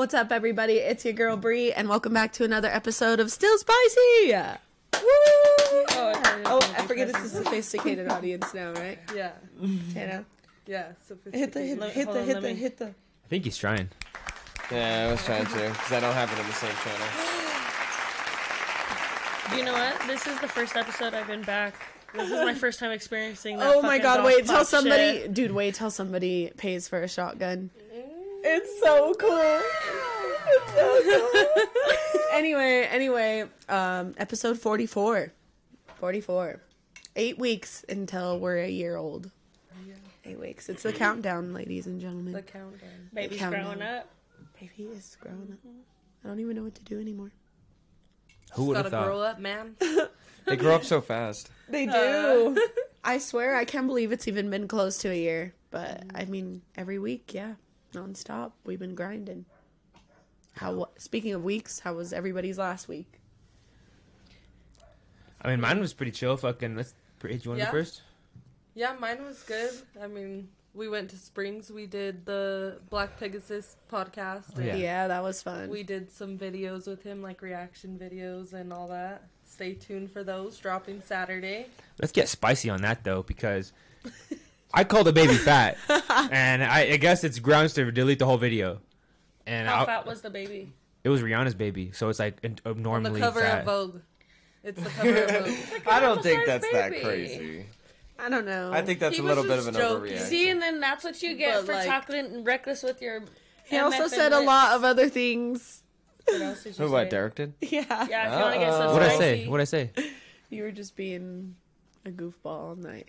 What's up, everybody? It's your girl Bree, and welcome back to another episode of Still Spicy. Oh, Woo! Oh, I forget it's a sophisticated audience now, right? Yeah, Tana, yeah. hit the hit the hit the hit the hit the. I think he's trying. Yeah, I was trying to, because I don't have it in the same channel. You know what? This is the first episode I've been back. This is my first time experiencing that. Oh my god! Wait till clap somebody, shit. dude. Wait till somebody pays for a shotgun. It's so cool. It's so cool. anyway, anyway, um, episode forty-four. Forty-four. Eight weeks until we're a year old. Eight weeks. It's the countdown, ladies and gentlemen. The countdown. Baby's countdown. growing up. Baby is growing up. I don't even know what to do anymore. Who would Gotta grow up, man. They grow up so fast. They do. I swear, I can't believe it's even been close to a year. But I mean, every week, yeah, nonstop. We've been grinding. How? Speaking of weeks, how was everybody's last week? I mean, mine was pretty chill. Fucking, let's. Bri- Do you want to Yeah. go first? Yeah, mine was good. I mean, we went to Springs. We did the Black Pegasus podcast. and Yeah. Yeah, that was fun. We did some videos with him, like reaction videos and all that. Stay tuned for those dropping Saturday. Let's get spicy on that though, because I called the baby fat, and I, I guess it's grounds to delete the whole video. And How I, fat was the baby? it was Rihanna's baby, so it's like an- On the cover fat. of Vogue. It's the cover of Vogue. I don't think apple-sized that's that crazy. I don't know. I think that's He a little bit of an just joking. overreaction. See, and then that's what you get But, for like- talking reckless with your. he also MF said a lot of other things. What else did you Who, what, say? Derek did? Yeah, Yeah, if you want to get so Uh-oh. What'd I say? What'd I say? you were just being a goofball all night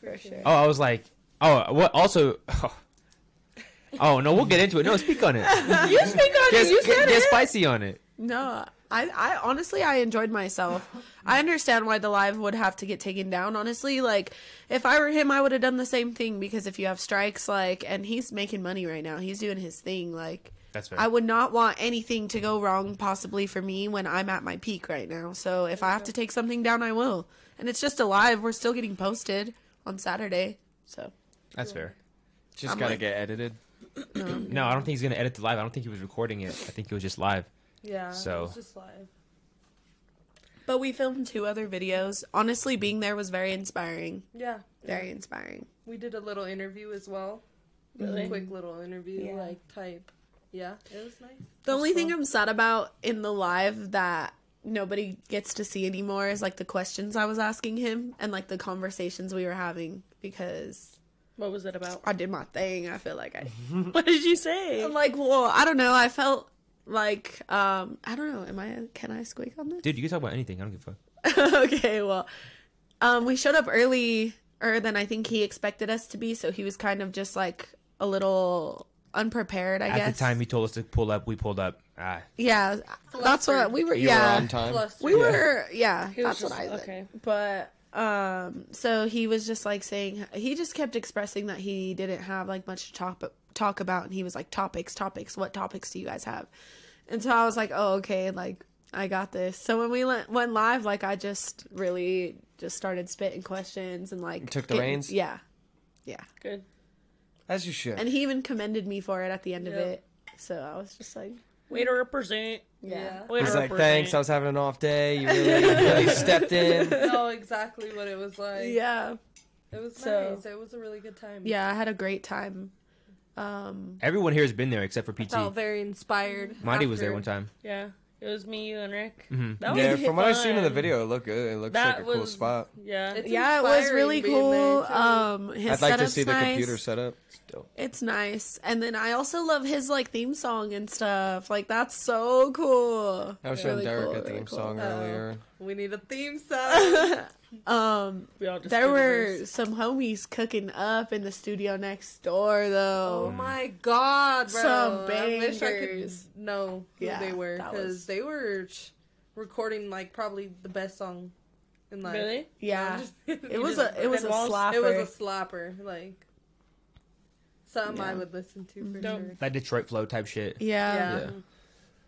for sure. Oh, I was like, oh, what? Also, oh, no, we'll get into it. No, speak on it. You speak on Get, it. You get, said get it. spicy on it. No, I, I honestly, I enjoyed myself. I understand why the live would have to get taken down. Honestly, like if I were him, I would have done the same thing because if you have strikes, like, and he's making money right now, he's doing his thing. Like, That's fair. I would not want anything to go wrong, possibly for me when I'm at my peak right now. So if I have to take something down, I will. And it's just a live. We're still getting posted on Saturday. So That's fair. Just I'm gotta like- get edited. Um, no, I don't think he's gonna edit the live. I don't think he was recording it. I think it was just live. Yeah, So- it was just live. but we filmed two other videos. Honestly, being there was very inspiring. Yeah, Very inspiring. We did a little interview as well. Really? A mm-hmm. quick little interview, Yeah. like type. Yeah, it was nice. The only thing. I'm sad about in the live that nobody gets to see anymore is like the questions I was asking him and like the conversations we were having because What was it about? I did my thing. I feel like I What did you say? I'm like, well, I don't know. I felt like um I don't know. Am I can I squeak on this? Dude, you can talk about anything. I don't give a fuck. okay, well, um, we showed up earlier than I think he expected us to be, so he was kind of just like a little unprepared. I guess. At guess. the time he told us to pull up, we pulled up. Ah, yeah, that's what we were. You yeah, were on time. Flustered. we were. Yeah, He was that's what I said. okay. But um, so he was just like saying he just kept expressing that he didn't have like much to talk talk about, and he was like topics, topics. What topics do you guys have? And so I was like, oh okay, like I got this. So when we went, went live, like I just really just started spitting questions and like took the getting- reins? Yeah, yeah. Good. As you should. And he even commended me for it at the end of Yep. it. So I was just like, Way to represent. yeah. Way He's to like, represent. thanks, I was having an off day. You really, really stepped in. know exactly what it was like. Yeah, It was So- nice. It was a really good time. yeah. I had a great time. Um, everyone here has been there except for PT. Felt very inspired. Monty was there one time. Yeah. It was me, you, and Rick. Mhm. That was Yeah, from what I've seen in the video, it looked good. It looks That like a cool spot. Yeah. It's yeah, it was really cool. Um, his I'd like to setup's see the nice. computer setup. Still. It's nice, and then I also love his like theme song and stuff. Like that's so cool. I was showing Really Derek cool, a really theme cool. song Oh. earlier. We need a theme song. Um, we all just there were verse. some homies cooking up in the studio next door, though. oh my god, bro! Some I wish I could bangers. know who Yeah, they were because was- they were sh- recording like probably the best song in life. Really? yeah, it it was just- a it was a Walls- slapper. It was a slapper, like something I would listen to for Dope. sure. That Detroit flow type shit. yeah. Yeah. Yeah.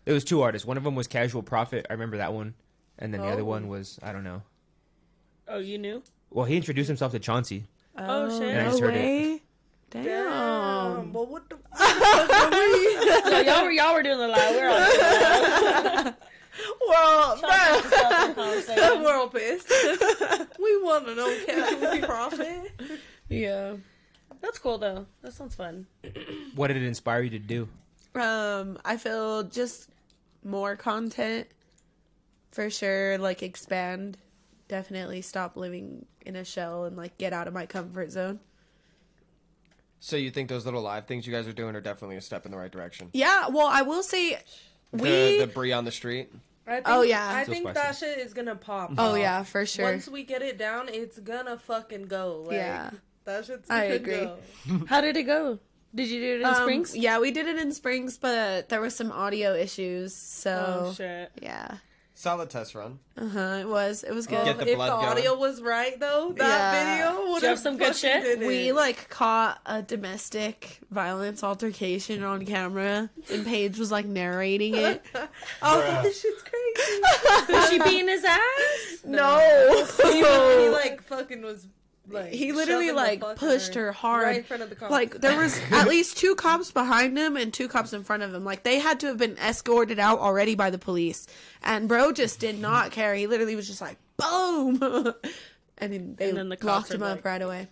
It was two artists. One of them was Casual Profit. I remember that one, and then the other Oh. one was I don't know. Oh, you knew? Well, he introduced himself to Chauncey. Oh, shit. Yeah, I no just heard it. way. Damn. Damn. Well, what the fuck Yo, y'all were y'all were doing a lot. We're all doing the loud. well, Y'all got yourself in conversation. We're all pissed. we want to know can we profit? yeah. That's cool though. That sounds fun. What did it inspire you to do? Um, I feel just more content for sure. Like expand. Definitely stop living in a shell and like get out of my comfort zone. So you think those little live things you guys are doing are definitely a step in the right direction? Yeah. Well, I will say we. The, the brie on the street. I think, Oh, yeah. I So think spicy. that shit is gonna pop. oh off. yeah, for sure. Once we get it down, it's gonna fucking go. Like, Yeah. that shit's I gonna agree. go. How did it go? Did you do it in Um, Springs? Yeah, we did it in Springs, but there was some audio issues. So Oh shit. yeah. Solid test run. Uh huh. It was. It was good. Oh, Get the if the blood going. audio was right though, that Yeah. video would have some good shit? we like caught a domestic violence altercation on camera, and Paige was like narrating it. I was like, this shit's crazy. Was she beating his ass? no, he, was, he like fucking was like he literally like pushed her hard. right in front of the car. Like there was at least two cops behind him and two cops in front of him. Like they had to have been escorted out already by the police. And bro just did not care. He literally was just like boom, and then they And then the cops locked are him up right away.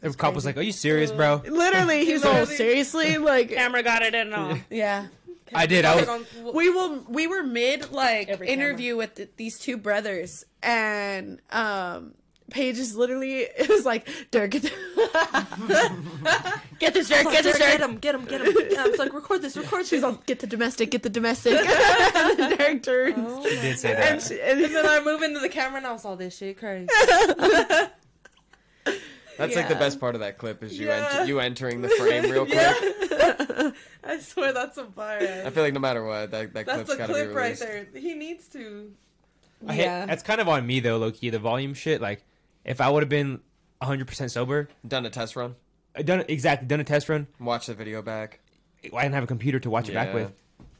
The cop was like, "Are you serious, bro?" Literally, he's all Literally- seriously like Camera got it in and all. yeah. I did. I was. We will. We were mid like Every interview with th- these two brothers, and um, Paige is literally it was like Dirk. Get this Derek, get this Get him, get him, get him. I was like, record this, record She's this. all get the domestic, get the domestic. and then Derek oh turns, She did say and, that. she, and And then I move into the camera and I was all this shit crazy. That's like the best part of that clip is you Yeah. enter, you entering the frame real quick. Yeah. I swear that's a fire. I feel like no matter what, that, that That's clip's the gotta clip be right there. He needs to. I hate, Yeah. That's kind of on me though, Loki. The volume shit. Like, if I would have been 100 percent sober, Done a test run. I done exactly done a test run. Watch the video back. I didn't have a computer to watch it back with.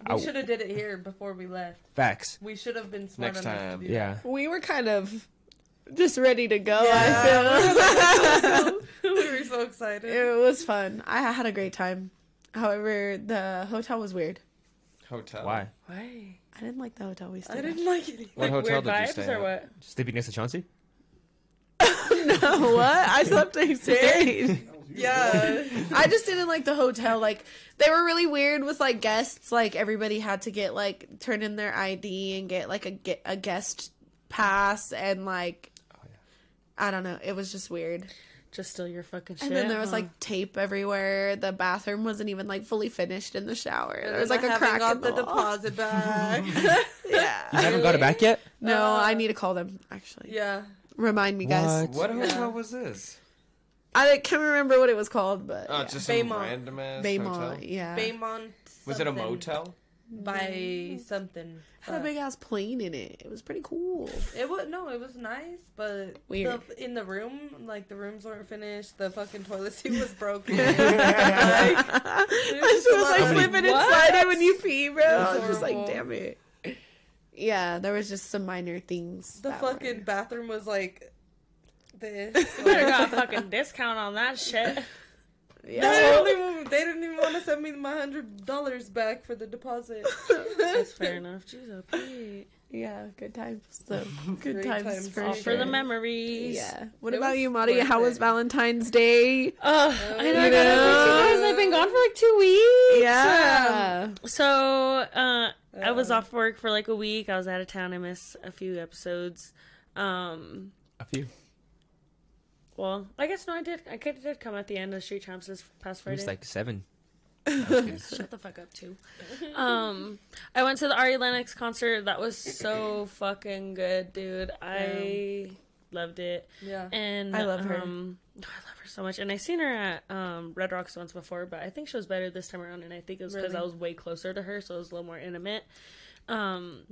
We I- should have did it here before we left. Facts. We should have been smart Next enough time. to do Yeah. we were kind of just ready to go. Yeah. I that. we were so excited. it was fun. I had a great time. However, the hotel was weird. Hotel. Why? Why? I didn't like the hotel we stayed. I didn't like it. What Like hotel weird did you stay or at? what? Sleeping next to Chauncey? At. no, what? I slept in upstairs. Yeah. I just didn't like the hotel. Like they were really weird with like guests. Like everybody had to get like turn in their ID and get like a get a guest pass and like I don't know. It was just weird. Just steal your fucking shit. And then there was huh? like tape everywhere. The bathroom wasn't even like fully finished in the shower. There was like a crack got in the the, deposit back. Yeah. You Yeah. haven't got it back yet? No, Uh, I need to call them actually. yeah. Remind me, guys. What? What Yeah. hotel was this? I can't remember what it was called, but Oh, yeah. just some Baymont. random ass Baymont. hotel. Yeah. Baymont. Was it a something motel? By mm. something. Had a Fuck. big ass plane in it. It was pretty cool. It was no, it was nice, but Weird. The, in the room, like the rooms weren't finished. The fucking toilet seat was broken. I just was a lot like of- slipping What? inside it when you pee, bro. I was just like, horrible. damn it. Yeah, there was just some minor things. the fucking were- bathroom was like this. You better got a fucking discount on that shit. They Yeah. didn't even, they didn't even want to send me my hundred dollars back for the deposit. That's fair enough. Jesus, oh, Pete. Yeah, good times. So good Great times, times. for All sure. for the memories. Yeah. What It about you, Madi? worth How was. Valentine's Day? Oh, I know. You know? I've been gone for like two weeks. Yeah. Um, so uh, I was off work for like a week. I was out of town. I missed a few episodes. Um, A few. well, I guess no, I did. I could- did come at the end of Street Champs this past Friday. It Friday. was like seven. Shut the fuck up, too. Um, I went to the Ari Lennox concert. That was so fucking good, dude. I loved it. Yeah. And I love her. Um, I love her so much. And I seen her at um, Red Rocks once before, but I think she was better this time around. And I think it was because Really? I was way closer to her, so it was a little more intimate. Um,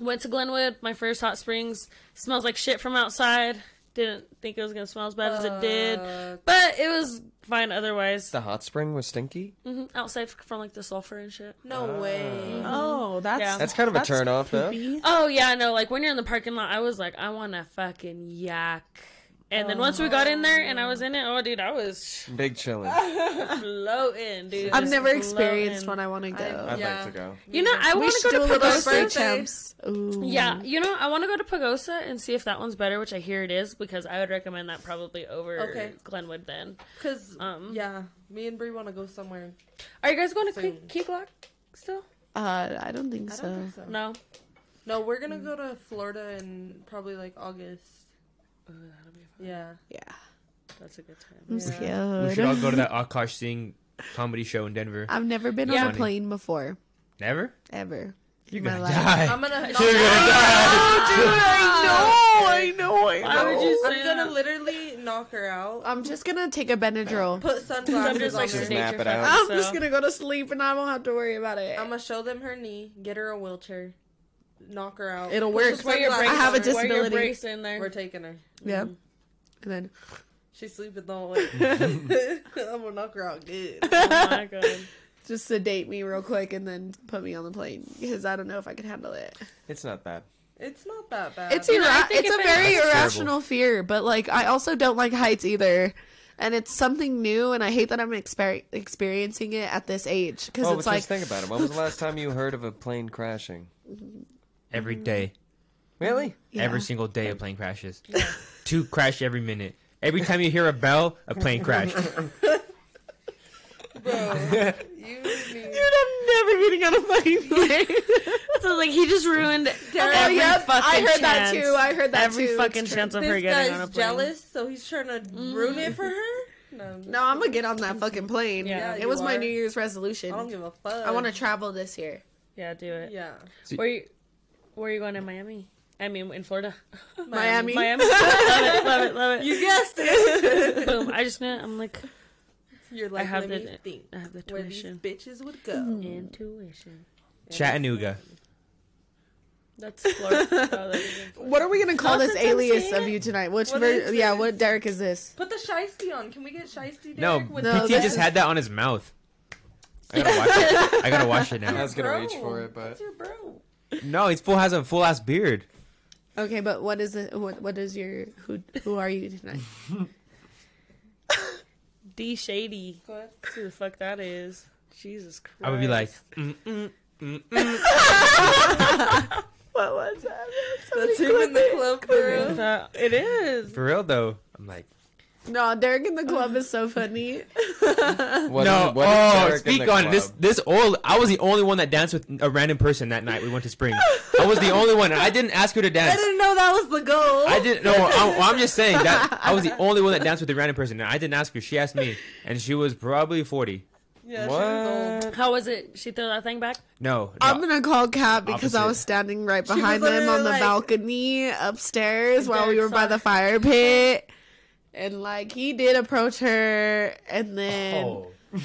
went to Glenwood, my first hot springs. Smells like shit from outside. Didn't think it was gonna smell as bad as it did, Uh, but it was fine otherwise. The hot spring was stinky. hmm Outside from like the sulfur and shit. no way. Oh, that's Yeah. That's kind of a that's turn off, though. creepy. Oh yeah, no. Like when you're in the parking lot, I was like, I want to fucking yak And then once we got in there and I was in it, oh dude, I was Big chillin'. floating, dude. I've Just never experienced floating. one. I want to go. I'd Yeah. like to go. You know, I want to go to Pagosa. spring champs. Ooh. Yeah, you know, I want to go to Pagosa and see if that one's better, which I hear it is, because I would recommend that probably over Okay. Glenwood. Then, Cause Um, yeah, me and Brie want to go somewhere. are you guys going to Soon. Key, Key Glock still? Uh, I don't think I so. don't think so. No. No, we're gonna go to Florida in probably like August. Ooh, that'll be fun. Yeah. Yeah, That's a good time. I'm Yeah. scared. We should all go to that Akaash Singh comedy show in Denver. I've never been yeah. on a plane before. Never? Ever. You're gonna die. I'm gonna. You're gonna oh, I know, I know, I Why would you say I'm gonna that? literally knock her out. I'm just gonna take a Benadryl. Put I'm sunglasses just like on her. sedate. Snap it out. I'm just gonna go to sleep and I won't have to worry about it. I'm gonna show them her knee, get her a wheelchair, knock her out. It'll work. some wear your brace. I have a on her. Wear your disability. brace in there. We're taking her. yeah, mm-hmm. and then She's sleeping the whole way. I'm gonna knock her out good. oh my god. just sedate me real quick and then put me on the plane because I don't know if I can handle it. It's not bad. It's not that bad. It's You know, ira- it's a very That's irrational fear, but like I also don't like heights either. And it's something new, and I hate that I'm exper- experiencing it at this age because Oh, it's like just think about it. When was the last time you heard of a plane crashing? Every mm-hmm. day. Really? yeah. Every single day a plane crashes. Two crash every minute. Every time you hear a bell, a plane crash. bro. you. Dude, I'm never getting on a fucking plane. So like he just ruined oh, every yep, fucking I heard that too. I heard that every too. It's fucking chance of her This getting on a plane. jealous, so he's trying to mm-hmm. ruin it for her. No, I'm No, I'm gonna get on that fucking plane. Yeah, it you was my. New Year's resolution. I don't give a fuck. I want to travel this year. Yeah, do it. Yeah. Where you where are you going in Miami? I mean in Florida. Miami. Miami. love it, love it, love it. You guessed it. Boom. I just knew it. I'm like You're like, I have let the me think I have the where these bitches would go. Mm-hmm. Intuition. Chattanooga. That's Florida. Oh, that is What are we gonna call Not this alias of you tonight? Which What ver- yeah, what Derek is this? Put the shiesty on. Can we get shiesty? No, Derek, with No, PT just is- had that on his mouth. I gotta watch it. I gotta watch it now. I was gonna bro. reach for it, but That's your bro. No, he's full has a full ass beard. Okay, but what is it? What what is your who? Who are you tonight? D Shady. Go ahead. Who the fuck that is? Jesus Christ. I would be like, mm, mm, mm, mm. What was that? That's him in the club for real. It is. for real though. I'm like, No, Derek in the club is so funny. what no. is- what is oh, Derek in speak the on this. club? This old. I was the only one that danced with a random person that night. We went to Spring. I was the only one. I didn't ask her to dance. I didn't know that was the goal. I didn't know. I'm, I'm just saying that I was the only one that danced with a random person. And I didn't ask her. She asked me, and she was probably 40. Yeah, she was old. How was it? She threw that thing back? No, no. I'm gonna call Kat because I was standing right behind them on the like- balcony upstairs while we were by the fire pit. And like he did approach her, and then Oh.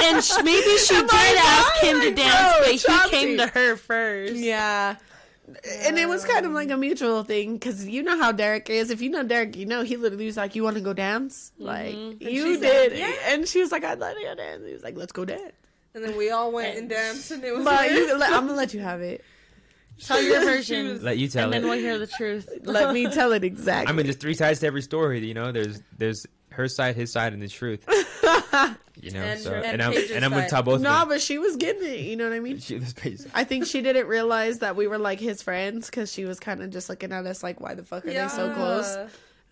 And sh- maybe she did my ask God, him to dance, bro, but he Chauncey. came to her first. yeah, and it was kind of like a mutual thing because you know how Derek is. If you know Derek, you know he literally was like, "You want to go dance?" Mm-hmm. Like And you she said, did, "Yeah." and she was like, "I'd like to go dance." He was like, "Let's go dance." And then we all went and danced, and it was But you, I'm gonna let you have it. Tell your version. Let you tell and it. then we'll hear the truth. Let me tell it exactly. I mean, there's three sides to every story. You know, there's there's her side, his side, and the truth. You know, And- so and and, I'm Paige's and I'm gonna tell both. no, of them. but she was getting it. You know what I mean? She, this page. I think she didn't realize that we were like his friends because she was kind of just looking at us like, "Why the fuck are they so close?"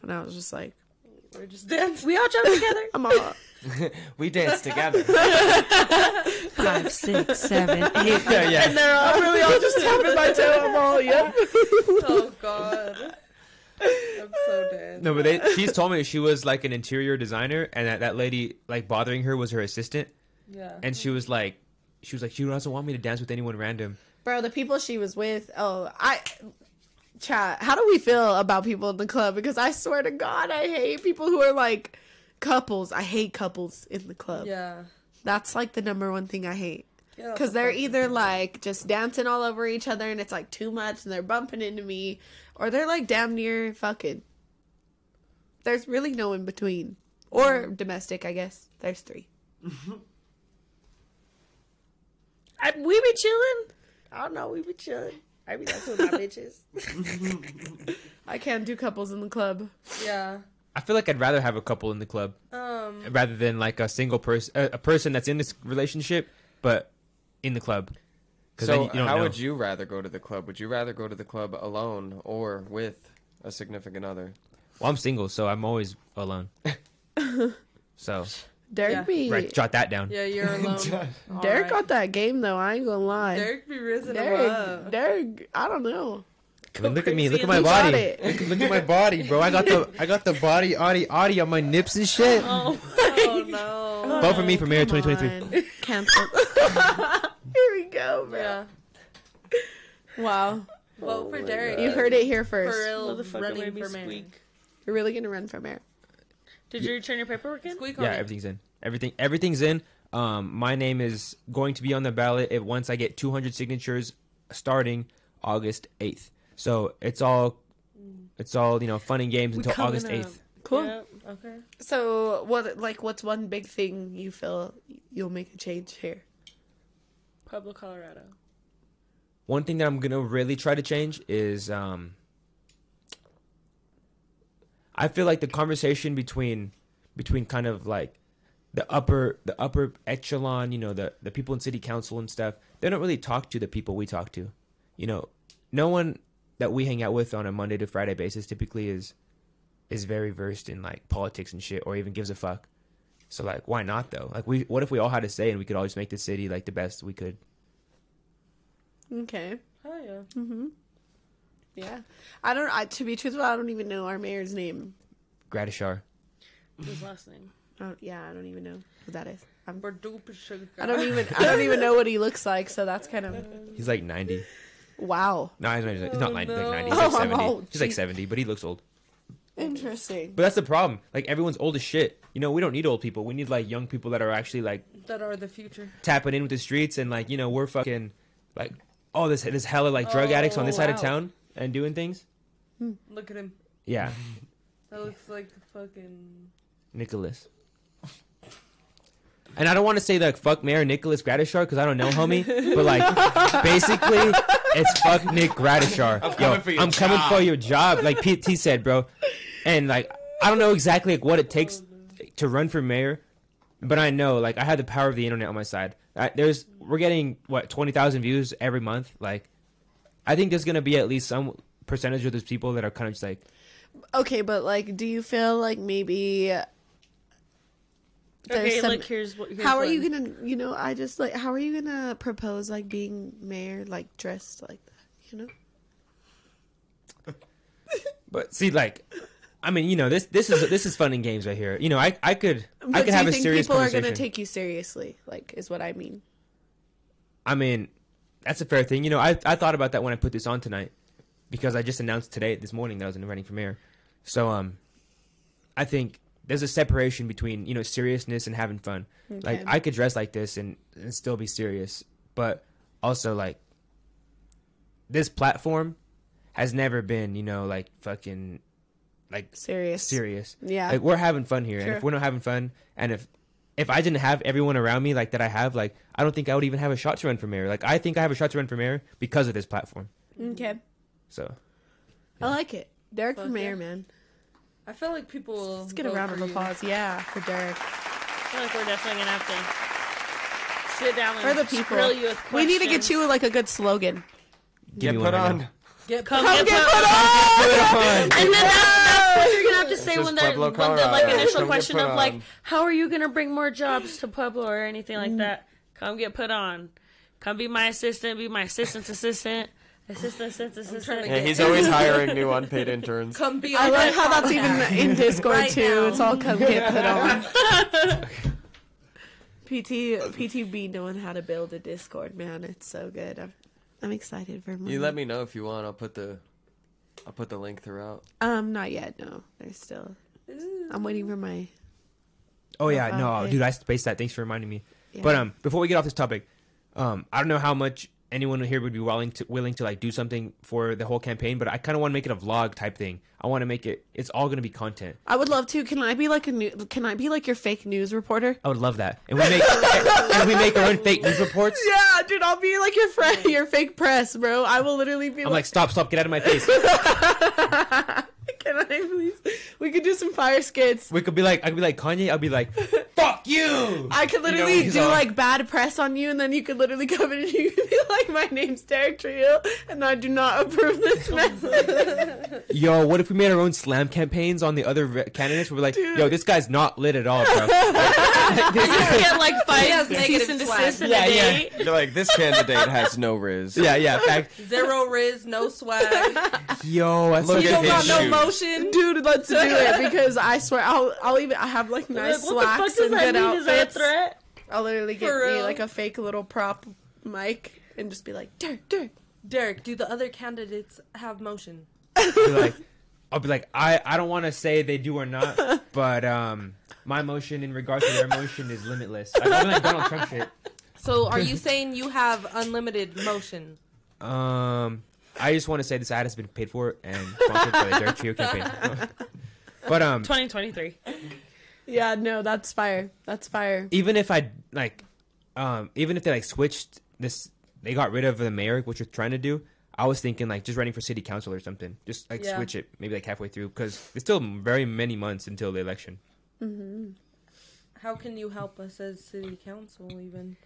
And I was just like, We're just dancing. We all jumped together. "I'm all." we danced together. Five, six, seven, eight. Yeah, yeah. And they're all I'm really all just tapping my toe. I'm all, "Yep." Oh god. I'm so dead. No, but they, she's told me she was like an interior designer, and that, that lady like bothering her was her assistant, Yeah. and she was like, she was like, she doesn't want me to dance with anyone random. Bro, the people she was with. Oh, I. Chat. How do we feel about people in the club? Because I swear to God, I hate people who are like couples. I hate couples in the club. Yeah. That's like the number one thing I hate. Yeah, Because they're either like just dancing all over each other and it's like too much and they're bumping into me, or they're like damn near fucking. There's really no in between. Or domestic, I guess. There's three. I, we be chilling. I don't know. We be chilling. I be dancing with my bitches. I can't do couples in the club. Yeah. I feel like I'd rather have a couple in the club Um. rather than like a single person, a, a person that's in this relationship but in the club. So then you how know. would you rather go to the club? Would you rather go to the club alone or with a significant other? Well, I'm single, so I'm always alone. so Derek Yeah. be right, jot that down. Yeah, you're alone. Derek Alright. got that game though. I ain't gonna lie. Derek be rising him Derek, up. Derek, I don't know. I mean, look at me, look at my body. Look, look at my body, bro. I got the I got the body Audi Audi on my nips and shit. Oh, Oh no. Vote for me for mayor 2023. on. Cancel. Here we go, bro. Yeah. Wow. Vote for Derek. You heard it here For first. real, for running for mayor. Squeak. You're really gonna run for mayor. Did you return your paperwork in? Squeak on Yeah, everything's in. Everything everything's in. Um, my name is going to be on the ballot if once I get 200 signatures starting August 8th. So it's all it's all you know fun and games We until August 8th. Cool. Yeah, okay. So what? Like, what's one big thing you feel you'll make a change here? Pueblo, Colorado. One thing that I'm gonna really try to change is um, I feel like the conversation between between kind of like the upper the upper echelon, you know, the the people in city council and stuff, they don't really talk to the people we talk to. You know, no one that we hang out with on a Monday to Friday basis typically is is very versed in like politics and shit or even gives a fuck. So like why not though? Like we what if we all had a say and we could always make the city like the best we could? Okay. Oh yeah. Mm-hmm. Yeah. I don't. I, to be truthful, I don't even know our mayor's name. Gradisar. His last name. I don't, yeah, I don't even know who that is. I'm, We're duper sugar. I don't even. I don't even know what he looks like. So that's kind of He's like 90. Wow. No, he's not, he's not Oh, 90, no. like 90. He's Oh, like 70. old. He's like 70, but he looks old. Interesting. But that's the problem. Like everyone's old as shit. You know, we don't need old people. We need like young people that are actually like That are the future. tapping in with the streets and like, you know, we're fucking like oh this this hella like drug Oh, addicts on this side of town and doing things. Look at him. Yeah. That looks like fucking. Nicholas. And I don't want to say like fuck Mayor Nicholas Gradisar because I don't know, homie. but like basically, it's fuck Nick Gradisar. I'm coming for your I'm coming job. for your job, like PT said, bro. And like I don't know exactly like what it takes to run for mayor, but I know like I have the power of the internet on my side. I, there's we're getting what twenty thousand views every month. Like I think there's gonna be at least some percentage of those people that are kind of just like Okay, but like, do you feel like maybe? There's Okay, some- like here's what. Here's how are one. you gonna? You know, I just like. How are you gonna propose like being mayor, like dressed like that? You know. But see, like, I mean, you know, this this is this is fun and games right here. You know, I I could I But could do have you a think serious people are gonna take you seriously? Like, is what I mean. I mean, that's a fair thing. You know, I I thought about that when I put this on tonight because I just announced today this morning that I was running for mayor. So um, I think there's a separation between you know seriousness and having fun. Like I could dress like this and, and still be serious, but also like this platform has never been you know like fucking like Serious. serious. Yeah. Like we're having fun here, and if we're not having fun, and if if I didn't have everyone around me like that I have, like I don't think I would even have a shot to run for mayor. Like I think I have a shot to run for mayor because of this platform. okay. So I like it. Derek for mayor, yeah. man. I feel like people. Let's get a round for of you. applause. Yeah, for Derek. I feel like we're definitely gonna have to sit down and For the people. grill you with We need to get you like a good slogan. give Get put one on. now. Get Come, Come get, get put put on. on! And then that's, that's what you're gonna have to say This when is the, Pueblo, when the like Colorado. initial Come question of like, how are you gonna bring more jobs to Pueblo or anything Mm. like that? Come get put on. Come be my assistant. Be my assistant's assistant. Assistant, assistant, trying to assistant. Yeah, he's always hiring new unpaid interns. Come be. I on like my how that's even in Discord Right too. now. It's all come get put on. PT PTB knowing how to build a Discord, man. It's so good. I'm I'm excited for more. You let me know if you want. I'll put the I'll put the link throughout. Um, not yet. No, there's still. I'm waiting for my. Oh yeah, no, okay. dude, I spaced that. Thanks for reminding me. Yeah. But um, before we get off this topic, um, I don't know how much anyone here would be willing to willing to like do something for the whole campaign. But I kind of want to make it a vlog type thing. I want to make it. It's all gonna be content. I would love to. Can I be like a new? Can I be like your fake news reporter? I would love that. And we make and we make our own fake news reports. Yeah, dude, I'll be like your friend, your fake press, bro. I will literally be I'm like, stop, stop, get out of my face. Can I please? We could do some fire skits. We could be like, I could be like Kanye. I'd be like, fuck you. I could You know, literally do all- like bad press on you, and then you could literally come in and you could be like, "My name's Derek Trio, and I do not approve this message." Yo, what if we made our own slam campaigns on the other re- candidates? We're like, Dude. yo, this guy's not lit at all, bro. This Just guy- get like five has cease negative and desist in Yeah, a yeah. day. You're like, this candidate has no riz. yeah, yeah. Fact. Zero riz, no swag. Yo, that's Look at don't got his no shoes. Motion. Dude, let's do it because I swear I'll I'll even I have like nice Like, what the fuck slacks does and that good mean? Is that a outfits. threat? I'll literally get me like a fake little prop mic and just be like, Derek, Derek. Derek, do the other candidates have motion? like, I'll be like, I, I don't want to say they do or not, but um, my motion in regards to their motion is limitless. I'm like Donald Trump shit. So are you saying you have unlimited motion? Um, I just want to say this ad has been paid for and sponsored by the Derek Trio campaign. but um, 2023. Yeah, no, that's fire. That's fire. even if I like, um, even if they like switched this, they got rid of the mayor, which you're trying to do. I was thinking like just running for city council or something. Just like Yeah. switch it, maybe like halfway through, because there's still very many months until the election. How can you help us as city council even?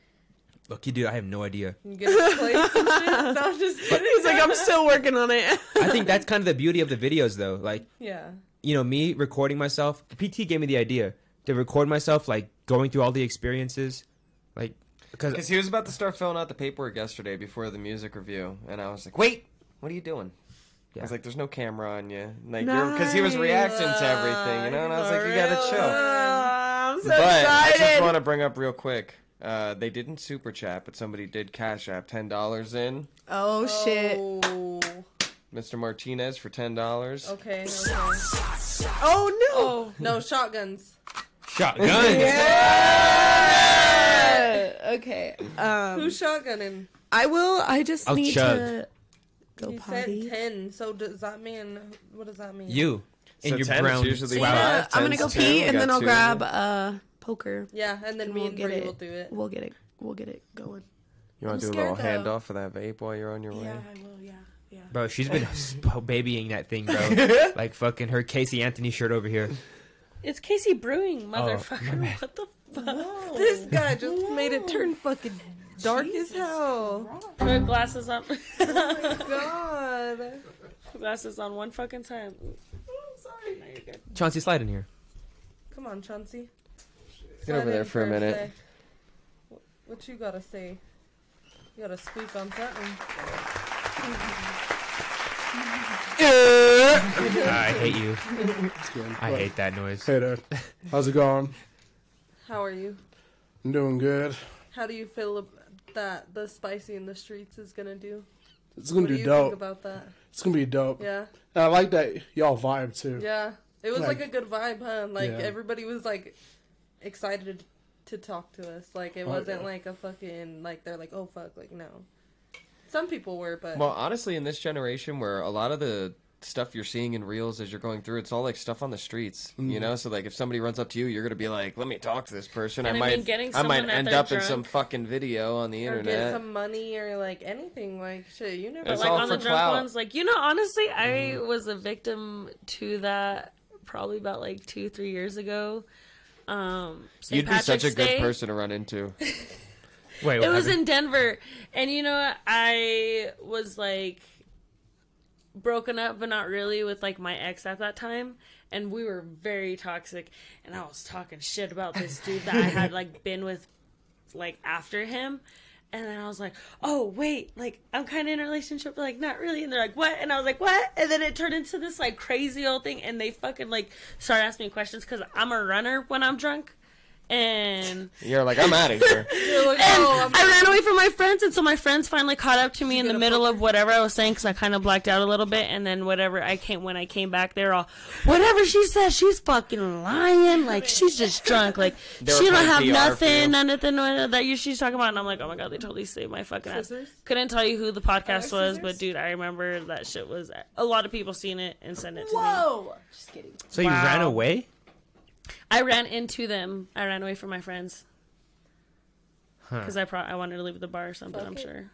Look, you dude, I have no idea. You get us shit? No, I'm just kidding. He's like, I'm still working on it. I think that's kind of the beauty of the videos, though. Like, Yeah. you know, me recording myself. PT gave me the idea to record myself, like going through all the experiences, like because Because he was about to start filling out the paperwork yesterday before the music review, and I was like, "Wait, what are you doing?" I was like, "There's no camera on you," like because he was reacting to everything, you know, and I was like, "You gotta chill." I'm so but I just want to bring up real quick. Uh, they didn't super chat, but somebody did cash app ten dollars in. oh shit. Oh. Mr. Martinez for ten dollars. Okay. Okay. Oh no. Oh no shotguns. shotgun. Yeah. Okay. Um, Who's shotgunning? I will. I just I'll need chug. to go He potty. said ten. So does that mean? What does that mean? You in So your 10 brown. usually Yeah, five, I'm gonna go pee and then I'll two. grab uh poker. Yeah, and then And me we'll and get Bree it. will do it. We'll get it. We'll get it going. You want to do a little though. handoff for that vape while you're on your way? Yeah, I will. Yeah. Yeah. Bro, she's been babying that thing, bro. like fucking her Casey Anthony shirt over here. It's Casey Brewing, motherfucker. bad. what the fuck? This guy just made it turn fucking dark as hell. Put glasses on. oh my God. glasses on one fucking time. Ooh. No, you're good. Chauncey, slide in here. Come on, Chauncey. Get over there for a minute. What- What you gotta say? You gotta squeak on something. I hate you. I hate that noise. Hey there. How's it going? How are you? I'm doing good. How do you feel that the spicy in the streets is gonna do? It's gonna what do be you think dope. about that? It's gonna be dope. Yeah, And I like that y'all vibe too. yeah. It was like, Like- a good vibe, huh? Like Yeah. everybody was like excited to talk to us. Like it Oh, wasn't yeah. like a fucking like they're like oh fuck like no. Some people were, but Well, honestly, in this generation where a lot of the stuff you're seeing in reels as you're going through, it's all like stuff on the streets, you Mm. know. So like, if somebody runs up to you, you're gonna be like, "Let me talk to this person." And I I might, mean, getting I might end they're up in some fucking video on the or get internet. some money or like anything like shit. You never. It's like all on the for drunk clout. ones, like you know, honestly, I was a victim to that probably about like two, three years ago. Um, St. You'd be such a Patrick's good Day. person to run into. Wait, It was happened? in Denver, and you know. I was like broken up, but not really with like my ex at that time, and we were very toxic. And I was talking shit about this dude that I had like been with, like after him. And then I was like, "Oh wait, like I'm kind of in a relationship, but like not really." And they're like, "What?" And I was like, "What?" And then it turned into this like crazy old thing, and they fucking like started asking me questions because I'm a runner when I'm drunk, and You're like, I'm out of here. Like, and oh, I'm I ran away from my friends, and so my friends finally caught up to me in the middle of whatever I was saying because I kind of blacked out a little bit, and then whatever I came when I came back, they're all, whatever she says, she's fucking lying, like she's just drunk, like she don't have PR nothing, none of the that you she's talking about, and I'm like, oh my god, they totally saved my fucking ass. Scissors? Couldn't tell you who the podcast was, but dude, I remember that shit was a lot of people seen it and sent it to me. Whoa! Just kidding. So you ran away? I ran into them. I ran away from my friends Huh. because I pro- I wanted to leave the bar or something. I'm sure.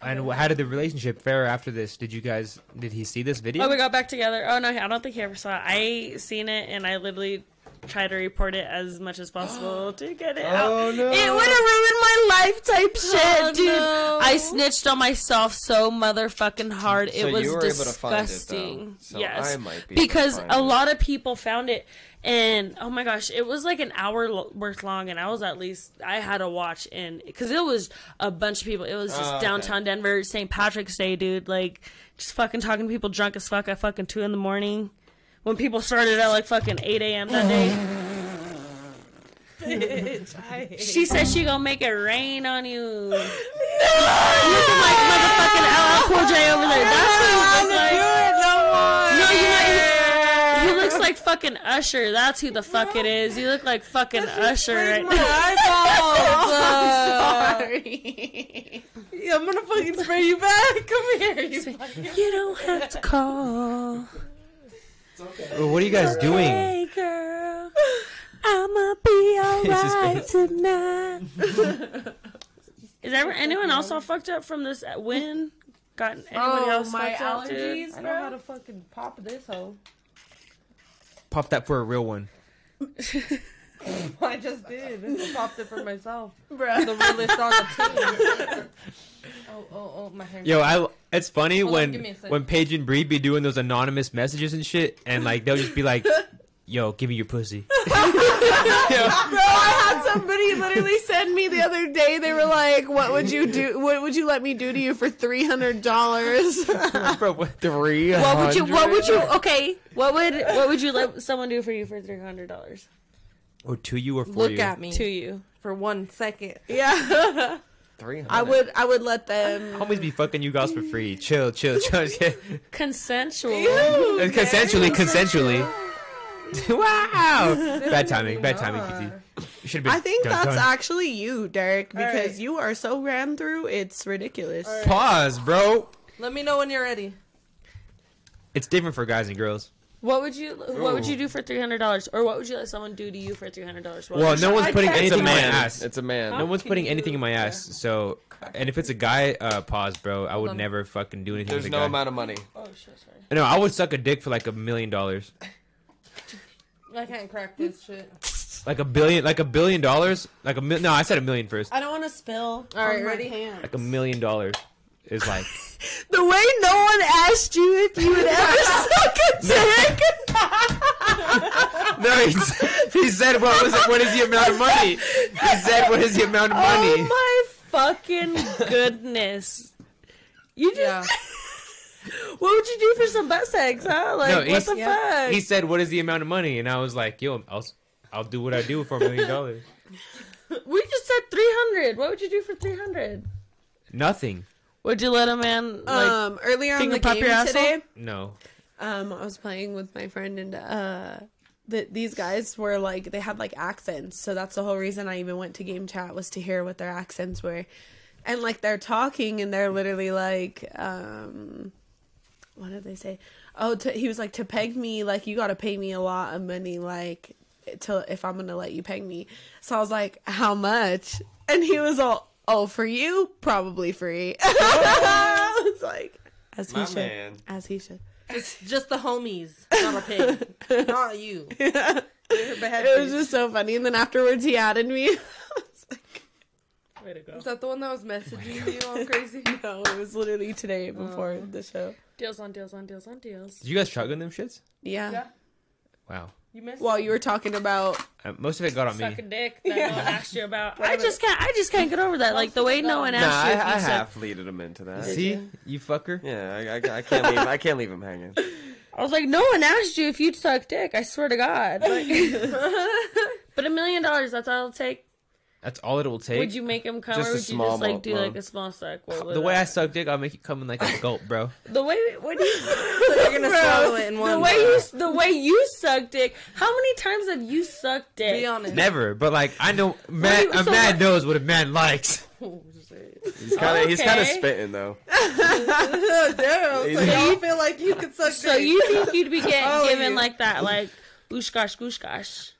And how did the relationship fare after this? Did you guys? Did he see this video? Oh, we got back together. Oh no, I don't think he ever saw it. I seen it and I literally tried to report it as much as possible to get it oh, out. Oh, no. It would have ruined my life type oh, shit, Oh, dude. no. I snitched on myself so motherfucking hard. It was you were able to find it, disgusting. So yes, I might be because a lot of people found it, and oh my gosh, it was like an hour lo- worth long, and I was at least I had to watch and because it was a bunch of people. It was just Oh, okay. downtown Denver, St. Patrick's Day, dude. Like just fucking talking to people drunk as fuck at fucking two in the morning. When people started at like fucking eight a.m. that day. She said she gonna make it rain on you. No! Looking like motherfucking LL Cool J over there. That's what he look like. Like fucking Usher. That's who the fuck it is. You look like fucking Usher right now. Sorry. Yeah, I'm gonna fucking spray you back. Come here. You fucking- You don't have to call. Well, oh, what are you guys doing? Hey girl, I'ma be alright tonight. Is ever anyone else all fucked up from this win? Got anybody Oh, else my fucked up, dude? allergies. I know how to fucking pop this hoe. Pop that for a real one. I just did. I popped it for myself. Bruh. The realest on the team. Oh, oh, oh, my hair. Yo, I. It's funny Hold on, give me when a sec. when Paige and Bree be doing those anonymous messages and shit, and like they'll just be like, "Yo, give me your pussy." Bro, I had somebody literally send me the other day. They were like, "What would you do? What would you let me do to you for three hundred dollars?" Bro, what? Three. What would you? What would you? Okay, what would what would you let someone do for you for three hundred dollars Or to you or for Look you? at me to you? for one second. yeah, Three. I would. I would let them. Homies be fucking you guys for free. Chill, chill, chill. Consensual. consensually, consensually. wow. Bad timing. Bad timing, PT. Should have. I think dun, that's dun. actually you, Derek, because right. you are so ran through. It's ridiculous. Pause, bro. Let me know when you're ready. It's different for guys and girls. What would you What would you do for three hundred dollars, or what would you let someone do to you for three hundred dollars? Well, no one's putting It's a anything in my man. ass. It's a man. No one's putting you- anything in my ass. So, and if it's a guy, uh, pause, bro. I would on. never fucking do anything There's with a no guy. amount of money. Oh shit, sorry. No, I would suck a dick for like a million dollars. I can't crack this shit. Like a billion, like a billion dollars. Like a mil- no, I said a million first. I don't want to spill. All right, ready? pants. Like a million dollars is like. The way no one asked you if you would ever suck a dick. no, he, he said what was it? What is the amount of money? He said what is the amount of money? Oh my fucking goodness! You just Yeah. What would you do for some butt sex, huh? Like No, what he's- the fuck? He said what is the amount of money, and I was like, yo, I'll s- I'll do what I do for a million dollars. we just said three hundred. What would you do for three hundred? Nothing. Would you let a man like? um, earlier on the game your today, No. um, I was playing with my friend and uh, the, these guys were like they had like accents, so that's the whole reason I even went to game chat was to hear what their accents were, and like they're talking and they're literally like, um, what did they say? Oh, to, he was like to peg me, like you got to pay me a lot of money, like to if I'm gonna let you peg me. So I was like, how much? And he was all, oh, for you, probably free. I was like, as he My should, man. as he should. It's just the homies, not a pig. not you. it was just so funny. And then afterwards, he added me. I was like, Way to go. Is that the one that was messaging you all crazy? no, it was literally today before the show. Deals on deals on deals on deals. Did you guys shotgun them shits? Yeah. Yeah. Wow. You missed While you were talking about, Uh, most of it got on me. Suck a dick that no one asked you about. I just can't. I just can't get over that. Like the way no one Nah, asked I, you if you I said. half leaded him into that. See, you fucker. Yeah, I, I, I can't leave. I can't leave him hanging. I was like, no one asked you if you'd suck dick. I swear to God. Like, but a million dollars. That's all it'll take. That's all it will take. Would you make him come, Just or a would you small just like amount, do bro. like a small suck? The way I that- suck dick, I'll make you come in like a gulp, bro. the way what do you So you're gonna swallow it in one. the way go. you the way you suck dick? How many times have you sucked dick? Be honest. Never, but like I know, man, do you- a man what- knows what a man likes. Oh. He's kind of he's kind of spitting though. Damn. So He's- you feel like you could suck So dick. you think you'd be getting Oh, given you- like that, like gooshgosh, gooshgosh?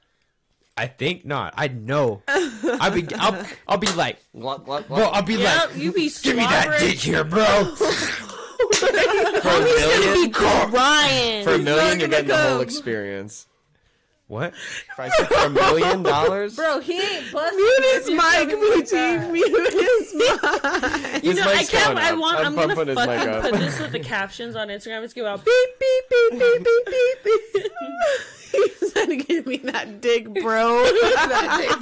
I think not. I know. I'll be, I'll, I'll be like, Glug, glug, bro. I'll be Yep, like, you be give me that dick here, bro. For a Be million, crying. for a million, you're gonna getting the whole experience. What? If I said for a million dollars, Bro, he ain't busting. Mute if his you're mic, coming like Mute his mic. You know, I can't. I want. I'm I'm, gonna bumping his fucking up. put this with the captions on Instagram. It's gonna go out beep beep beep beep beep beep beep. gonna "Give me that dick, bro." that dick,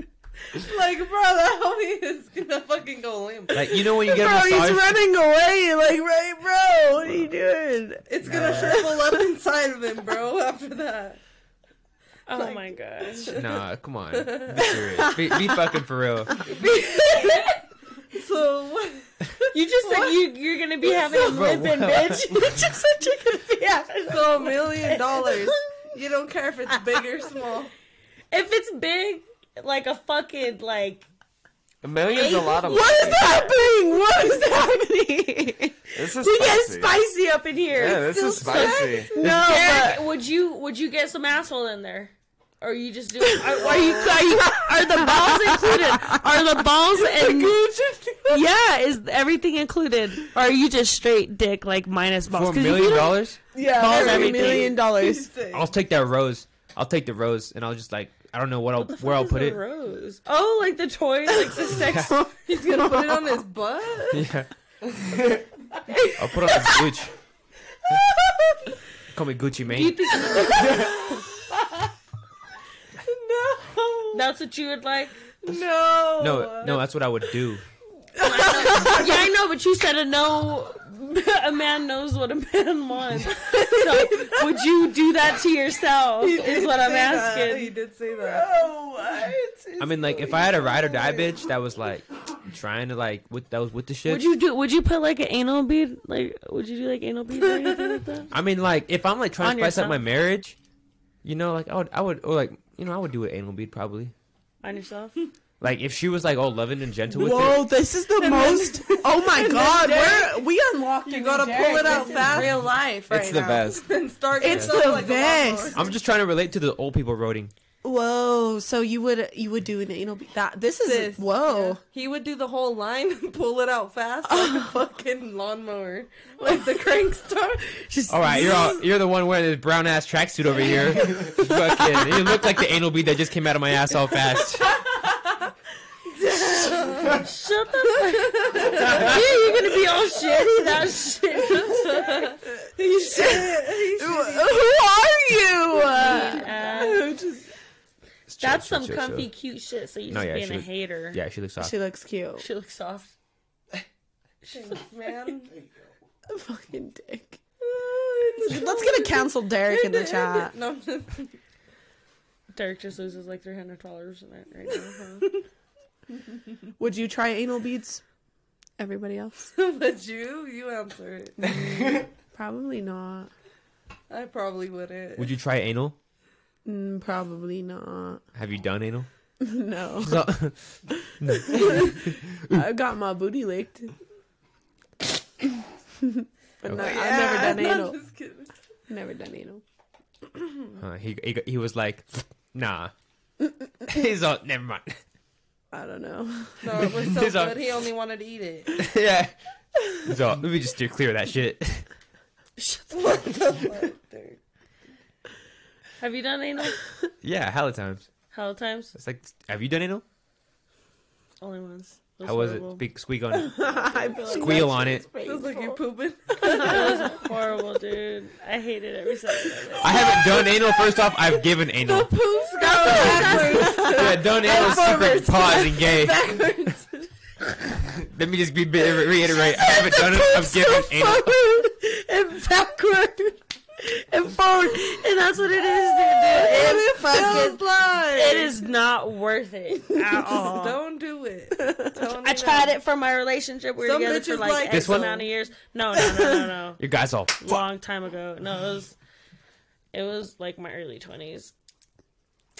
bro. Like, bro, that homie is gonna fucking go limp. Like you know when you get him, bro, a he's running away. Like, right, bro. What are you doing? It's gonna shrivel up inside of him, bro. After that, Oh my gosh. Nah, come on. Be serious. Be, be fucking for real. so what? You just said you you're gonna be having a Bro, limping what? bitch. You just said you're gonna be having. So a million dollars. You don't care if it's big or small. If it's big, like a fucking like. a million's a lot of money. What is happening? What is happening? This is We get spicy. spicy up in here. Yeah, this is spicy. No, Derek, would you would you get some asshole in there? Or are you just do? Are, are you are you are the balls included? Are the balls and yeah? Is everything included? Or are you just straight dick like minus balls? For a 'Cause if you million dollars, yeah, Balls, every everything. million dollars. I'll take that rose. I'll take the rose, and I'll just like I don't know what I'll where I'll put it. Rose. Oh, like the toy, like the sex. He's gonna put it on his butt. Yeah. I'll put on the Gucci. Call me Gucci You Mane. think- That's what you would like. No. No, no, that's what I would do. Yeah, I know, but you said a no. A man knows what a man wants. So, would you do that to yourself? He Is what I'm asking. that. He did say that. Oh, what? I mean, like if I had a ride or die bitch that was like trying to like with that was with the shit. Would you do? Would you put like an anal bead? Like, would you do like anal beads or anything like that? I mean, like if I'm like trying On to spice up my marriage, you know, like I would, I would, or like you know, I would do an anal bead probably. On yourself? Like if she was like all loving and gentle with Whoa, it. this is the most. Oh my god, Derek- we're, we unlocked. You gotta pull it out fast. Real life, right It's the now. best. and start It's the like best. I'm just trying to relate to the old people voting. Whoa, so you would you would do an anal bead? That this is Sis, whoa. yeah. He would do the whole line and pull it out fast like a fucking lawnmower, like the crank star. Just All right, you're all, you're the one wearing this brown ass tracksuit over here. Fucking, you look like the anal bead that just came out of my ass all fast. Shut the fuck up. Yeah, you're gonna be all shitty. That shit. He should. He Who should. are you? Uh, Chill, that's chill, some chill, comfy, chill. cute shit. So you're No, just yeah, being she a look- hater. Yeah, she looks soft. She looks cute. She looks soft. Man. A fucking dick. Let's get a cancel Derek in the chat. No, I'm just- Derek just loses like three hundred dollars in it right now. Huh? Would you try anal beads? Everybody else? but you, you answer it. Probably not. I probably wouldn't. Would you try anal? Mm, probably not. Have you done anal? No. So- I got my booty licked. but no, Okay. I've never done no, anal. just. Never done anal. Uh, he, he he was like, nah. He's all never mind. I don't know. No, it was so He's all- good. He only wanted to eat it. yeah. So let me just steer clear of that shit. what the fuck, dude? Have you done anal? yeah, hella times. Hell times? It's like, have you done anal? Only once. How was horrible. it? Big squeak on it. I feel like Squeal on shit it. is Feels like you're pooping. It was horrible, dude. I hated every second of it. I haven't done anal. First off, I've given anal. The Poops go backwards. Yeah, done anal secret pause and gay. backwards. Let me just be reiterate. I haven't done it. I've given anal. and backward and phone, and that's what it is, dude. dude. It fucking, Feels like. it is not worth it at all. Don't do it. Don't I tried it for my relationship. We were Some together for like, like X one? amount of years. No, no, no, no, no. Your guys all. Long time ago. No, it was, it was like my early twenties.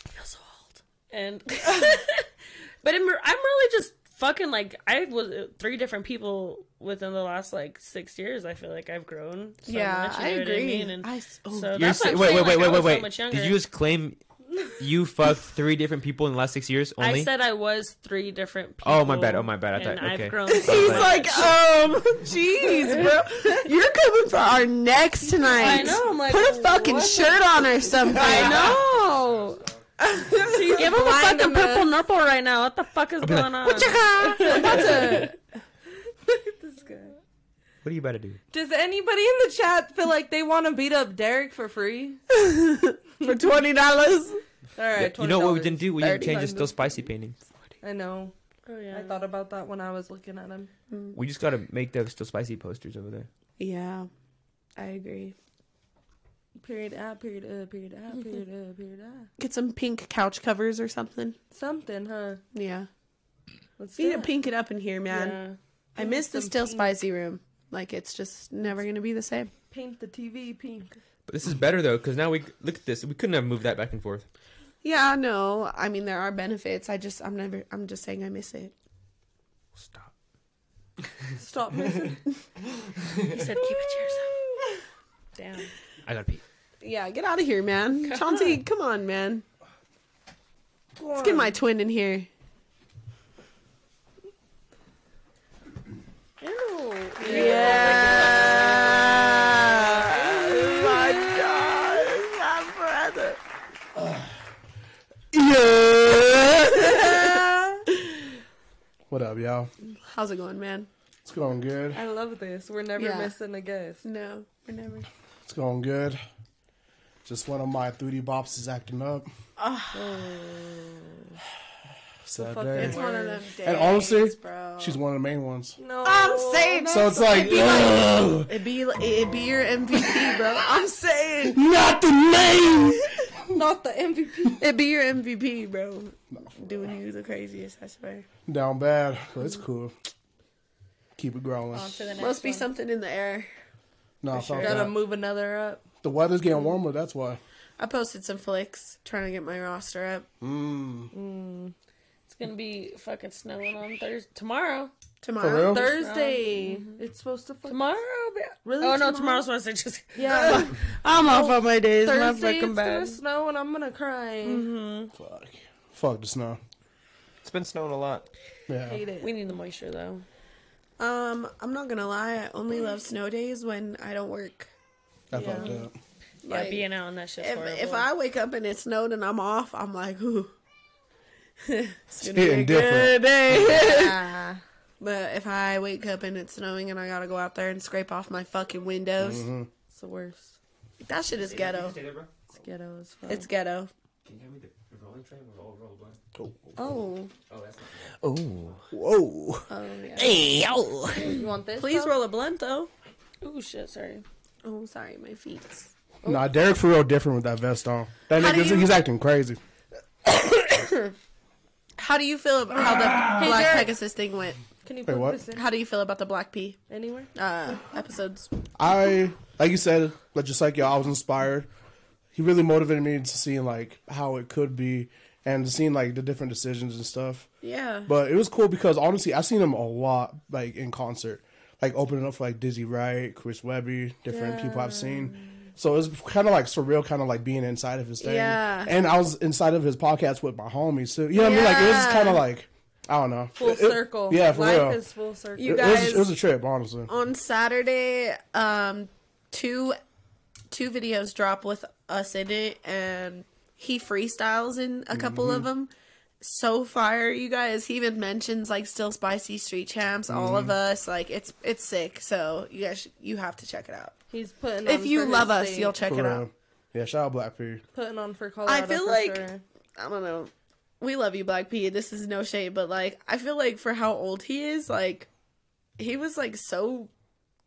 I feel so old. And, but I'm, I'm really just fucking like I was uh, three different people within the last like six years. I feel like I've grown. So yeah, much, you I know what agree. I mean? And I s- oh, so You're that's sa- what wait, wait, like, wait, wait, wait, so wait. Did you just claim you fucked three different people in the last six years only? I said I was three different people. Oh, my bad. Oh, my bad. I and thought- okay. I've grown. He's so much. like, um, jeez, bro, you're coming for our necks tonight. I know. I'm like, Put a fucking what? shirt on or something. I know. Give him a fucking purple nurple right now. What the fuck is be like, going on? I'm about to. This guy. what are you about to do? Does anybody in the chat feel like they want to beat up Derek for free? for twenty dollars. All right, you know what we didn't do? We didn't 30 change the still spicy painting. I know. Oh, yeah. I thought about that when I was looking at him. We just gotta make those still spicy posters over there. Yeah, I agree. Period ah, period uh, period ah, period uh, period ah. Get some pink couch covers or something. Something, huh? Yeah, Let's we need to pink it up in here, man. Yeah. I miss the still pink. spicy room. Like it's just never gonna be the same. Paint the TV pink. But this is better though, because now we look at this. We couldn't have moved that back and forth. Yeah, no. I mean, there are benefits. I just, I'm never. I'm just saying, I miss it. Stop. Stop missing. He said, keep it to yourself. Damn. I gotta pee. Yeah, get out of here, man. Chauncey, come on, man. Let's get my twin in here. Ew. Yeah. my God, my brother. Yeah. what up, y'all? How's it going, man? It's going good. I love this. We're never Yeah. missing a guest. No, we're never. It's going good. Just one of my 3D bops is acting up. Ah. Oh. Sad fuck day. It's one of them days, And honestly, bro. She's one of the main ones. No. I'm saying So it's like, It'd be like, it'd be your MVP, bro. I'm saying not the name. not the MVP. it'd be your MVP, bro. Doing you the craziest, I swear. Down bad, but it's cool. Keep it growing. On to the next Must be one. something in the air. No, for fuck sure. Gotta that. move another up. The weather's getting warmer. That's why. I posted some flicks trying to get my roster up Mm. It's gonna be fucking snowing on Thursday tomorrow. tomorrow. For real? Thursday. It's supposed to fuck. Tomorrow, Really? Oh no, tomorrow? tomorrow's Wednesday. Just Yeah. I'm off on my days. My Thursday fucking it's bad. gonna snow and I'm gonna cry. Mm-hmm. Fuck. Fuck the snow. It's been snowing a lot. Yeah. Hate it. we need the moisture though. Um, I'm not gonna lie. I only love snow days when I don't work. I Yeah. fucked up. Yeah, Like, being out on that shit's If if I wake up and it snowed and I'm off, I'm like, ooh. it's gonna hitting be a good day. Yeah. but if I wake up and it's snowing and I gotta go out there and scrape off my fucking windows, Mm-hmm. It's the worst. that shit is ghetto. It's ghetto as fuck. It's ghetto. Can you hand me the rolling tray? We're all rolled one. Oh, Oh, that's not Oh. Whoa. oh yeah. Hey, yo. you want this? Please though? roll a blunt though. oh shit, sorry. Oh, sorry, my feet. Nah, Derek for real different with that vest on. That nigga, you- he's acting crazy. How do you feel about how the Black Derek. Pegasus thing went? Can you Wait, put what? this in How do you feel about the Black P anywhere? uh, episodes? I, like you said, like just like y'all, I was inspired. He really motivated me to seeing like how it could be and to seeing like the different decisions and stuff. Yeah. But it was cool because honestly, I've seen him a lot like in concert, like opening up for like Dizzy Wright, Chris Webby, different people I've seen. So it was kind of like surreal, kind of like being inside of his thing. Yeah. And I was inside of his podcast with my homies too. You know what I mean? Like it was kind of like I don't know, Full It- it- circle. Yeah, for Life real. is full circle. You it, was, guys- it was a trip, honestly. on Saturday, um, two two videos drop with us in it, and he freestyles in a couple of them. So fire, you guys. He even mentions like still spicy street champs, all of us. Like it's it's sick. So you guys, sh- you have to check it out. He's putting. If you for his love us, state. you'll check For it real. out. Yeah, shout out Black P. putting on for Colorado. I feel for like- sure. I don't know. We love you, Black P. This is no shade, but like I feel like for how old he is, like he was like so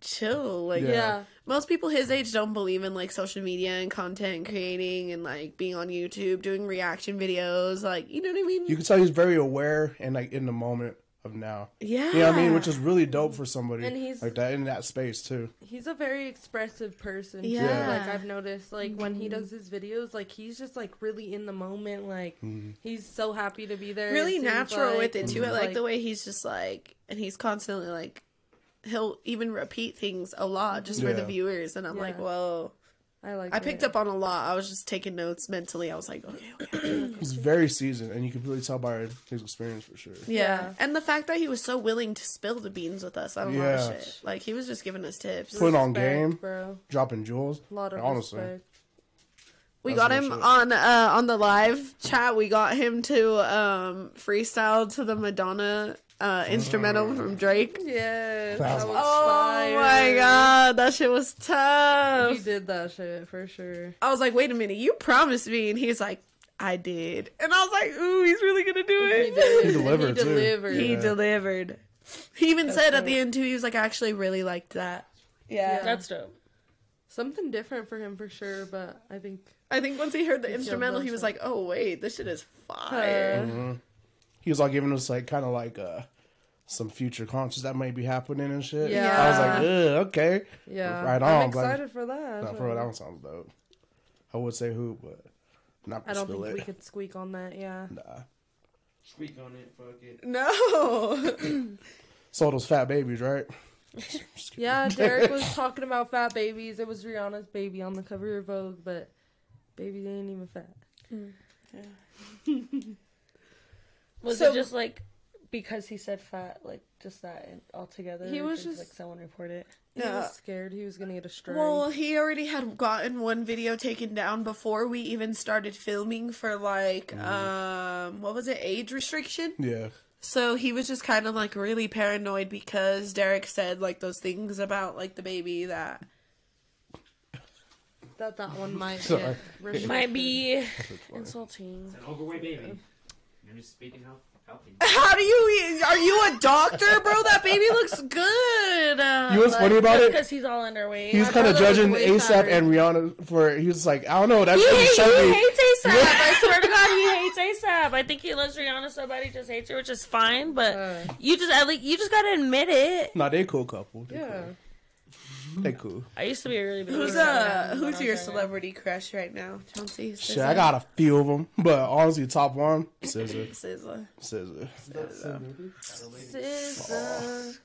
chill. Like, Yeah. Yeah. most people his age don't believe in like social media and content creating and like being on YouTube, doing reaction videos. Like, you know what I mean? You can tell he's very aware and like in the moment of now. yeah. You know what I mean? Which is really dope for somebody And he's- like that in that space too. He's a very expressive person. too. Yeah. Like I've noticed, like when he mm-hmm. does his videos, like he's just like really in the moment. Like mm-hmm. he's so happy to be there. really natural like, with it too. I mm-hmm. he's, like the way he's just like, and he's constantly like, he'll even repeat things a lot just for the viewers, and I'm like, Yeah. whoa. I like. I picked it. up on a lot. I was just taking notes mentally. I was like, okay, okay. He's very seasoned, and you can really tell by his experience for sure. Yeah. Yeah. And the fact that he was so willing to spill the beans with us I don't of Yeah. shit. Like he was just giving us tips. Putting on game, bro. dropping jewels. A lot of honestly. respect. We That's got him shit. on uh on the live chat. We got him to um freestyle to the Madonna uh instrumental from Drake. Yes, That that was- was Oh fire. my god, that shit was tough. He did that shit for sure. I was like, wait a minute, you promised me, and he's like, I did, and I was like, ooh, he's really gonna do He it. did. He delivered, He delivered. He Yeah. delivered. He even That's said at the end too, he was like, I actually really liked that. Yeah. Yeah. That's dope. Something different for him for sure, but I think I think once he heard the He instrumental, he was like, "Oh wait, this shit is fire." uh, He was all giving us like kind of like uh some future concerts that might be happening and shit. Yeah. I was like, Ugh, okay. yeah, Right on. I'm on, excited for that. Not for real, that one sounds dope. I would say who, but not I don't spill think it. we could squeak on that. Yeah. Nah. Squeak on it, fuck it. No. So those fat babies, right? Yeah, Derek was talking about fat babies. It was Rihanna's baby on the cover of Vogue, but baby ain't even fat. Mm. yeah Was So- it just like because he said fat, like just that and altogether? He was just- like someone report it. He Yeah. was scared he was gonna get a strike. well, he already had gotten one video taken down before we even started filming for like um what was it age restriction. Yeah. So he was just kind of like really paranoid because Derek said like those things about like the baby that that that one might Sorry. get. Might be insulting. An overweight baby. You're just speaking how healthy. How do you are you a doctor, bro? That baby looks good. Uh, You know what's funny about it? because he's all underweight. He was kind of judging ASAP and Rihanna for. He was like, I don't know. That's He, really he hates ASAP. I swear to God, he hates ASAP. I think he loves Rihanna so bad he just hates her, which is fine. But Uh. you just at least you just gotta admit it. Nah, they cool couple. They Yeah. cool. They cool. I used to be a really big. who's Rihanna uh fan when I who's your younger. celebrity crush right now, Chauncey? Shit, I got a few of them, but honestly, top one, Scissor, SZA. Scissor. SZA.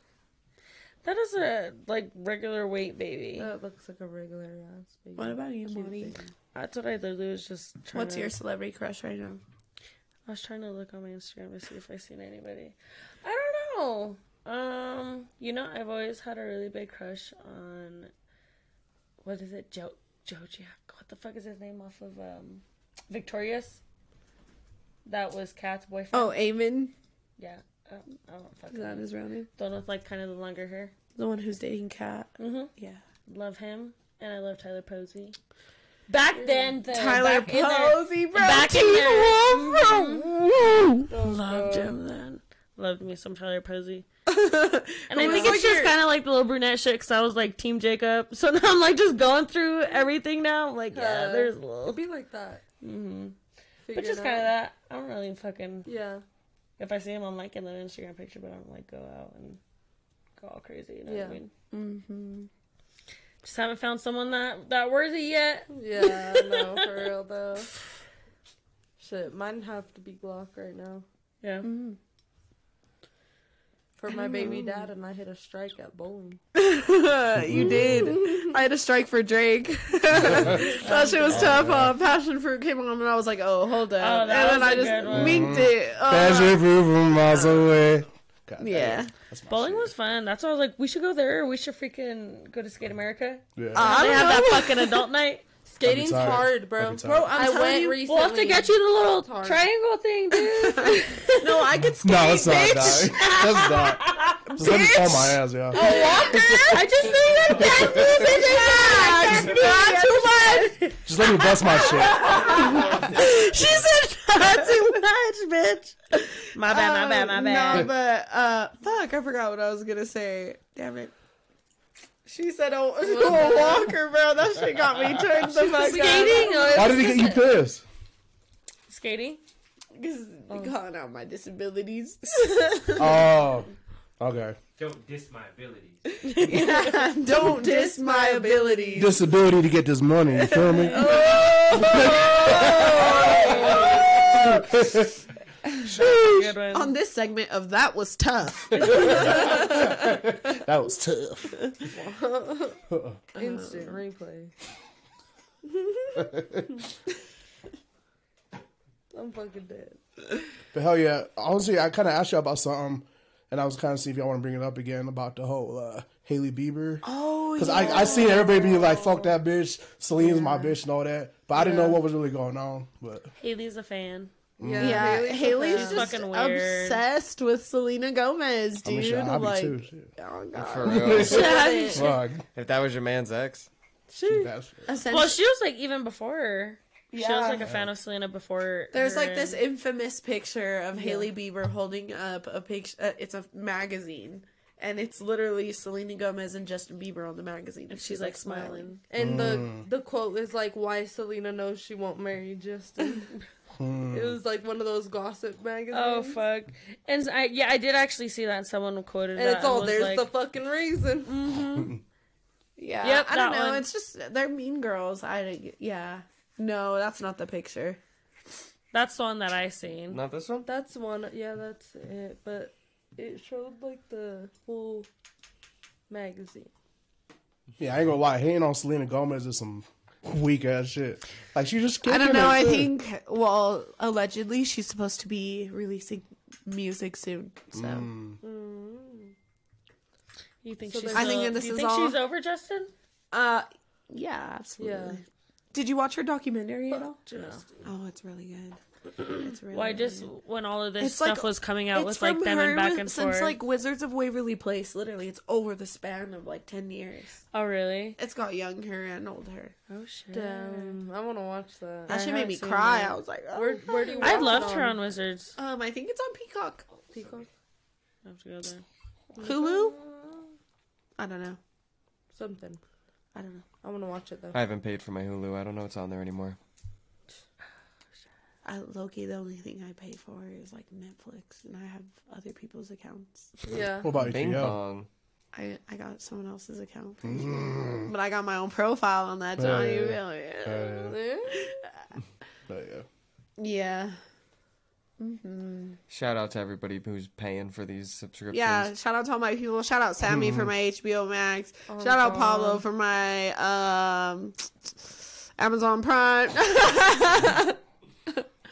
That is a like regular weight baby. That looks like a regular ass baby. What about you, Cute Monty? That's what I literally was just trying. What's to, your celebrity crush right now? I was trying to look on my Instagram to see if I seen anybody. I don't know. Um, you know, I've always had a really big crush on what is it, Joe Jojiak? What the fuck is his name off of um Victorious? That was Kat's boyfriend. Oh, Eamon. yeah. Um, I don't fucking Is that know. his real name? Don't with like kind of the longer hair. The one who's dating Kat. Mm-hmm. Yeah. Love him, and I love Tyler Posey. Back then, the Tyler back in their- Posey, bro. back in Teen their- Wolf, bro. Loved him then. Loved me some Tyler Posey. And I think it's just kind of like the little brunette shit because I was like Team Jacob. So now I'm like just going through everything now. I'm like, yeah, Uh, there's a little. It'll be like that. hmm Figure But just kind of that. I don't really fucking. Yeah. If I see him, I'm like in the Instagram picture, but I don't like go out and go all crazy. You know what Yeah. I mean? Mm-hmm. Just haven't found someone that that worthy yet. Yeah, no, for real though. Shit, mine have to be Glock right now. Yeah. Mm-hmm. For my baby dad, and I hit a strike at bowling. you did. I had a strike for Drake. that shit was tough. Uh, Passion fruit came on, and I was like, "Oh, hold up!" Oh, and then I just good winked it. Uh, Passion fruit from miles away. God damn. yeah. That's Bowling shit. was fun. That's why I was like, we should go there. We should freaking go to Skate America. Yeah. I they don't have know. that fucking adult night. Skating's hard, bro. I'll be tired. Bro, I'm I telling went you, recently. We'll have to get you the little hard. triangle thing, dude. no, I could skate. no, it's not. bitch. Dog. That's not. Just let me fall my ass, yeah. I just think that Yeah, not too much. Just let me bust my shit. She said not too much, bitch. My bad, my bad, my Um, bad. No, but uh, fuck, I forgot what I was gonna say. Damn it. She said, "Oh, a walker, bro." That shit got me turned the fuck Skating? Why did he get you pissed? Skating? Because oh. calling out my disabilities. Oh, okay. Don't diss my abilities. yeah, Don't diss my abilities. Disability to get this money. You feel me? Good one. Oh. On this segment of that was tough. That was tough. Instant replay. I'm fucking dead. But hell yeah, honestly, I kind of asked y'all about something, and I was kind of see if y'all want to bring it up again about the whole uh, Hailey Bieber. Oh, Because I, I seen everybody be like, fuck that bitch, Selena's my bitch and all that. But I didn't know what was really going on. But Hailey's a fan. Yeah, Yeah, Hailey's Hailey's just fucking weird. obsessed with Selena Gomez, dude. I'll be like, too. Shit. oh god. For real. If that was your man's ex, She, That's Well, she was like even before her. She was like a fan of Selena before. there's her like this infamous picture of Hailey Bieber holding up a picture. Uh, it's a magazine, and it's literally Selena Gomez and Justin Bieber on the magazine, and she's, like smiling. and the the quote is like, "Why Selena knows she won't marry Justin." Hmm. it was like one of those gossip magazines. Oh fuck! And I yeah, I did actually see that. Someone quoted And that it's all was there's like, the fucking reason. Mm-hmm. Yeah, Yep, I don't know. one. It's just they're mean girls. I don't- yeah. No, that's not the picture. That's the one that I seen. not this one. That's one. Yeah, that's it. But it showed like the full magazine. Yeah, I ain't gonna lie. Hating on Selena Gomez is some weak ass shit. Like she just. I don't know. I too. think well, allegedly she's supposed to be releasing music soon. So You think So she's? I think still- this do you is think all- she's over Justin? uh yeah, absolutely. Yeah. Did you watch her documentary at all? Oh, it's really good. It's really Why just good. when all of this It's stuff like- was coming out it's with like from them her and back with- and since forth? like Wizards of Waverly Place. Literally, it's over the span of like ten years. oh really? It's got young her and old her. Oh shit! Damn, I want to watch that. That I shit made haven't me seen cry. that. I was like, oh. Where where do you? I watch loved it her on Wizards. um, I think it's on Peacock, Peacock? I have to go there. Hulu. I don't know. Something. I don't know. I want to watch it though. I haven't paid for my Hulu. I don't know what's on there anymore. I Loki. The only thing I pay for is like Netflix, and I have other people's accounts. Yeah. What about Bing HBO? bong. I I got someone else's account, but I got my own profile on that. Johnny. Yeah, Really? Uh, Yeah. yeah. Yeah. hmm Shout out to everybody who's paying for these subscriptions. Yeah. Shout out to all my people. Shout out Sammy for my HBO Max. Oh, Shout out God. Pablo for my um Amazon Prime.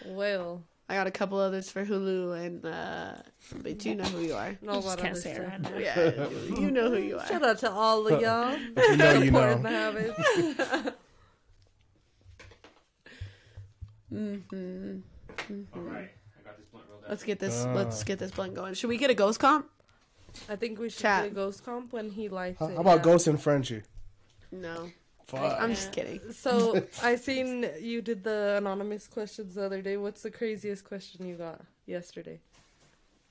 Well, I got a couple others for Hulu, and uh, but you know who you are. no Just lot can't say it right now. Yeah, you know who you are. Shout out to all of y'all. If you know, you Supporting the know. habits. hmm All right, I got this blunt rolled up. Let's get this. Uh. let's get this blunt going. Should we get a ghost comp? I think we should Chat. do a ghost comp when he lights How it. how about yeah. Ghost and Frenchie? No, Fuck. I'm just kidding. So I seen you did the anonymous questions the other day. What's the craziest question you got yesterday?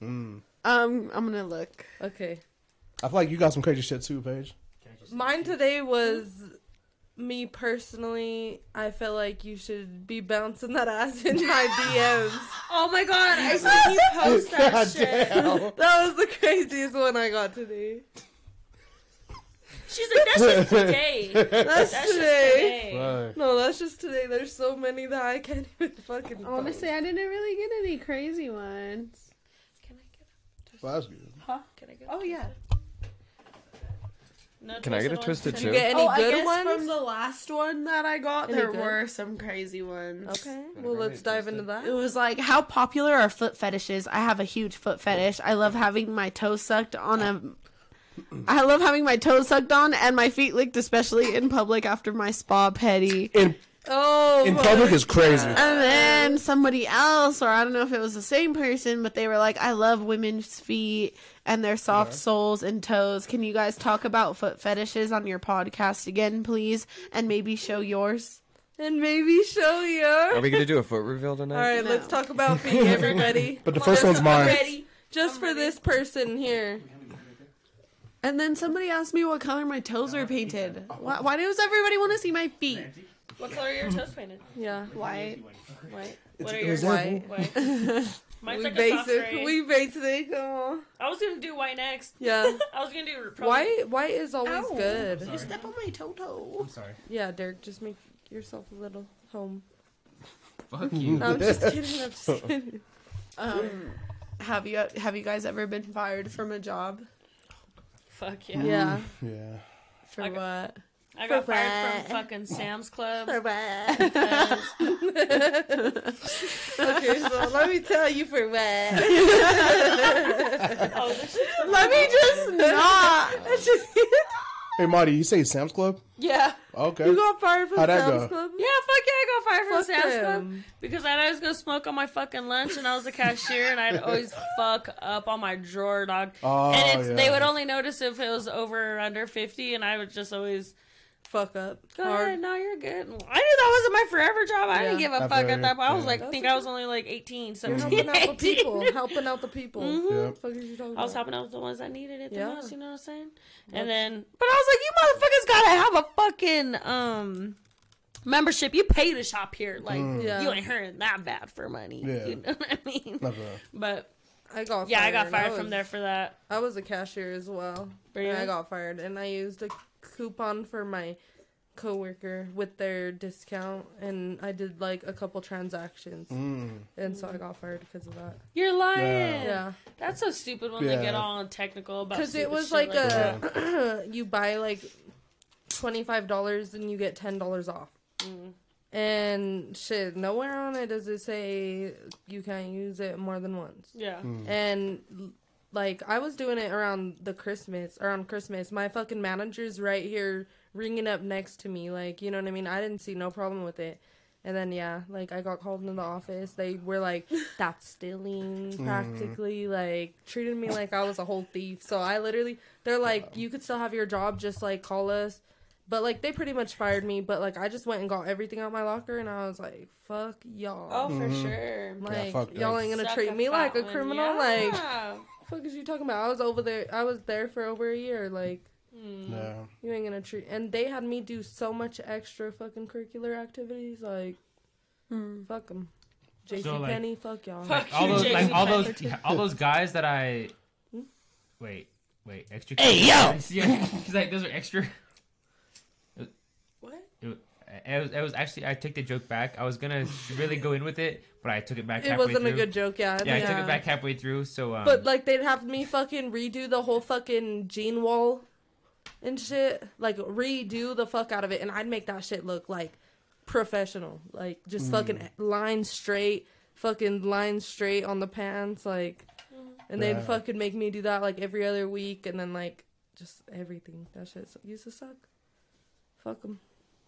Mm. Um, I'm gonna look. Okay, I feel like you got some crazy shit too, Paige. mine today was me personally. I feel like you should be bouncing that ass in my DMs. Oh my god! I seen you post that God shit. damn. That was the craziest one I got today. She's like, that's just today. That's, That's just today. today. Right. No, that's just today. There's so many that I can't even fucking. Honestly, I didn't really get any crazy ones. Can I get? Well, that's good. A, can I get? A Oh yeah. No Can I get a twisted Did you too? get any oh, I good guess ones? from the last one that I got, Any there good? were some crazy ones. Okay, well let's dive into that. It was like, how popular are foot fetishes? I have a huge foot fetish. I love having my toes sucked on a. I love having my toes sucked on and my feet licked, especially in public after my spa petty. In Oh, in public is crazy. And then somebody else, or I don't know if it was the same person, but they were like, I love women's feet and their soft soles and toes. Can you guys talk about foot fetishes on your podcast again, please? And maybe show yours? and maybe show you. Are we gonna do a foot reveal tonight? All right, No. let's talk about feet, everybody. But the first one's mine. Ready? Just for this person here. And then somebody asked me what color my toes are painted. Why, why does everybody want to see my feet? What color are your toes painted? Yeah. White. White. What are Is yours? White. White. Mine's We like a soft basic. gray. We basic. Come on. I was gonna do white next. Yeah. I was gonna do probably, White. White is always Ow. good. You step on my toe toe. I'm sorry. Yeah, Derek. Just make yourself a little home. Fuck you. No, I'm just kidding. I'm just kidding. Um, have you have you guys ever been fired from a job? Fuck yeah. Mm, yeah. Yeah. For I what? I got For fired what? from fucking Sam's Club. For what? okay, so let me tell you for what. oh. Let me just not. That's just Hey, Marty, you say Sam's Club? Yeah. Okay. you got fired from How'd Sam's go? Club. Yeah, fuck yeah, I got fired from Fuck Sam's Club because I'd always go smoke on my fucking lunch, and I was a cashier, and I'd always fuck up on my drawer, dog. Oh, and it's, they would only notice if it was over or under fifty, and I would just always Fuck up. go Hard. ahead, no, you're good. I knew that wasn't my forever job. I didn't give a I fuck at that. point. I was like, That's think. I was only like 18, You're 17, helping out the people. Helping out the people. Mhm. Yep. Fuck you I was about? helping out the ones that needed it the Yeah. most, you know what I'm saying? And then, but I was like, you motherfuckers gotta have a fucking um membership. You pay to shop here, like Yeah. you ain't hurting that bad for money. Yeah. You know what I mean? Never. But I got yeah, I got fired was- from there for that. I was a cashier as well. Were And I got fired, and I used a coupon for my coworker with their discount, and I did like a couple transactions, Mm. and so I got fired because of that. You're lying. Yeah. Yeah, That's so stupid when they get all technical about. because it was shit like a you buy like twenty five dollars and you get ten dollars off. Mm. And shit, nowhere on it does it say you can't use it more than once. Yeah. And like I was doing it around the Christmas, around Christmas. My fucking manager's right here ringing up next to me, like you know what I mean. I didn't see no problem with it. And then yeah, like I got called into the office. They were like, "That's stealing," mm-hmm. practically, like treated me like I was a whole thief. So I literally, they're like, "You could still have your job, just like call us." But like they pretty much fired me. But like I just went and got everything out my locker, and I was like, "Fuck y'all." Oh, for mm-hmm. sure. Like fuck y'all ain't gonna Suck treat me like a fat one. criminal. Like Yeah. Fuck is you talking about? I was over there. I was there for over a year. Like Mm. Yeah. you ain't gonna treat. And they had me do so much extra fucking curricular activities. Like fuck them. JC So, like- Penny, fuck y'all. Fuck all you, those Jason like all those all those guys that I wait wait extra. Hey, yo! Yeah, he's like those are extra. It was, it was, actually I took the joke back. I was gonna really go in with it, but I took it back. It halfway wasn't a through. good joke, yeah. Yeah, I took it back halfway through. So um, But like they'd have me fucking redo the whole fucking gene wall and shit. Like redo the fuck out of it, and I'd make that shit look like professional. Like just fucking lines straight, fucking lines straight on the pants, like. And they'd Yeah. fucking make me do that like every other week, and then like just everything. That shit used to suck. Fuck them.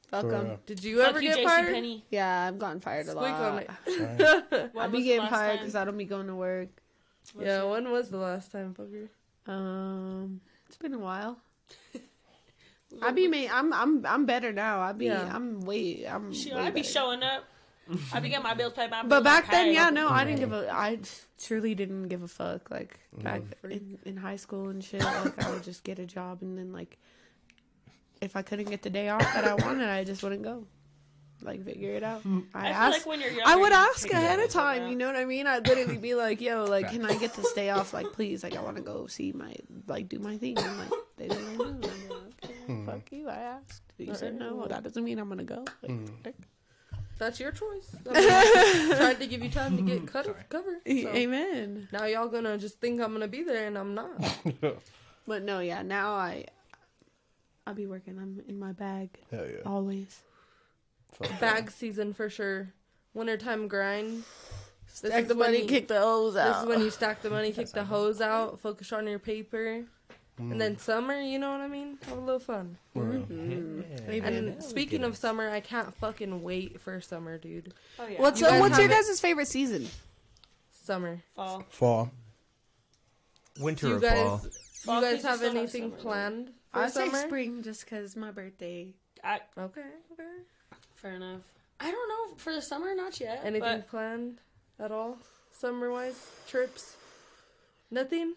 Fuck For 'em. real. Did you Fuck ever you, get JC fired? Penny. Yeah, I've gotten fired a Squeak on lot. it. Sorry. When I'll be the getting last fired time? because I don't be going to work. yeah, when was the last time, fucker? Um, it's been a while. I be ma- I'm I'm I'm better now. I be Yeah. I'm way I'm. Shit, way I be better. showing up. I be getting my bills paid. My But back then, yeah, no, I didn't give a. I truly didn't give a fuck. Like back Mm-hmm. in, in high school and shit, like I would just get a job and then like, if I couldn't get the day off that I wanted, I just wouldn't go. Like figure it out. Hmm. I, I feel asked. like when you're I would you ask ahead of time. out. You know what I mean? I'd literally be like, "Yo, like, can I get to stay off? Like, please, like, I want to go see my, like, do my thing." And like, they didn't know. I'm like, okay, hmm. fuck you. I asked. You said no. Well, that doesn't mean I'm gonna go. Like, hmm. That's your choice. I mean, tried to give you time to get cut cover. so. Amen. Now y'all gonna just think I'm gonna be there and I'm not. But no, yeah. Now I, I'll be working. I'm in my bag Hell yeah. always. Fuck Bag season for sure. Wintertime grind. This Stack is the when money, you- kick the O's This is when you stack the money, kick the hose out, focus on your paper. And then mm. summer, you know what I mean? Have a little fun. Amen. Mm-hmm. And speaking of summer, I can't fucking wait for summer, dude. Oh, yeah. what's You guys what's your have it- guys' favorite season? Summer. fall? Fall. Winter Do you or guys fall? do Fall you guys kids have still have anything summer, planned for I'd say summer? spring just because my birthday. I, Okay, okay. fair enough. I don't know for the summer, not yet. Anything But planned at all? Summer wise? Trips? Nothing?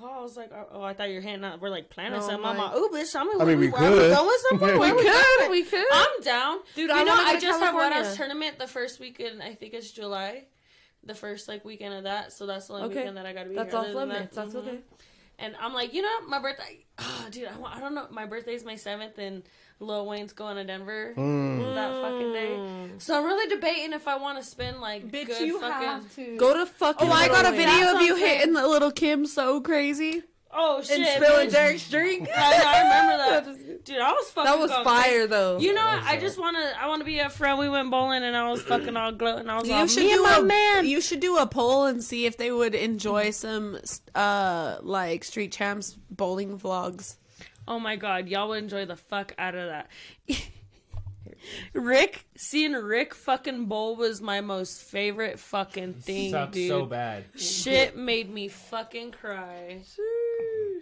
oh, I was like, oh, oh, I thought you were handing out. We're like planning Oh something. I'm my- like, oh, bitch, tell me I where mean, we we, where we could. going somewhere. Yeah, Where we we could, going? we could. I'm down, Dude, You I know, I to just have one California. House tournament the first weekend. I think it's July, the first like weekend of that. So that's the only Okay. weekend that I gotta be. That's here. off limits. that, That's mhm. okay. And I'm like, you know, my birthday. Oh, dude, I, I don't know. My birthday's my seventh, and Lil Wayne's going to Denver Mm. that fucking day. So I'm really debating if I want to spend like Bitch, good you fucking. have to. Go to fucking. Oh, I got a video That's of you hitting the little Kim so crazy Oh shit! and spilling bitch. Derek's drink. I, I remember that, dude. I was fucking. That was going fire crazy. though. You know, what? I just want to. I want to be a friend. We went bowling, and I was fucking all gloating. I was you all, should me do and my a man. you should do a poll and see if they would enjoy some uh like street champs bowling vlogs Oh my god, y'all would enjoy the fuck out of that. Rick, seeing Rick fucking bowl was my most favorite fucking thing, Sucks dude. so bad. Shit made me fucking cry.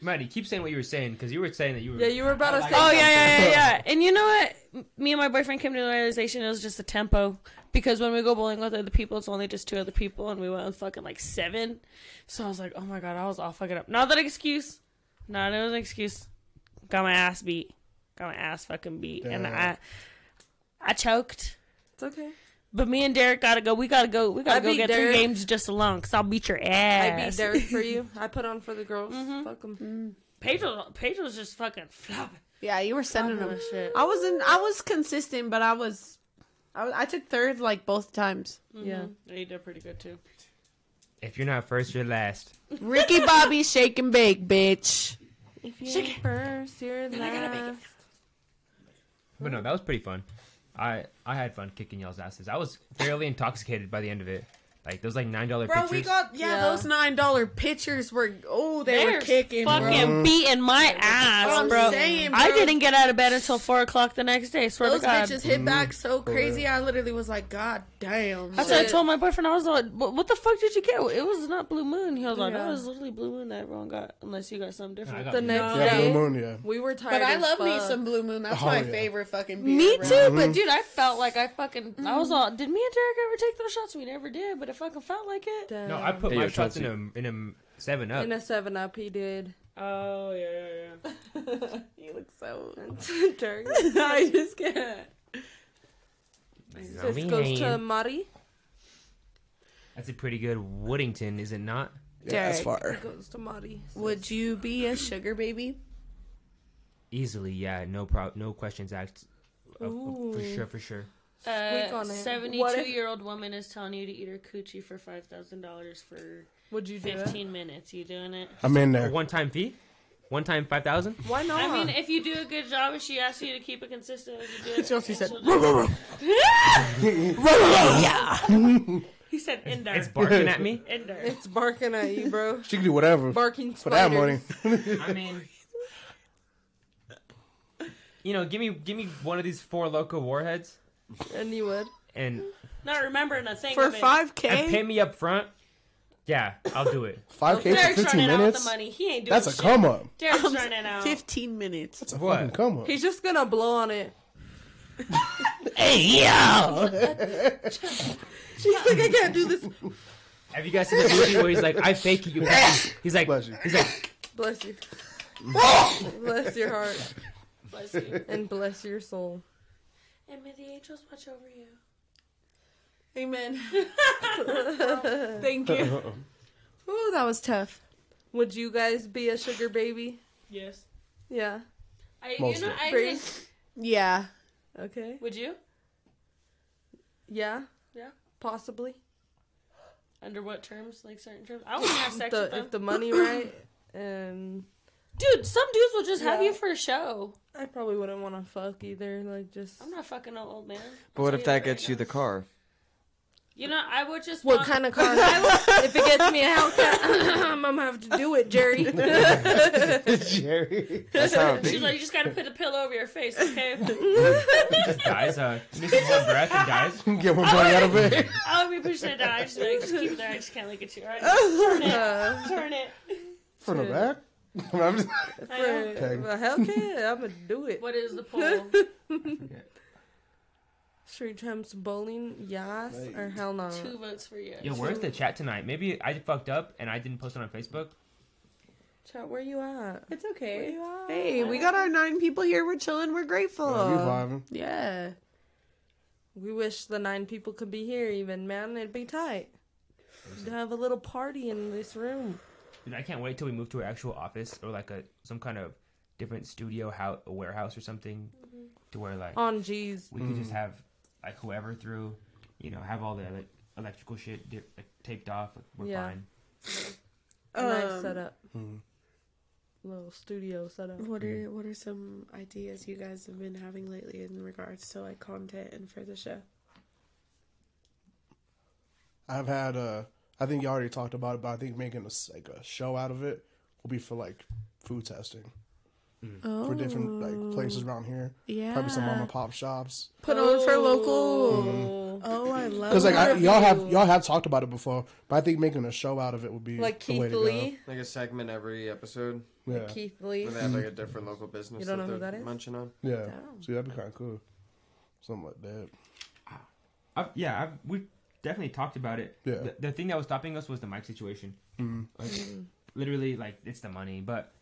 Maddie, keep saying what you were saying because you were saying that you were. Yeah, you were about to say. Oh yeah, yeah, yeah, yeah. And you know what? Me and my boyfriend came to the realization it was just the tempo. Because when we go bowling with other people, it's only just two other people, and we went with fucking like seven. So I was like, oh my god, I was all fucking up. Not that excuse. Not it was an excuse. Got my ass beat. Got my ass fucking beat, and I, I choked. It's okay. But me and Derek gotta go. We gotta go. We gotta I go get Derek. three games just alone. Cause I'll beat your ass. I beat Derek for you. I put on for the girls. Mhm. Fuck 'em. Pedro, Pedro's just fucking flopping. yeah you were sending them shit. i wasn't i was consistent but i was i, was, I took third like both times Yeah. Yeah, you did pretty good too. If you're not first, you're last. ricky bobby shake and bake bitch If you first, you're last. But no, that was pretty fun. I I had fun kicking y'all's asses. I was fairly intoxicated by the end of it. Like those like nine dollar bro pictures. we got yeah, Yeah. those nine dollar pictures were oh they were They're kicking fucking bro. beating my ass, I'm bro. saying, I bro. didn't get out of bed until four o'clock the next day. Swear those to God. bitches hit back mm, so crazy i literally was like god damn That's what I told my boyfriend. I was like, "What, what the fuck did you get? It was not blue moon." He was like, oh, Yeah. "No, it was literally blue moon that everyone got, unless you got something I different." got The next Yeah, day, Blue Moon, yeah. we were tired. but i as love me fuck. some blue moon that's Oh, my yeah. favorite fucking beer Me bro. too, but dude, I felt like I fucking. I was mm-hmm. all. Did me and Derek ever take those shots? We never did, but it fucking felt like it. Damn. No, I put Hey, my yo, shots in a in a seven up. in a seven up. He did. Oh yeah, yeah, yeah. you look so Derek. i just can't This goes to Mari. That's a pretty good Woodington, is it not? Yeah, that's Derek. far. Goes to Mari. would you be a sugar baby Easily, yeah. No pro, no questions asked. Uh, for Ooh. sure, for sure. Squeak Uh, on it. Seventy-two-year-old woman is telling you to eat her coochie for five thousand dollars for Would you do it? fifteen minutes. You doing it? I'm in there. one time fee, one time five thousand. Why not? I mean, if you do a good job and she asks you to keep it consistent, as you do it. Chelsea and said, she'll He said in there. It's barking at me. in there. it's barking at you, bro. She can do whatever Barking for that spiders. money. I mean, you know, give me give me one of these Four Loko warheads And you would. and Not remembering a thing for of it. five and pay me up front. Yeah, I'll do it. Five K for fifteen running out the minutes. money. He ain't doing That's a shit. come up. Derek's running out. fifteen minutes That's a What? fucking come up. He's just gonna blow on it. Hey yo! She's like, I can't do this. Have you guys seen the movie where he's like, "I fake it, you fake it." He's like, Bless you. he's like, Bless you. bless your heart Bless you. and bless your soul. And may the angels watch over you. amen thank you Ooh, that was tough Would you guys be a sugar baby? Yes. Yeah. I, you Mostly. know, I Bree? think- yeah Okay. Would you? Yeah. Yeah. Possibly. Under what terms? Like certain terms? I wouldn't have sex The, with them. if the money right, and Dude, some dudes will just have Yeah. you for a show. I probably wouldn't want to fuck either. Like just. I'm not fucking no old man. But what if that gets you the car? You know, I would just. What want- kind of car? if it gets me a Hellcat, I'm gonna have to do it, Jerry. Jerry. That's how it She's be. like, you just gotta put a pillow over your face, okay? he just dies. Uh, misses one breath and dies. Get one money out of it. I would be pushing it down. I just, be like, just keep it there. I just can't look at you. All right, turn it. Uh, Turn it. From the back. I'm just- I know. for Okay. a Hellcat, I'm gonna do it. What is the poll? Street Champs bowling, yes or hell no? Two votes for yes. Yo, where's the chat tonight? Maybe I fucked up and I didn't post it on Facebook. Chat, where you at? It's okay. Where you at? Hey, we got our nine people here. We're chilling. We're grateful. Yeah, we. Yeah. We wish the nine people could be here, even man. It'd be tight to have a little party in this room. Dude, I can't wait till we move to an actual office or like a some kind of different studio house, a warehouse or something, to where like On G's. we could just have like whoever through, you know, have all the ele- electrical shit di- like, taped off. Like, we're Yeah. fine. nice Um, setup. hmm. Little studio setup. What are what are some ideas you guys have been having lately in regards to like content and for the show? I've had uh I think you already talked about it, but I think making a, s- like a show out of it will be for like food testing Oh, for different like places around here. Yeah, Probably some mom and pop shops. put on for local. Oh. Oh, I love. Because like I, y'all have y'all have talked about it before, but I think making a show out of it would be Like the way Keith to Lee. Like a segment every episode. go. Yeah, Keith Lee. Where they have like a different local business You don't that know who that is? munching on. yeah. Damn. See, that'd be kind of cool. Something like that. I've, yeah, I've, we definitely talked about it. Yeah. The, the thing that was stopping us was the mic situation. Mhm. Like, literally, like it's the money, but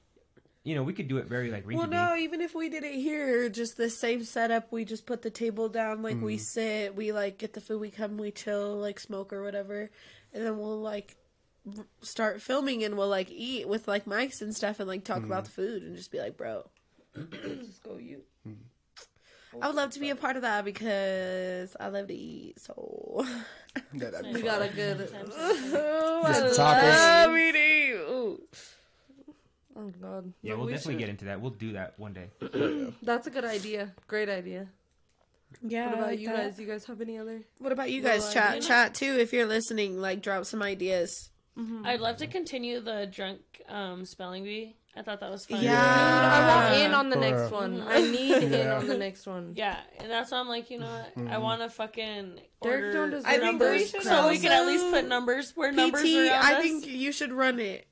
you know, we could do it very like Well, no, even if we did it here, just the same setup. We just put the table down, like we mm-hmm. sit, we like get the food, we come, we chill, like smoke or whatever, and then we'll like start filming and we'll like eat with like mics and stuff and like talk about mm-hmm. the food and just be like, bro, just go you. I would love to be a part of that because I love to eat. So Yeah, that'd be We fun. got a good. oh, I Just love eating. Ooh. Oh God. Yeah, No, we'll we definitely should- get into that. We'll do that one day. That's a good idea. Great idea. Yeah. What about like you that. guys? You guys have any other? What about you No guys? Chat, idea. chat too. If you're listening, like drop some ideas. I'd love to continue the drunk um, spelling bee. I thought that was fun. Yeah. Dude, I want in on the For next one. I need in on the next one. Yeah, and that's why I'm like, you know what? I mm-hmm. want to fucking Derek order Jones is I think we numbers should so we can at least put numbers where numbers PT, are. I us. think you should run it.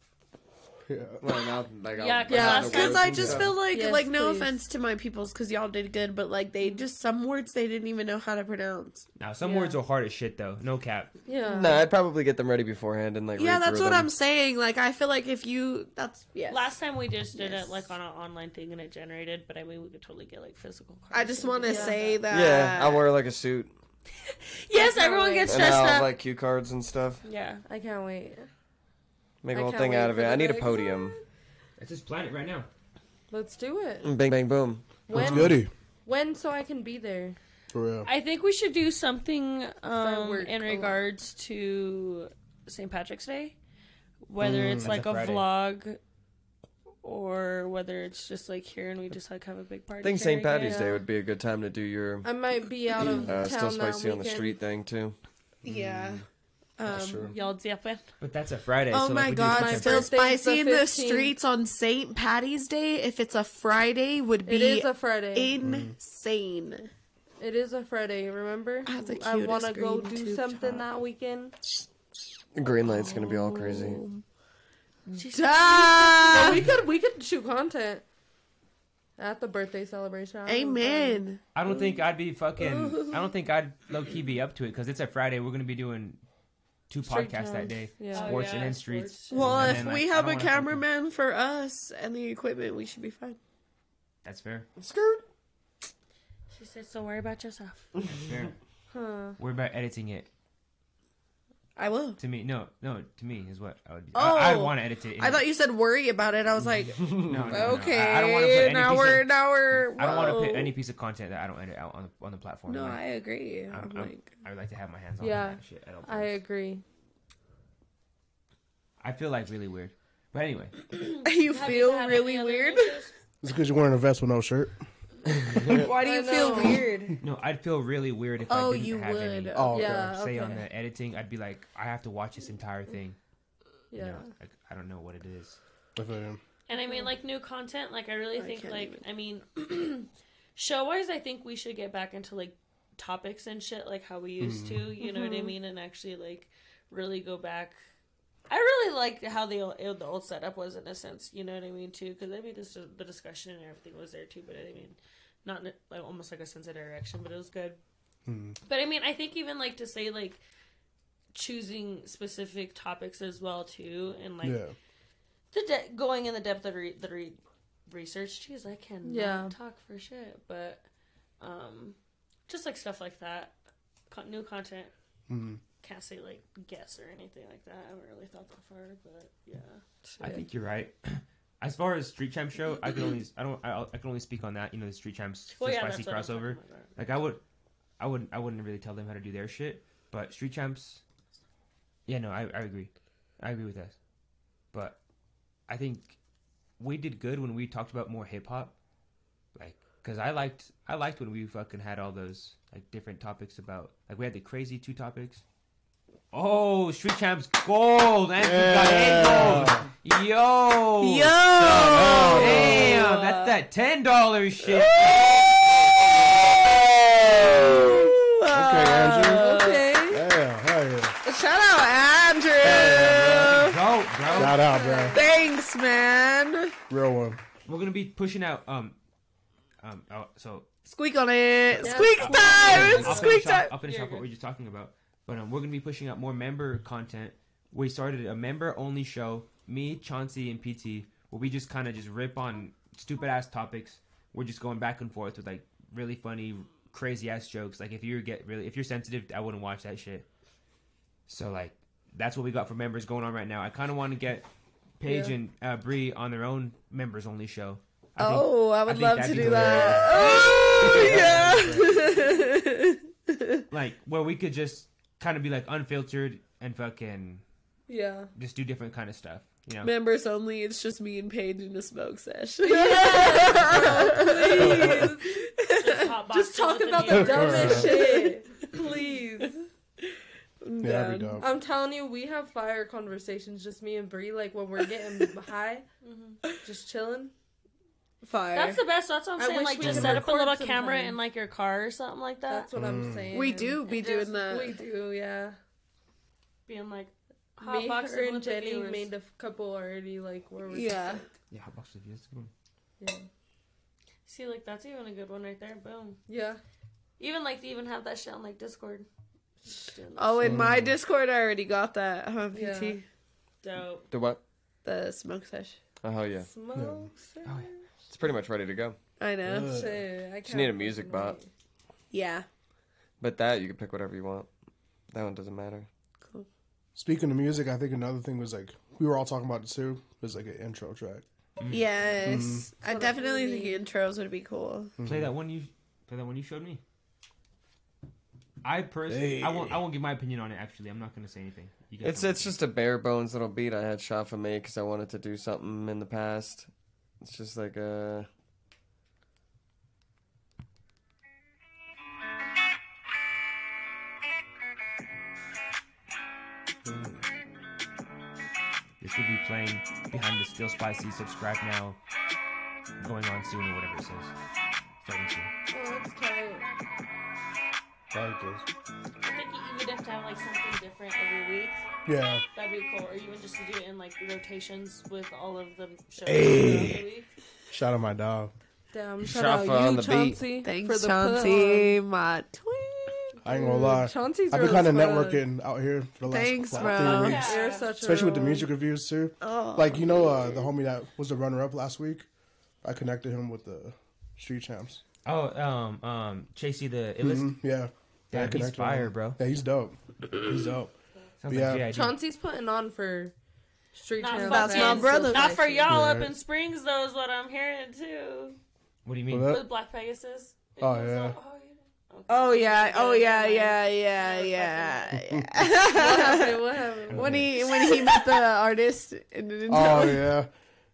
Yeah. Well, now, like, Yeah, I'll 'cause have last the time- Because words I just stuff. feel like, Yes, like, no please. offense to my peoples, because y'all did good, but like, they just some words they didn't even know how to pronounce. Now, some Yeah. words are hard as shit, though. No cap. Yeah. No, I'd probably get them ready beforehand and like. Yeah, that's what them. I'm saying. Like, I feel like if you, that's yeah. Last time we just did Yes. it like on an online thing and it generated, but I mean we could totally get like physical cards. I just want to say that. that. Yeah, I'll wear like a suit Yes, everyone wait. gets and dressed I'll up. like cue cards and stuff. yeah. I can't wait. Make a whole thing out of it. I need a podium. Let's just plan it right now. Let's do it. Bang bang boom. What's When? goody? When so I can be there. For real. I think we should do something um, work in a lot. regards to St. Patrick's Day, whether Mm. it's That's like a a, Friday. vlog or whether it's just like here and we just like have a big party. I think St. during it. Patty's Day would be a good time to do your I might be out of uh, town still that spicy on the weekend. street thing too. Yeah. That's Um, true. Y'all zipping. But that's a Friday. Oh so, like, my we do god, My something- still spicy the in the streets on St. Patty's Day. If it's a Friday, would be is a Friday. insane. It is a Friday. Remember? I I want to go do something top. that weekend. Green light's gonna be all crazy. Duh! we could we could shoot content at the birthday celebration. I don't know. Amen. I don't think I'd be fucking. I don't think I'd low key be up to it because it's a Friday. We're gonna be doing two Street podcasts that day. Yeah. Oh, Sports yeah, and then streets. Well, And if then, like, we have a wanna cameraman for us and the equipment, we should be fine. That's fair. Skirt. She said, "So worry about yourself." That's fair. Huh. We're about editing it. I will. To me, no, no. To me is what I would. Oh. I, I oh, want to edit it. I thought you said worry about it. I was like, No, no, no, no. okay, I, I don't want to put any now piece we're of, now we're. I don't want to put any piece of content that I don't edit out on the on the platform. No, Like, I agree. I'm, I'm- I'm- like, I would like to have my hands on Yeah. that shit. I don't. I agree. I feel like really weird. But anyway, you Have feel had really weird. It's because you're wearing a vest with no shirt. Why do you feel weird? no, I'd feel really weird if Oh, I didn't you have would. any Oh, okay. Yeah. say okay. on the editing. I'd be like, I have to watch this entire thing. You Yeah. know, like I don't know what it is. I feel you. And I mean, like new content. Like I really I think, can't like I mean, show wise, I think we should get back into like topics and shit, like how we used mm-hmm. to. You know what I mm-hmm. mean? And actually, like really go back. I really liked how the old, the old setup was in a sense. You know what I mean too? Because I mean, this the discussion and everything was there too. But I mean, not like almost like a sense of direction, but it was good. But I mean, I think even like to say like choosing specific topics as well too, and like Yeah. the de- going in the depth of re- the re- research. Jeez, I can Yeah. talk for shit, but um, just like stuff like that, Con- new content. Mhm. Can't say like guess or anything like that. I haven't really thought that far, but yeah. I think you're right. As far as Street Champ show, I can only I don't I, I can only speak on that. You know, the Street Champs Well, yeah, spicy that's what I'm crossover. talking about. Like I would, I wouldn't I wouldn't really tell them how to do their shit. But Street Champs, yeah, no, I I agree, I agree with that. But I think we did good when we talked about more hip hop, like because I liked I liked when we fucking had all those like different topics about like we had the crazy two topics. Oh, Street Champs gold and Yeah. gold. Yo, Yo! damn, that's that ten dollars shit. Okay, Andrew. Okay. Yeah, hell yeah. Shout out Andrew. Go, bro. Shout out, bro. Thanks, man. Real one. We're gonna be pushing out um um oh, so Squeak on it. Yeah. Squeak time. It's I'll squeak finish off, time. I'll finish You're off what we were just talking about. But um, we're gonna be pushing out more member content. We started a member only show. Me, Chauncey, and PT. Where we just kind of just rip on stupid ass topics. We're just going back and forth with like really funny, crazy ass jokes. Like if you get really, if you're sensitive, I wouldn't watch that shit. So like that's what we got for members going on right now. I kind of want to get Paige Yeah. and uh, Bree on their own members only show. I think- Oh, I would think love to do hilarious. that. Oh, yeah. like where we could just kind of be like unfiltered and fucking Yeah. just do different kind of stuff. You know, Members only. It's just me and Paige in a smoke sesh. Just, hot Just boxing talk about the the dumbest shit. Please. Yeah, that'd be dope. I'm telling you, we have fire conversations, just me and Bree, like when we're getting high, just chilling. Fire. That's the best. That's what I'm I saying. wish Like, we just could set up a record little sometime. camera in like your car or something like that. That's what I'm Mm. saying. we do be And doing just- that. We do, yeah. Being like, hot Me, boxing her, and Jenny viewers. made a couple already, like where we Yeah. yeah, hot box review. That's a good one. yeah, See, like that's even a good one right there. Boom. yeah. Even like they even have that shit on like Discord. Doing that Oh, in my Discord, I already got that. Huh, PT. Yeah. dope. The what? The smoke sesh. Oh hell yeah, Smoke. Oh, it's pretty much ready to go. I know. Ugh. Shit, I Just need a music bot. Yeah. But that you can pick whatever you want. That one doesn't matter. Cool. Speaking of music, I think another thing was like we were all talking about it too. Was like an intro track. Mm. Yes. Mm-hmm. I What definitely think movie. intros would be cool. Mm-hmm. Play that one you play that one you showed me. I personally, I won't, I won't give my opinion on it. Actually, I'm not gonna say anything. You guys It's know. it's just a bare bones little beat I had shot Shafa make because I wanted to do something in the past. It's just like uh this could be playing behind the still spicy. Subscribe now. Going on soon or whatever it says. Starting soon. Oh, that's tight. I like this. I think you would have to have like something different every week. Yeah. That'd be cool. Or even just to do it in like rotations with all of the shows Hey. the week. Shout out my dog. Damn, shout out Shafa you, on the beat. Chauncey. Thanks, for the Chauncey. My twin. I ain't gonna lie. Chauncey's I've been real kind of networking out here for the last Thanks, like, bro. three weeks. You're such a Especially with the music reviews too. Oh. Like you know, uh, the homie that was the runner up last week. I connected him with the street champs. Oh, um, um, Chasey the illest. Mhm, Yeah. Yeah, I he's connected fire, him. bro. Yeah, he's dope. He's dope. Sounds Yeah. like J.I.D. Chauncey's putting on for Street Not Champs. That's my Still brother. Not for y'all up Yeah. in Springs, though, is what I'm hearing too. What do you mean? What up? With Black Pegasus. Oh, It was yeah. all- oh, yeah. Okay. Oh yeah, oh yeah, never yeah, yeah, yeah. What happened? What happened? when he when he met the artist and didn't Oh tell him. yeah.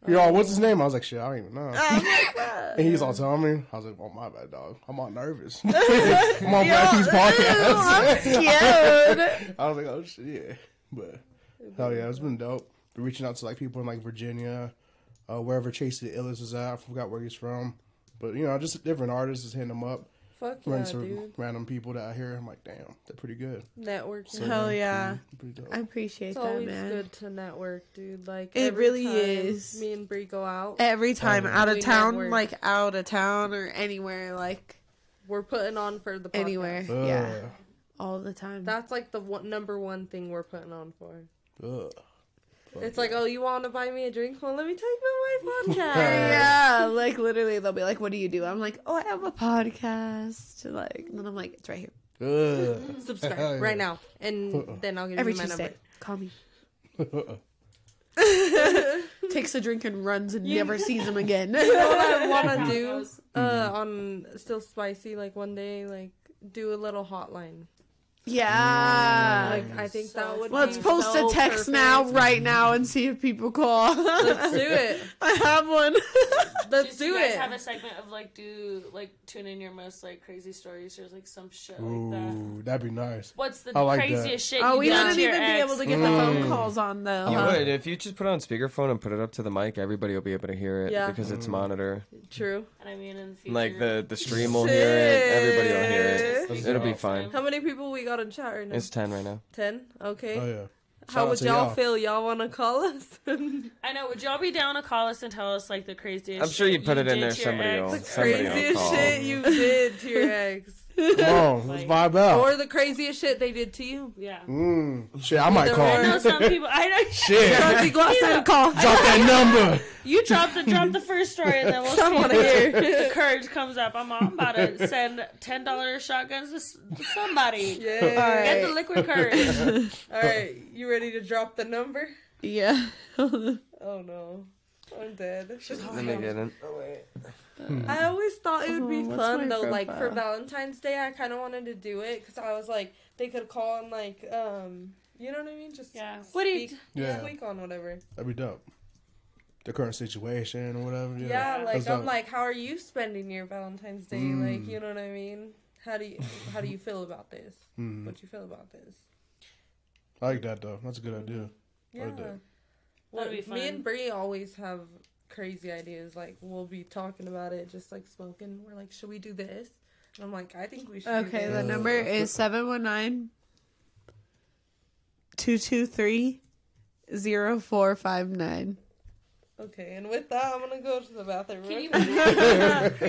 You're all, what's his name? I was like, shit, I don't even know. "What?" And he's all telling me. I was like, oh my bad, dog. I'm all nervous. I'm on Matthew's podcast. Scared. I was like, oh shit, yeah. But hell yeah, it's been dope. Reaching out to like people in like Virginia, uh, wherever Chase the Illis is at. I forgot where he's from. But you know, just different artists, just hitting them up. Fuck yeah, Run some dude. random people that I hear. I'm like, damn, they're pretty good. Networking. Hell yeah, Pretty dope. I appreciate It's that, always man. good to network, dude. Like It really is. Me and Bree go out. Every time out of town, network. like out of town or anywhere, like We're putting on for the podcast. anywhere, Ugh. yeah, all the time. That's like the one, number one thing we're putting on for. Ugh. It's like, oh, you want to buy me a drink? Well, let me tell you about my podcast. yeah, like literally, they'll be like, "What do you do?" I'm like, "Oh, I have a podcast." Like, and then I'm like, "It's right here Ugh. Subscribe right now, and then I'll give every you my Tuesday. number. Call me." Takes a drink and runs and never sees him again. You know what I want to it do goes. uh, on Still Spicy? Like one day, like do a little hotline. Yeah. Like I think that would. Let's post so a text perfect. now, right now, and see if people call. Let's do it. I have one. Let's Just do you guys it. have a segment of like do like tune in your most like crazy stories or like some shit like that. Ooh, that'd be nice. What's the I like that. craziest shit oh, you we wouldn't to your even be able to get the phone Mm. calls on though. You huh? would if you just put it on speakerphone and put it up to the mic. Everybody will be able to hear it Yeah. because it's monitor. True. And I mean, in the future, Like the the stream will hear it. Everybody will hear it. It'll be fine. How many people we got in chat right now? It's ten right now. Ten. Okay. Oh yeah. How Shout out would y'all, y'all. feel? Y'all want to call us? I know. Would y'all be down to call us and tell us like the craziest? I'm sure you'd put it in there. to your Somebody ex? will. the Somebody craziest call. shit you did to your ex, Come on, let's vibe out. or the craziest shit they did to you. Yeah. Mm, shit, I might call. I know some people. I know. Shit, Chauncey, go outside and call. drop that number. You drop the drop the first story and then we'll Someone see. here. The courage comes up. I'm, I'm about to send ten dollars shotguns to, s- to somebody. Yeah. Get the liquid courage. All right, you ready to drop the number? Yeah. Oh no, I'm dead. Let me get in. I always thought it would be Oh, fun my though. Like for? Valentine's Day, I kind of wanted to do it because I was like, they could call and like, um, you know what I mean? Just Yeah. What do you speak, Yeah. speak on whatever. That'd be dope. The current situation or whatever. Yeah. Yeah, like That's I'm dope. like, how are you spending your Valentine's Day? Mm. Like, you know what I mean? How do you how do you feel about this? Mm, What you feel about this? I like that though. That's a good idea. Yeah. Like that. Well, That'd be me and Bree always have crazy ideas. Like we'll be talking about it, just like smoking. We're like, should we do this? And I'm like, I think we should. do Okay, the number is 719 223 0459. Okay, and with that, I'm gonna go to the bathroom. Can you real put quick. like,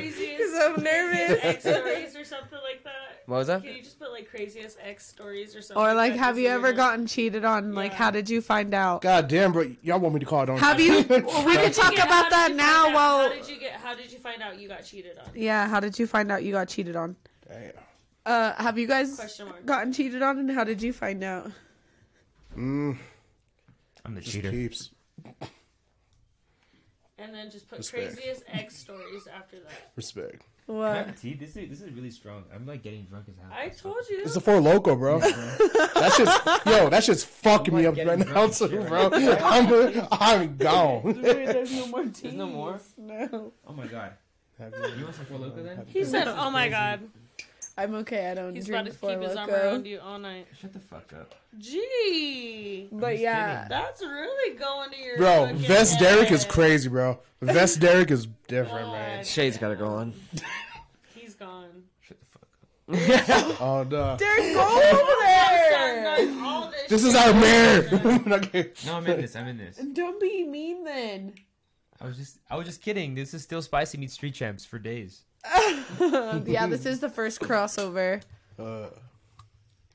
I'm nervous. craziest Ex stories or something like that. What was that? Can you just put like craziest X stories or something? Or, like, that have you ever isn't- gotten cheated on? Like, how did you find out? God damn, bro. Y'all want me to call? Don't Have you? we How can talk get- about that now find out- while. How did you get? How did you find out you got cheated on? Yeah, how did you find out you got cheated on? Damn. Uh, have you guys gotten cheated on, and how did you find out? Mm, I'm the just cheater. keeps. And then just put Respect. craziest ex stories after that. Respect. What? tea? This is this is really strong. I'm like getting drunk as hell. I told you. It's a four Loko, bro. that shit's yo. That shit's fucking me up right getting now drunk too, bro. I'm I'm gone. There's no more tea. There's no more. No. Oh my god. You want some Four Loko then? He said, "Oh my god, I'm okay. I don't he's about drink to keep Four his arm Loko. around you all night." Shut the fuck up. Gee, But just yeah, that's really going to your Bro, fucking Vest Derek is head. crazy, bro. Vest Derek is different, man. God. Shades gotta go on. He's gone. Shut the fuck up. Oh, duh. Derek, go over there. Done all this This is shit. our mayor. okay. No, I'm in this. I'm in this. Don't be mean then. I was just I was just kidding. This is still spicy meets street champs for days. yeah, this is the first crossover. Uh,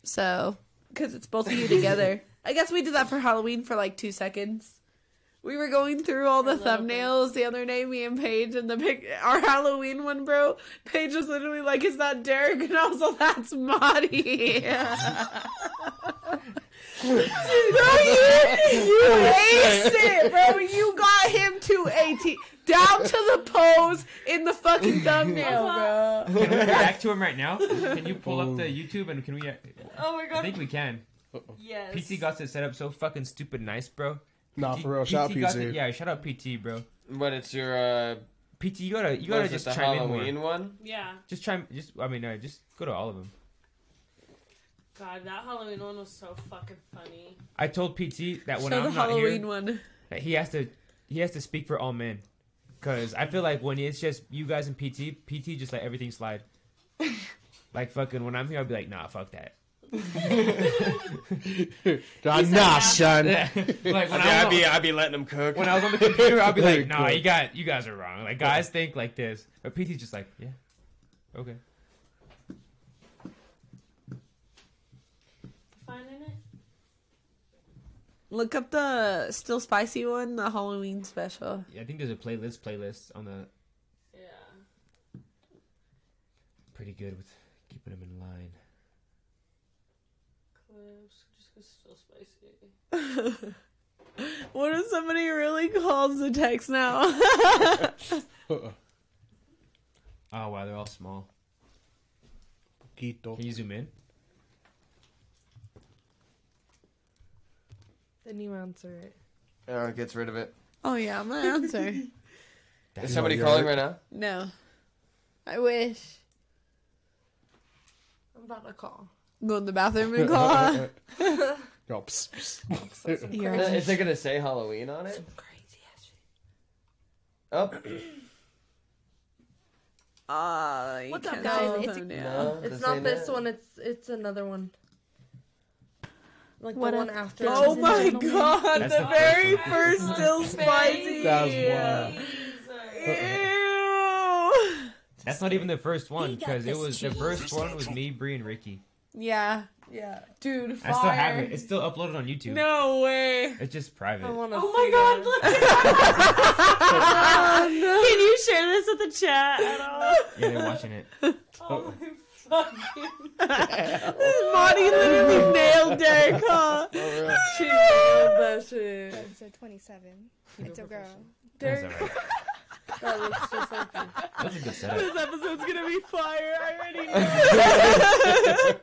So, because it's both of you together. I guess we did that for Halloween for like two seconds. We were going through all the thumbnails the other day, me and Paige, and the pic- our Halloween one, bro. Paige was literally like, "Is that Derek?" And I was like, "That's Marty." bro, you, you aced it, bro. You got him to eighteen down to the pose in the fucking thumbnail, bro. Can we react to him right now? Can you pull up the YouTube and can we? Oh my god! I think we can. yes. PT got it set up so fucking stupid nice, bro. nah, P- for real. Shout out got PT. it- yeah, shout out PT, bro. But it's your uh, PT, you gotta you gotta is it, just the chime Halloween in more. one. Yeah. Just chime. Just I mean, uh, just go to all of them. God, that Halloween one was so fucking funny. I told PT that when Show the I'm not Halloween here, one. that he has to he has to speak for all men. Cause I feel like when it's just you guys and PT, PT just let everything slide. like fucking when I'm here, I'll be like, nah, fuck that. Nah, nah, son. like when I'd be, I I'd be, I'd be letting them cook. when I was on the computer, I'll be like, nah, cool. you got you guys are wrong. Like guys think like this, but PT's just like, yeah, okay. Finding it? Look up the still spicy one, the Halloween special. Yeah, I think there's a playlist playlist on the Yeah. pretty good with keeping them in line. Clips. Just 'cause it's still spicy. What if somebody really calls the text now? Oh wow, they're all small. Quito. Can you zoom in? Then you answer it. Oh, it gets rid of it. oh yeah, I'm gonna answer. Is somebody calling right. right now? No. I wish. I'm about to call. Go in the bathroom and call. Yo, psst, psst. You're Uh, Is it gonna say Halloween on it? some Crazy ass shit. Oh, Uh, you What's up, can't guys? slow It's- them down. no. It's this not ain't this it. one. It's it's another one. Like What the one after. Oh this. my god, That's the, the very first first still spicy. That's wild. Ew. That's not even the first one because it was the first one was me, Bree, and Ricky. Yeah, Yeah. dude, I still have it. It's still uploaded on YouTube. No way. It's just private. I want to. Oh my god, look Can you share this with the chat at all? Yeah, they're watching it. Oh my fucking Monty literally nailed Derek, huh? She nailed that shit. Episode 27. It's a girl. That's Derek, alright. that looks just like you. That's a good setup. This episode's gonna be fire. I already know.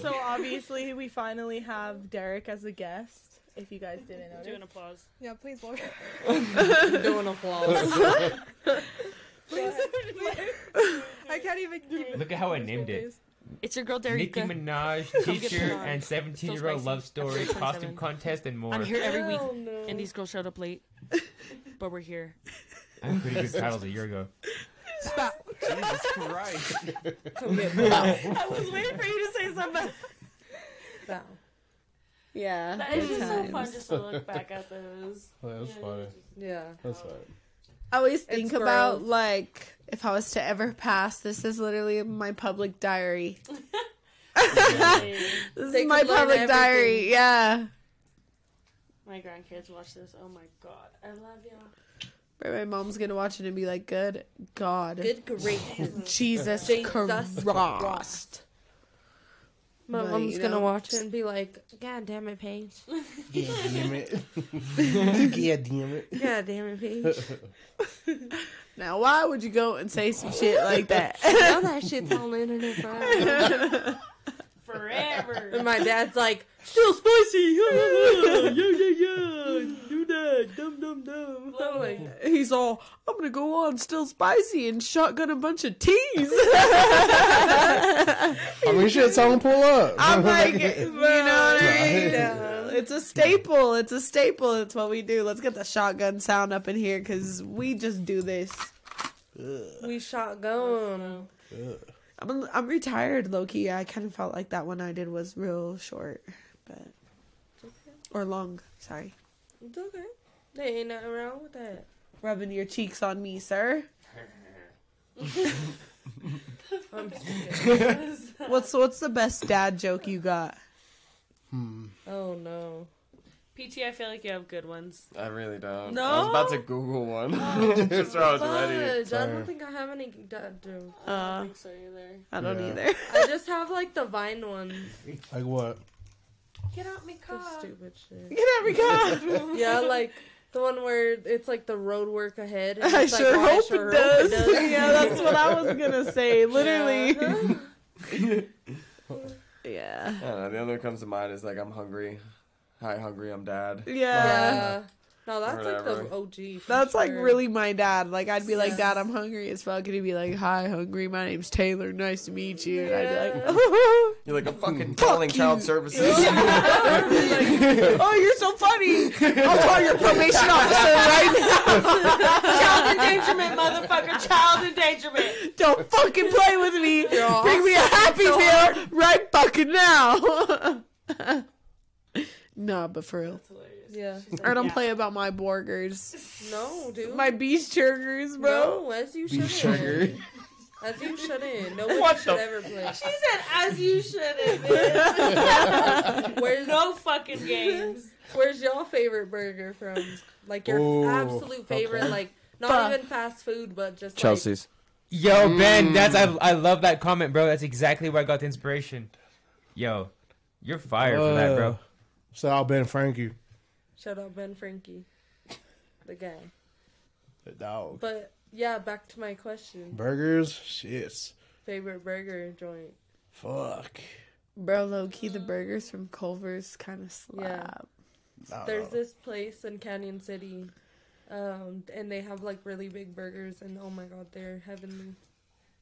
So obviously we finally have Derek as a guest. If you guys didn't Do an applause. Yeah, please vote. Doing applause. I can't even keep Look at how I named it. It's your girl Nicki Derica. Minaj, get teacher, put and 17 year old spicy. love story, Episode costume 27. contest, and more. I'm here every week, Hell no. and these girls showed up late, but we're here. I had pretty good titles a year ago. Stop. Jesus Christ! I was waiting for you to say something. Bow. Yeah, It's good just so fun times. just to look back at those. Oh, that's funny. Yeah. That's funny. I always think about like if I was to ever pass, this is literally my public diary. This They is my public diary. Yeah. my grandkids watch this. Oh my god, I love y'all. But my mom's gonna watch it and be like, "Good God, Good gracious. Jesus, Jesus Christ." Christ. My But, mom's you gonna know. watch it and be like, God damn it, Paige. Yeah, damn it. yeah, damn it. God damn it, Paige. Now, why would you go and say some shit like that? now that shit's on the internet forever. Forever. And my dad's like, still spicy. Yeah, yeah, yeah, yeah. Do that. Dum, dum, dum. I'm like, He's all, I'm gonna go on still spicy and shotgun a bunch of teas. I mean, shit, someone pull up. I'm like, you know what I mean? Yeah. It's a staple. It's a staple. It's what we do. Let's get the shotgun sound up in here because we just do this. we shotgun. I'm I'm retired, Loki. I kind of felt like that one I did was real short, but or long. Sorry, It's okay. There ain't nothing wrong with that. rubbing your cheeks on me, sir. I'm What's what's the best dad joke you got? Oh no. PT, I feel like you have good ones. I really don't. No? I was about to Google one. Just so I was ready. Fudge. I don't think I have any dad jokes. I Uh, don't think so either. I don't Yeah. either. I just have like the Vine ones. Like what? Get out me The stupid shit. Get every gun. Yeah, like the one where it's like the road work ahead. and I it's like, sure oh, hope sure it does. hope it yeah, that's what I was gonna say. Literally. Yeah. Yeah. I don't know, the other one comes to mind is like I'm hungry. Hi, hungry. I'm dad. Yeah. yeah. No, that's like the OG. for That's like really my dad. Like I'd be like, Dad, I'm hungry as fuck, and he'd be like, Hi, hungry. My name's Taylor. Nice to meet you. And I'd be like, You're like I'm fucking calling child services. Oh, you're so funny. I'll call your probation officer right now. Child endangerment, motherfucker! Child endangerment. Don't fucking play with me. You're Bring me a Happy so Meal right fucking now. nah, but for real. Yeah. I don't play about my burgers. No, dude. My beef burgers, bro. No, as you Beef shouldn't. sugar. As you shouldn't. No one What should the- ever play. She said, "As you should have." Where's no fucking games. Where's y'all favorite burger from? Like your Ooh, absolute favorite, okay. like not Fuck. even fast food, but just Chelsea's. Yo, Ben, that's I, Mm. I love that comment, bro. That's exactly where I got the inspiration. Yo, you're fired for that, bro. So Shout out Ben Frankie. Like, shout out Ben Frankie, the guy. The dog. But yeah, back to my question. Burgers, shits. Favorite burger joint. Fuck. Bro, low key, the burgers from Culver's kind of Yeah. slap. I don't There's know. this place in Cañon City, um, and they have like really big burgers, and oh my god, they're heavenly.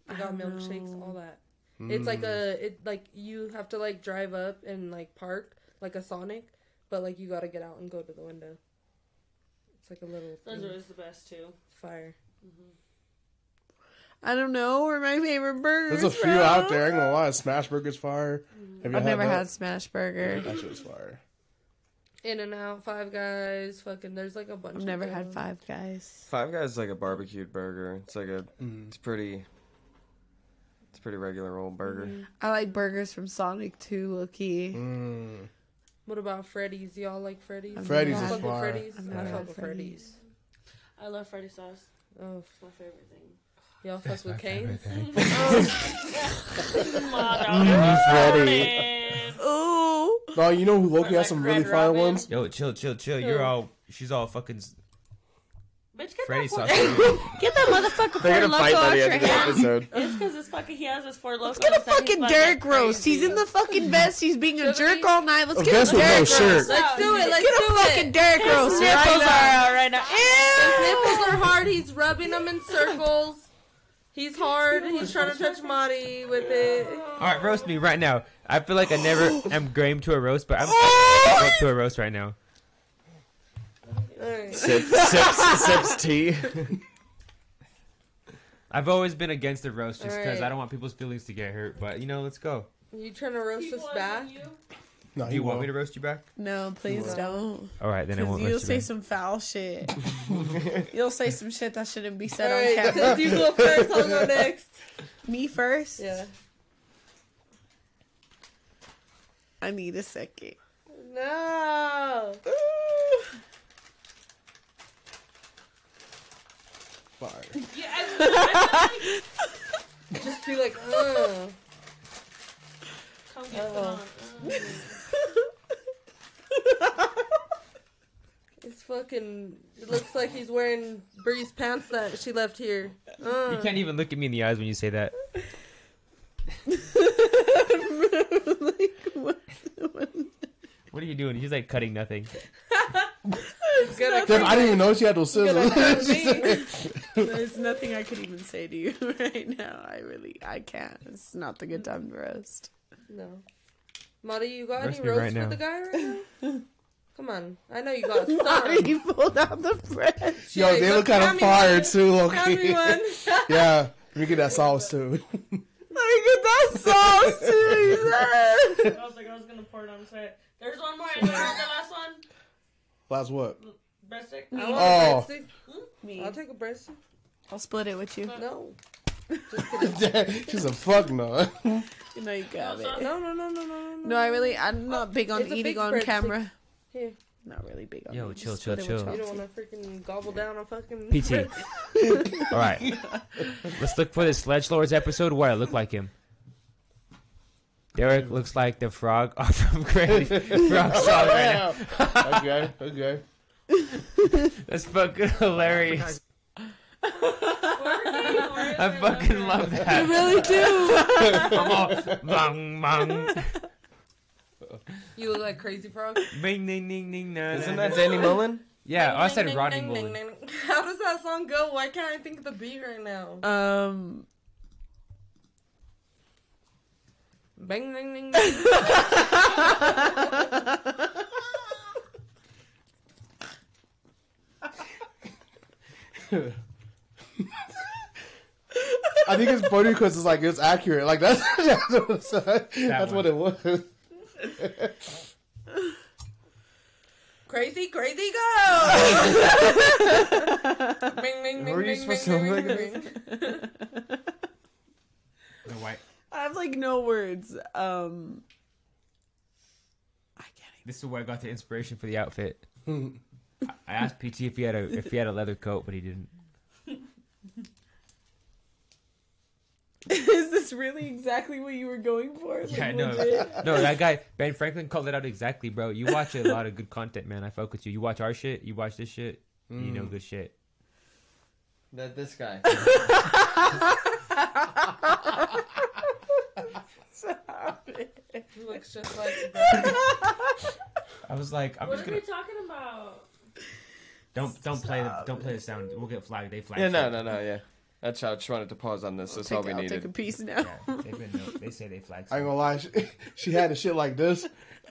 They I got milkshakes, know. all that. It's like Mm. a it like you have to like drive up and like park like a Sonic, but like you gotta get out and go to the window. It's like a little Those thing. are always the best too. fire. I don't know where my favorite burgers. There's a few from. out there. I ain't gonna lie. Smash Burger's fire. Have you I've never that? had smash burger. That shit was fire. In and out, Five Guys, fucking. There's like a bunch. I've of never had. Five Guys. Five Guys is like a barbecued burger. It's like a. Mm. It's pretty. It's a pretty regular old burger. Mhm. I like burgers from Sonic too, Loki. Mm. What about Freddy's? Y'all like Freddy's? I've Freddy's is Fuck with fire. Freddy's. I've I never fuck with Freddy's. Freddy's. I love Freddy sauce. Oh, It's my favorite thing. y'all fuck with Cane's? Mm, Freddy. Ooh. No, you know who Loki has some really Red fire ones? Yo, chill, chill, chill. You're all. She's all fucking s- Bitch, get Freddy that, sauce. four, get that motherfucker They're Four gonna fight Loko by out the your end of the hand. episode. It's because it's fucking. He has his four Lokos. Let's get a and he's fucking fucking Derek roast. He's in the fucking vest. He's being a jerk all night. Let's Oh, get guess a with no Derek shirt. roast. Let's do it. Let's Get a fucking it. Derek His nipples are now. out right now. His nipples are hard. He's rubbing them in circles. He's hard. He's trying to touch Marty with it. All right, roast me right now. I feel like I never am game to a roast, but I'm oh I'm up to a roast right now. Alright. Sips, sips, sips tea. I've always been against the roast just because Alright. I don't want people's feelings to get hurt. But you know, let's go. You trying to roast us back? No, Do you want won't. me to roast you back? No, please don't. All right, then I won't you'll roast say you back. some foul shit. you'll say some shit that shouldn't be said on Alright, camera. since you go first, I'll go next. Me first? Yeah. I need a second. No. Fire. Just be like, uh. Come get Uh-oh. It's fucking. It looks like he's wearing Bree's pants that she left here. Uh. You can't even look at me in the eyes when you say that. like, what, what? What are you doing? He's like cutting nothing. It's I didn't even know she had those scissors. There's nothing I could even say to you right now. I really, I can't. It's not the good time to roast. No. Marty, you got Roast any me roast right for now. the guy right now? Come on. I know you got some. Marty pulled out the bread. Yo, Shit, they look kind of me fire too, Hand me Loki. yeah, let me get that sauce too. Let me get that sauce too. I was like, I was gonna pour it on the side. There's one more. And you want the last one? Last what? Breadstick? I want Oh. a breadstick. Hmm? Me. I'll take a breadstick. I'll split it with you. No. Just kidding. She's a fuck no. You know you got it. No, no, no, no, no, no. No, I really, I'm not big on It's a eating big on breadstick. camera. Here. Not really big on. Yo, it. chill, Just chill, split it with chill. You don't want to freaking gobble down a fucking. PT. All right. Let's look for the Sledge Lords episode where I look like him. Derek looks like the frog off from Crazy Frog Song right now. okay, okay. That's fucking hilarious. I fucking love that. I really do. I'm all bang bang. You look like Crazy Frog. Bing ding ding ding. na, Isn't that. Danny Mullen? Yeah, I said Ding, Rodney ding, ding, Mullen. ding, ding. How does that song go? Why can't I think of the beat right now? Um, Bang, ding, ding, ding. I think it's funny because it's like it's accurate. Like that's that's, what, that's what it was. crazy, crazy girl. bing, bing, bing, Were you bing, supposed bing, to bing, look bing, bing. The white. I have like no words. Um, I can't This is where I got the inspiration for the outfit. I I asked PT if he had a if he had a leather coat, but he didn't. Is this really exactly what you were going for? Like, Yeah, no, legit? no, that guy Ben Franklin called it out exactly, bro. You watch a lot of good content, man. I fuck with you. You watch our shit, you watch this shit, you Mm. know good shit. That this guy. He looks just like. I was like, I'm What just are gonna we talking about? don't don't play the don't play the sound. We'll get flagged. They flagged. Yeah, no, no, no, yeah. That's how I just wanted to pause on this. That's all we I'll take a needed. piece now. Yeah, they've been, they say they flagged. I ain't gonna lie, she, she had a shit like this,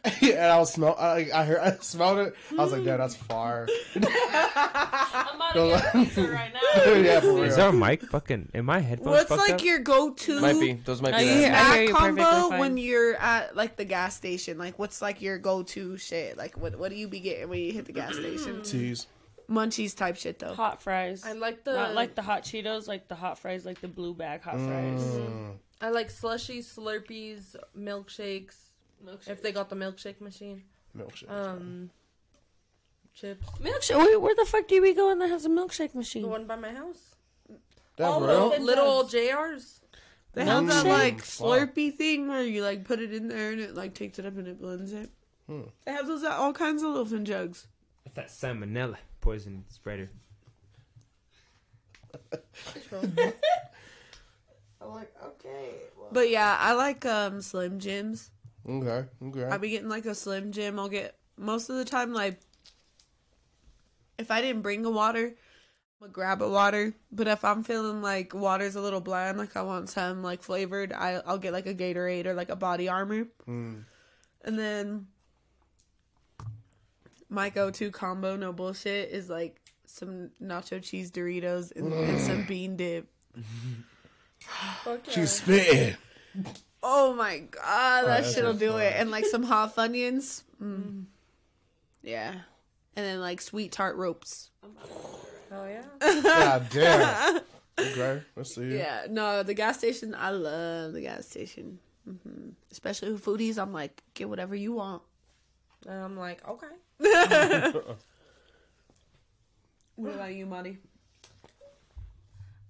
and I was smell. I, I heard, I smelled it. I was like, "Damn, that's fire." I'm about to get a pizza right now. yeah, for Is real. our mic fucking? Am my headphones What's fucked like up? your go-to Might be. Those might be. you- that. I snack hear you perfectly combo fine. when you're at like the gas station? Like, what's like your go-to shit? Like, what what do you be getting when you hit the gas station? Tease. Munchies type shit though. Hot fries. I like the. Not like the hot Cheetos, like the hot fries, like the blue bag hot fries. Mm. I like slushies, Slurpees, milkshakes. If they got the milkshake machine. Milkshake. Um. Chips. Milkshake. Where, where the fuck do we go in that has a milkshake machine? The one by my house. That's all real. of it. Little JRs. They have that Milkshake? like Wow. Slurpee thing where you like put it in there and it like takes it up and it blends it. Hmm. They have those at all kinds of loaf jugs. It's that salmonella poison spreader. I'm like, okay. But yeah, I like um Slim Jims. Okay. Okay. I'll be getting like a Slim Jim. I'll get most of the time like if I didn't bring a water, I'm gonna grab a water. But if I'm feeling like water's a little bland, like I want some like flavored, I I'll get like a Gatorade or like a Body Armor. Mm. And then my go-to combo, no bullshit, is like some nacho cheese Doritos and, and some bean dip. Fuck yeah. She's spitting. Oh my god, that that shit'll sounds do it. And like some hot funyuns. Mm. Yeah. And then like sweet tart ropes. Oh yeah. God damn. Okay. Let's see. Yeah. No, the gas station. I love the gas station. hmm Especially with foodies. I'm like, get whatever you want. And I'm like, okay. What about you, Monty?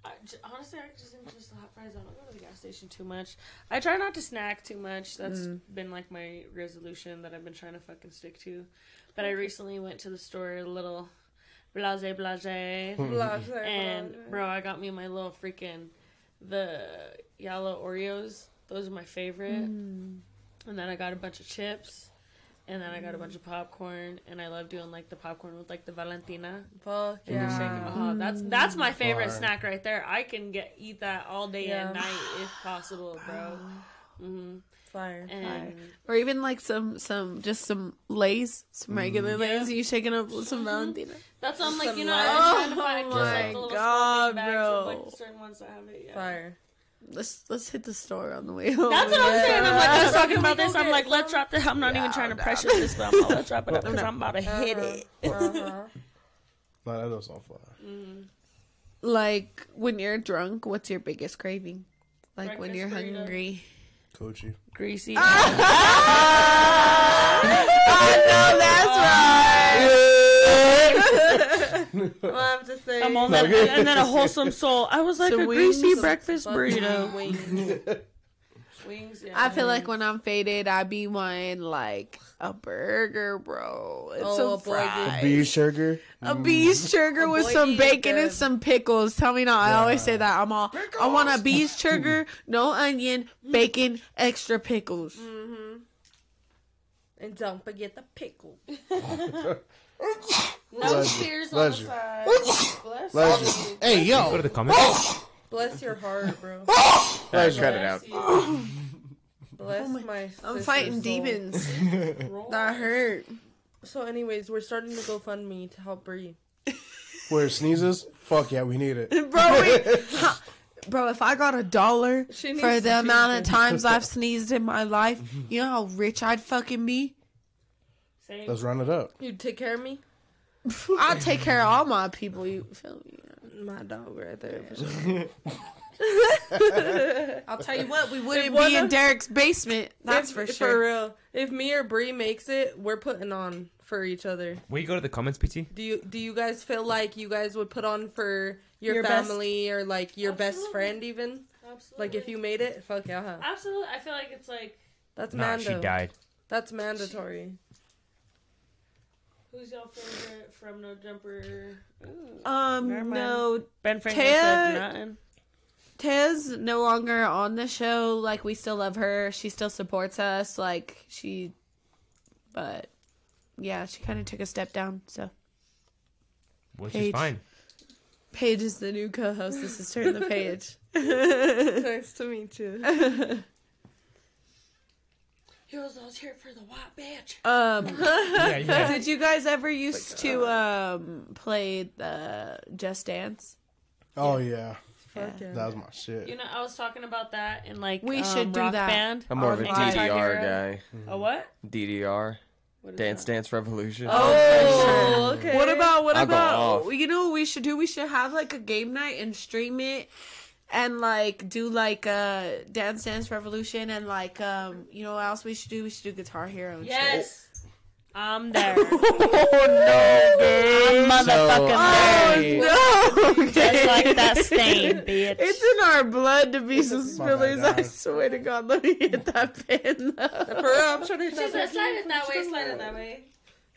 I j- honestly, I just am just the hot fries. I don't go to the gas station too much. I try not to snack too much. That's Mm. been like my resolution that I've been trying to fucking stick to. But I recently went to the store, a little blase blase, Blase, and bro, I got me my little freaking the yellow Oreos. Those are my favorite. Mm. And then I got a bunch of chips. And then I got a bunch of mm. popcorn, and I love doing like the popcorn with like the Valentina. Fuck And you're yeah. Oh, that's that's my favorite Fire. snack right there. I can get eat that all day Yeah. and night if possible, bro. hmm Fire. And Or even like some some just some lays, some regular mm. lays. Yeah. You shaking up with some mm-hmm. Valentina. that's what I'm like, Some you know, light- I'm trying to find Oh just like my the little God, small bags bro. of like certain ones that have it. Yeah. Fire. Let's let's hit the store on the way home. That's what I'm saying. I'm like, I let's talking about this. I'm like, let's some? drop this. I'm not even trying to pressure this, but I'm like, let's drop it up because I'm about to hit it. Uh-huh. No, that does sound fire. Like when you're drunk, what's your biggest craving? Like when you're burrito. hungry. Coachy. Greasy. I have to say. I'm on that, and then a wholesome soul. I was like Some a greasy breakfast burrito. Wings. Wings, yeah. I feel like when I'm faded, I be wanting like a burger, bro. It's Oh, some a burger. fries. Beef sugar. A beef sugar A with boy some eat bacon and some pickles. Tell me now. I always say that. I'm all. I want a beef sugar, no onion, bacon, extra pickles. Mm-hmm. And don't forget the pickle. no Legend. tears on the Legend. side. Bless Legend. you. Hey, Go to yo. the comments. Bless your heart, bro. Bless Alright, cut it out. you. Bless oh my. I'm sister's fighting soul. demons. Roll. that hurt. So, anyways, we're starting to GoFundMe to help Bree. Where it sneezes? Fuck yeah, we need it. bro. Wait, Ha- bro, if I got a dollar She needs for to the amount of times I've sneezed in my life, you know how rich I'd fucking be. Same. Let's run it up. You take care of me. I'll take care of all my people. You feel me? My dog right there. For sure. I'll tell you what, we wouldn't one be in of- Derek's basement. That's If- for For real. If me or Bree makes it, we're putting on for each other. Will you go to the comments, PT? Do you do you guys feel like you guys would put on for your, Your best- family or like your best friend even? Absolutely. Like if you made it, fuck yeah. huh? Absolutely. I feel like it's like That's Nah, mando. she died. That's mandatory. Who's y'all favorite from No Jumper? Ooh. Um, no, Ben Franklin Taya- said nothing. Tez no longer on the show. Like we still love her. She still supports us. Like she, but yeah, she kind of took a step down. So Which Paige. is fine. Paige is the new co-host. This is turn the page. nice to meet you. Heroes always here for the white bitch. Um, Yeah, yeah. did you guys ever used to um play the Just Dance? Oh yeah, Fuck yeah. that was my shit. You know, I was talking about that in like We um, should do rock that. band. I'm more of a Our live. DDR guy. A what? DDR. What is Dance that? Dance Revolution. Oh, okay. What about what I'll go about off. you know what we should do? We should have like a game night and stream it and like do like a Dance Dance Revolution and like um you know what else we should do? We should do Guitar Hero and shit. Yes. I'm there. Oh no I'm motherfucking there. no! no! Just like that stain, bitch. It's in our blood to be some My spillers. I swear to God, let me hit that pin. For real, I'm trying to She said, slide it that way, slide it that way.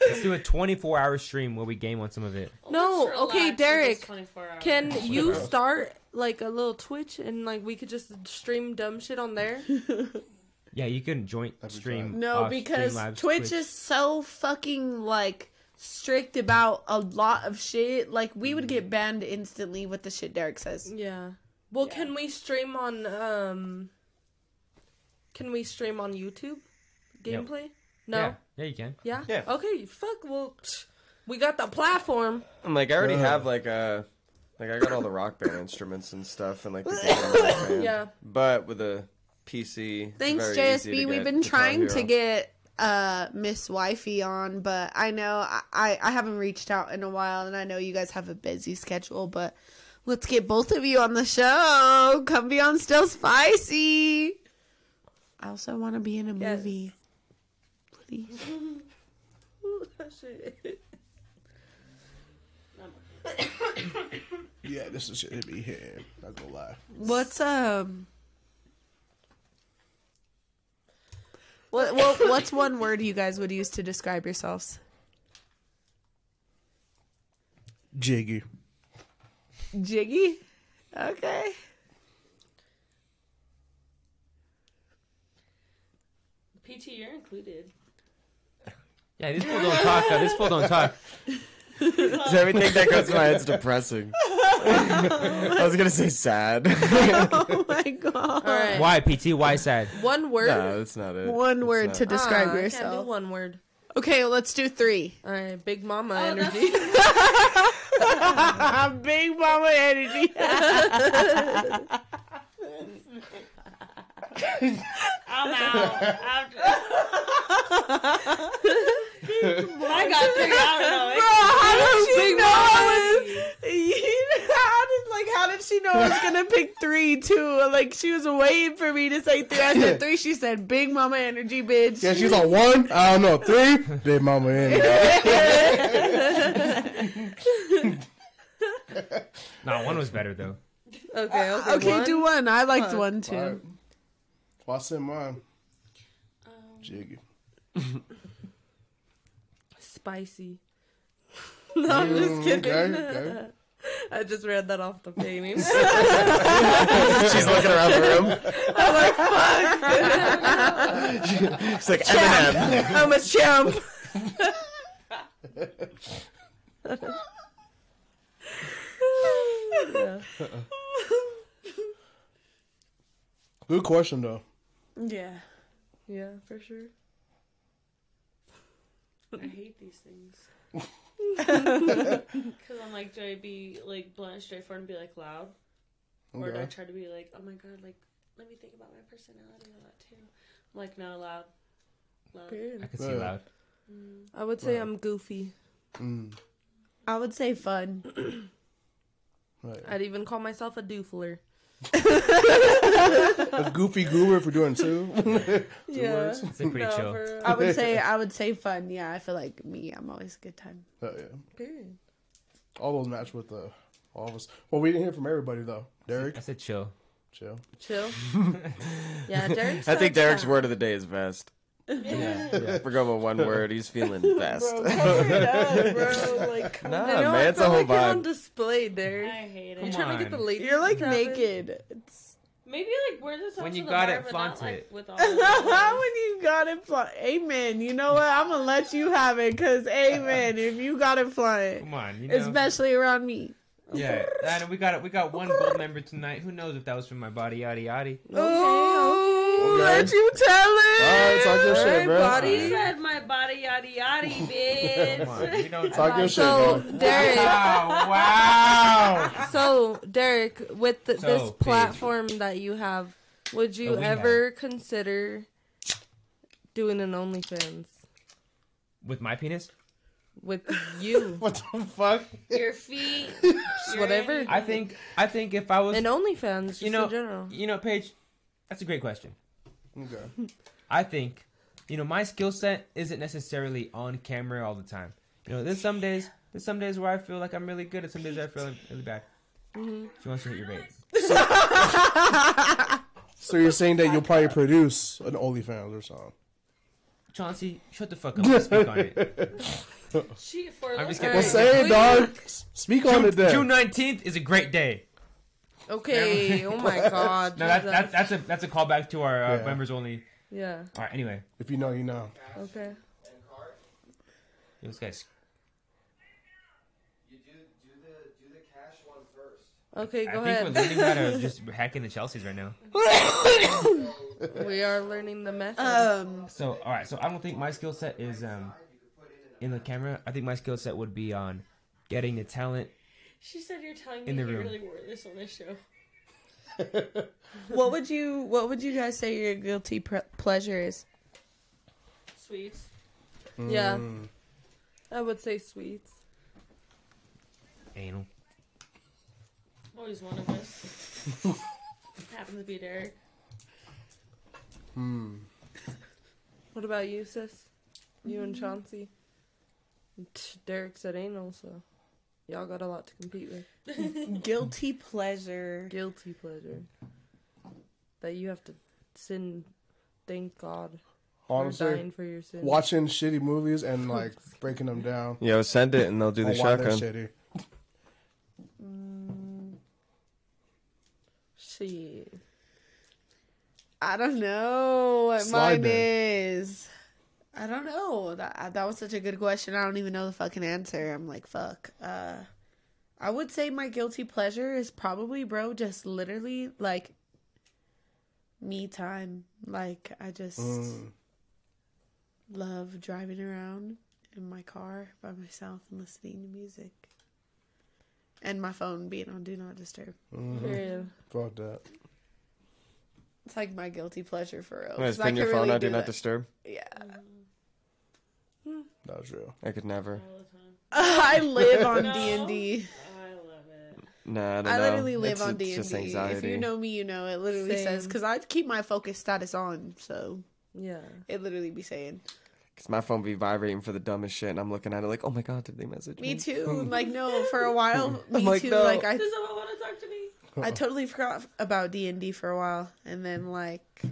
Let's do a 24 hour stream where we game on some of it. No, okay, Derek, this 24 hours. Can you start like a little Twitch and like we could just stream dumb shit on there? Yeah, you can joint stream. No, uh, because Streamlabs, Twitch is so fucking like strict about a lot of shit. Like we would get banned instantly with the shit Derek says. Yeah. Well, can we stream on um? Can we stream on YouTube Yep. gameplay? No. Yeah, yeah, you can. Yeah. Yeah. Okay. Fuck. Well, we got the platform. I'm like, I already Ugh. have like a, like I got all the rock band instruments and stuff, and like the game rock band. Yeah. But with a PC, it's Thanks, very easy JSB. to We've get been Guitar trying to get uh Miss Wifey on, but I know I, I I haven't reached out in a while, and I know you guys have a busy schedule, but let's get both of you on the show. Come be on Still Spicy. I also want to be in a Yes. movie. Please. Yeah, this is shit to be hitting. Not gonna lie. What's um what, what what's one word you guys would use to describe yourselves? Jiggy. Jiggy? Okay. PT, you're included. Yeah, this fool don't talk. Uh, this fool don't talk. Is everything that goes to my head's depressing. I was gonna say sad. Oh my god. All right. Why, PT? Why sad? One word. no, that's not it. One That's word not- to describe Ah, I can't do yourself. one word. Okay, well, let's do three. All right. Big Mama Oh, energy. Big mama energy. I'm out. I'm I got three out of it. how did she know I was? How did like how did she know I was gonna pick three too? Like she was waiting for me to say three. I said three. She said big mama energy, bitch. Yeah, she's on one. I don't know three. Big mama in. Nah, one was better though. okay. Okay. Okay, one. do one. I liked One. one too. Alright. Well, I said mine. Um, Jiggy. Spicy. no, I'm just kidding. Okay, okay. I just read that off the painting. She's looking around the room. She's like "Fuck." It's like Eminem. I'm a champ. yeah. Good question though. Yeah. yeah, for sure. I hate these things. Because I'm like, do I be like blunt and straightforward and be like loud? Or do I Okay. try to be like, oh my god, like, let me think about my personality a lot too? I'm like, no, loud. Loud. I can see Yeah. loud. I would say Right. I'm goofy. Mm, I would say fun. right. I'd even call myself a doofler. A goofy goober for doing two. Yeah. words. It's pretty No, chill. for. I would say I would say fun. Yeah, I feel like me. I'm always a good time. Oh, yeah. Period. All those match with the all of us. Well, we didn't hear from everybody though. Derek, I said chill. chill. Chill. yeah, Derek. I think Derek's word. word of the day is vest. Yeah. We're going with one word. He's feeling best. Bro, cover it up, bro. Like, Nah. I know, man, I it's a feel whole like you're on vibe. display, Derek. I hate I'm it. trying to get the on. ladies. You're like to it. naked. It's Maybe like wear this When you got bar, it, but flaunt like, it. with all when you got it, fly- Amen. You know what? I'm gonna let you have it, cause Amen. If you got it, fly it, Come on, you know. especially around me. yeah, and we got it. We got one gold member tonight. Who knows if that was from my body, yada yada. Ooh, Okay. Let you tell it. Alright, talk your shit, Alright, bro. body. He said my body yada yada, Come on, bitch. we don't Talk your shit, So, bro. Derek. Wow, wow. So, Derek, with the, So, this Paige. platform that you have, would you That we ever consider doing an OnlyFans With my penis? with you? What the fuck? Your feet, Just your whatever. anything. I think. I think if I was, And OnlyFans, just you know, in general. you know, Paige, that's a great question. Okay. I think, you know, my skill set isn't necessarily on camera all the time. You know, there's some days, there's some days where I feel like I'm really good, and some days I feel really bad. Mm-hmm. She wants to hit your bait. So you're saying that you'll probably produce an OnlyFans or something? Chauncey, shut the fuck up. Let's speak on it. She for I'm just the- kidding. Well, say it, dog. Speak on it then. June 19th is a great day. Okay. oh my God. No, that, that, that's a that's a callback to our uh, Yeah. members only. yeah. All right. Anyway, If you know, you know. Okay. And card. this guy's. Okay, Go ahead. I think ahead. we're learning how to just hack into Chelsea's right now. we are learning the method. Um, So, all right. So, I don't think my skill set is um in the camera. I think my skill set would be on getting the talent. She said you're telling me In the you room. really wore this on this show. what would you What would you guys say your guilty pre- pleasure is? Sweets. yeah. Mm. I would say sweets. Anal. Always one of us. Happens to be Derek. Hmm. What about you, sis? You and Chauncey? Derek said anal, so y'all got a lot to compete with. Guilty pleasure. Guilty pleasure. That you have to sin, thank God, for Honestly, dying for your sin. watching shitty movies and like breaking them down. Yo, send it and they'll do the on why they're shotgun. shitty. Mm, shit. I don't know what Slide mine in. is. I don't know. That that was such a good question. I don't even know the fucking answer. I'm like, fuck. Uh, I would say my guilty pleasure is probably, bro, just literally like me time. Like I just Mm. love driving around in my car by myself and listening to music. And my phone being on do not disturb. Mhm. Period. Fuck that. It's like my guilty pleasure for real. I'm gonna 'cause I spin your could phone really on Do do Not. Disturb. Yeah. That was real. I could never. All. I live on D and D. I love it. Nah, I don't I know. literally live It's- on it's D and just D. If you know me, you know it. Literally says because I keep my focus status on, so Yeah. it literally be saying Cause my phone be vibrating for the dumbest shit, and I'm looking at it like, oh my god, did they message me? me too. like no, for a while, me I'm like, too. no. Like I, Does someone want to talk to me? I totally forgot about D and D for a while, and then like oh,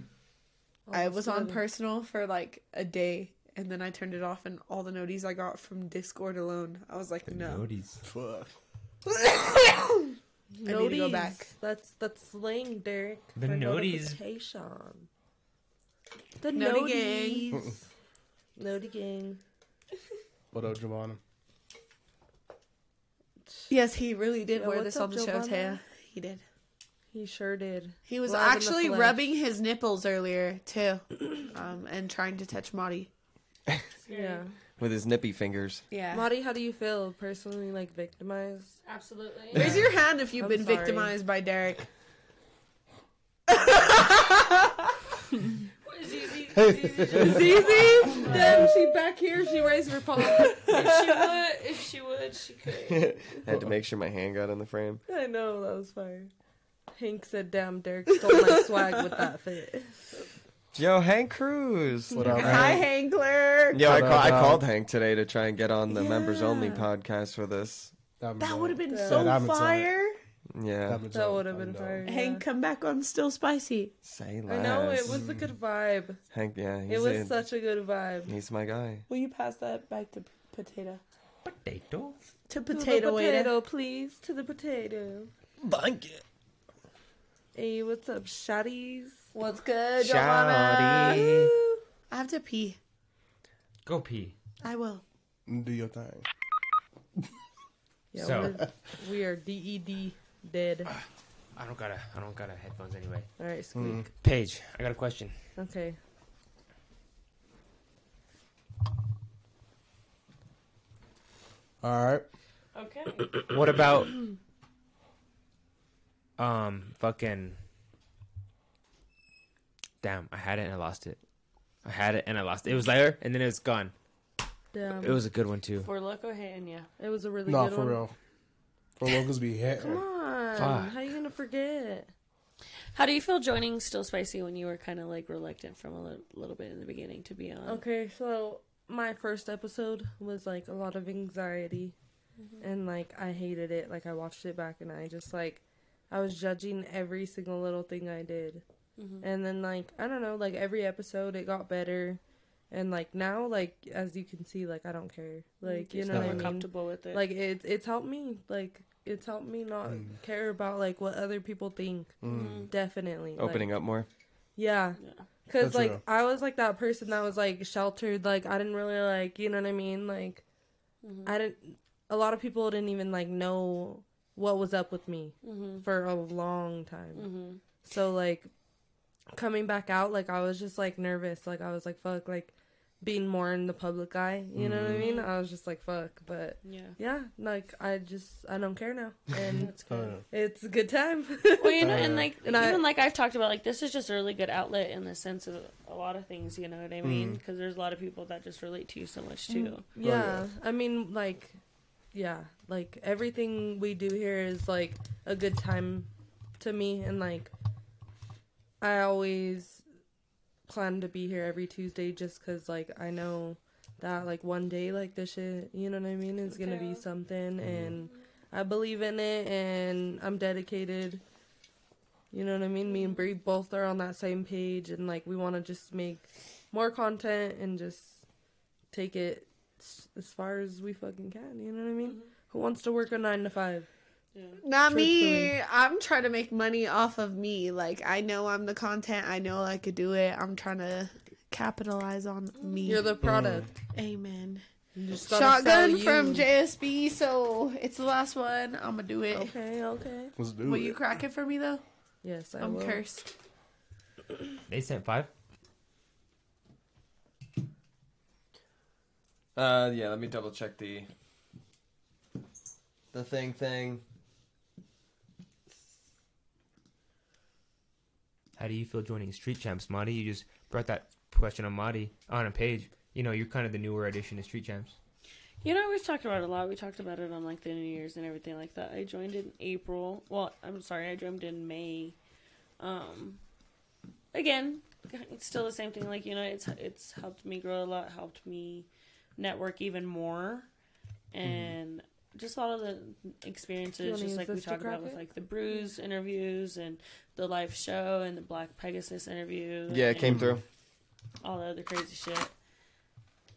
I was on personal for like a day, and then I turned it off, and all the noties I got from Discord alone, I was like, no. Noties. Fuck. I need to go back. That's that's slang, Derek. The for noties. notification. The Noti noties. Noti gang. What up, Javon? Yes, he really did Yeah, wear what's this up, on the show, Giovanna? Taya. He did. He sure did. He was Live in the actually flesh. rubbing his nipples earlier too, um, and trying to touch Marty. Yeah. With his nippy fingers. Yeah. Marty, how do you feel personally, like victimized? Absolutely. Raise your hand if you've I'm been sorry. victimized by Derek. Zizi, Hey. Zizi just- Zizi, then she back here. She raised her paw. if she would, if she would, she could. I had to make sure my hand got in the frame. I know that was fire. Hank said, "Damn, Derek stole my swag with that fit." Yo, Hank Cruz. What up, Hi, man? Hankler. Yo, I, What call, I dog? called Hank today to try and get on the Yeah. members only podcast for this. That would have been so That happens, fire. Yeah. That would have been fire. Hank, come back on Still Spicy. Say less. I know it was a good vibe. Hank, yeah, he's It was a- such a good vibe. he's my guy. Will you pass that back to Potato? Potato. To To the Potato, waiter. potato, please. To the potato. Thank you. Hey, what's up, shotties? What's good, Shawty. Giovanna? I have to pee. Go pee. I will. Do your thing. Yeah, So- we're, we are DED dead. I don't gotta. I don't gotta headphones anyway. All right, squeak. Paige, I got a question. Okay. All right. Okay. What about um fucking Damn, I had it and I lost it. I had it and I lost it. It was there and then it was gone. Damn. It was a good one too. Four Loko hitting you. It was a really No, good for one. real. Four Lokos be hit. Come on. Fuck. How you gonna forget? How do you feel joining Still Spicy when you were kind of like reluctant from a li- little bit in the beginning to be on? Okay, so my first episode was like a lot of anxiety mm-hmm. and like I hated it. Like I watched it back and I just like I was judging every single little thing I did. And then like I don't know, like every episode it got better. And like now like as you can see like I don't care. Like you Just know got what I more mean? comfortable with it. Like it's it's helped me. Like it's helped me not Mm. care about like what other people think. Mhm. Definitely. Like, Opening up more. Yeah. Yeah. Cause That's like real. I was like that person that was like sheltered. Like I didn't really like you know what I mean. Like Mhm. I didn't. A lot of people didn't even like know what was up with me Mhm. for a long time. Mhm. So like coming back out, like I was just like nervous. Like I was like fuck, like being more in the public eye. You know what I mm-hmm. mean? I was just like fuck, but Yeah. yeah, like I just I don't care now, and That's Oh, good. yeah. it's a good time. well, you know, and uh, like And I- even like I've talked about, like this is just a really good outlet in the sense of a lot of things. You know what I mm-hmm. mean? Because there's a lot of people that just relate to you so much too. Mm-hmm. Oh, yeah, I mean, like, yeah, like everything we do here is like a good time to me, and like, I always plan to be here every Tuesday just because, like, I know that like one day, like this shit, you know what I mean, is gonna be something, mm-hmm. and I believe in it, and I'm dedicated. You know what I mean? Me and Bree both are on that same page, and like we want to just make more content and just take it s- as far as we fucking can. You know what I mean? Mm-hmm. Who wants to work a nine to five? Not me. Truthfully. I'm trying to make money off of me. Like I know I'm the content. I know I could do it. I'm trying to capitalize on me. You're the product. Amen. You just gotta sell Shotgun from JSB. So it's the last one. I'm gonna do it. Okay, okay. Let's do Will it. you crack it for me though? Yes, I I'm will. cursed. They sent five. Uh, yeah. Let me double check the the thing thing. How do you feel joining Street Champs, Marty? You just brought that question on Marty on a page. You know, you're kind of the newer addition to Street Champs. You know, we've talked about it a lot. We talked about it on like the New Year's and everything like that. I joined in April. Well, I'm sorry, I joined in May. Um, again, it's still the same thing. Like you know, it's it's helped me grow a lot, helped me network even more, and just a lot of the experiences, just like we this talked about crack with like the Bruise interviews and the live show and the Black Pegasus interview. Yeah, it came through. all the other crazy shit.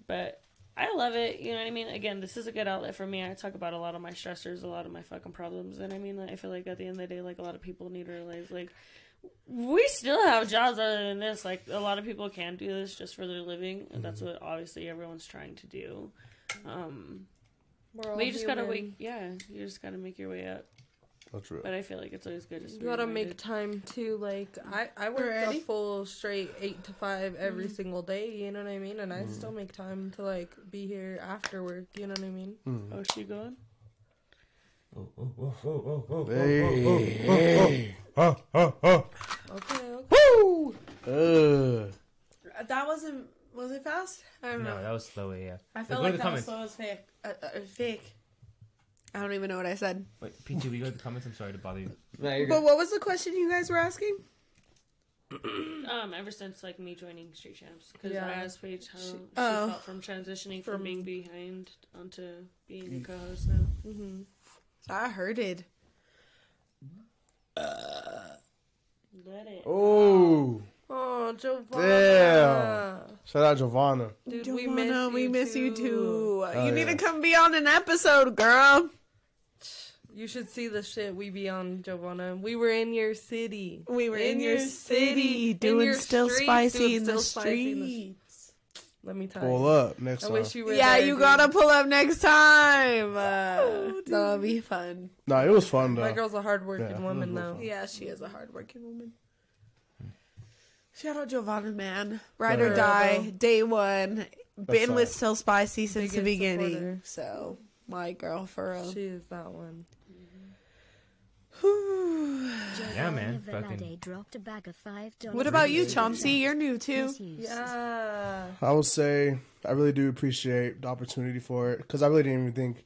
But I love it. You know what I mean? Again, this is a good outlet for me. I talk about a lot of my stressors, a lot of my fucking problems, and I mean, I feel like at the end of the day, like a lot of people need to realize, like, we still have jobs other than this. Like, a lot of people can do this just for their living, and that's what obviously everyone's trying to do. Um, We're all but you just gotta human. wake, yeah, you just gotta make your way up. That's real. But I feel like it's always good. Just to You be gotta reminded. make time too. Like I, I work Ready? a full straight eight to five every single day. You know what I mean? And I still make time to like be here after work. You know what I mean? Oh, she going? Hey, hey. Okay. okay. Uh, That wasn't. Was it fast? I don't No, know. that was slow. Yeah. I Look felt like that comments. was slow as fake. Uh, uh, fake. I don't even know what I said. Wait, PG, will you go to the comments? I'm sorry to bother you. No, you're But good. what was the question you guys were asking? Um, ever since like me joining Street Champs, because Yeah. I asked Paige how she, Oh. felt from transitioning from, From- being behind onto being a co-host now. Mm-hmm. I heard it. Let it. Oh, Oh, Giovanna. Damn. shout out Giovanna. Dude, we miss you we miss you too. Oh, you need to come be on an episode, girl. You should see the shit we be on, Giovanna. We were in your city. We were in, your, city, in doing your still streets, spicy doing in the Still the streets. Let me tell Pull you. up next I time. wish you were Yeah, there, you dude. gotta pull up next time. Uh, that'll be fun. Nah, it was fun though. My girl's a hardworking Yeah, woman, it was though. Yeah, she is a hardworking woman. Shout out Giovanna, man. Ride or Yeah. die, day one. Been with. Still Spicy since the beginning. supporter. So, my girl, for real. She is that one. Yeah, man, fucking- Velade dropped a bag of five dollars. What about you, Chomsky? You're new too. Yeah. I will say I really do appreciate the opportunity for it because I really didn't even think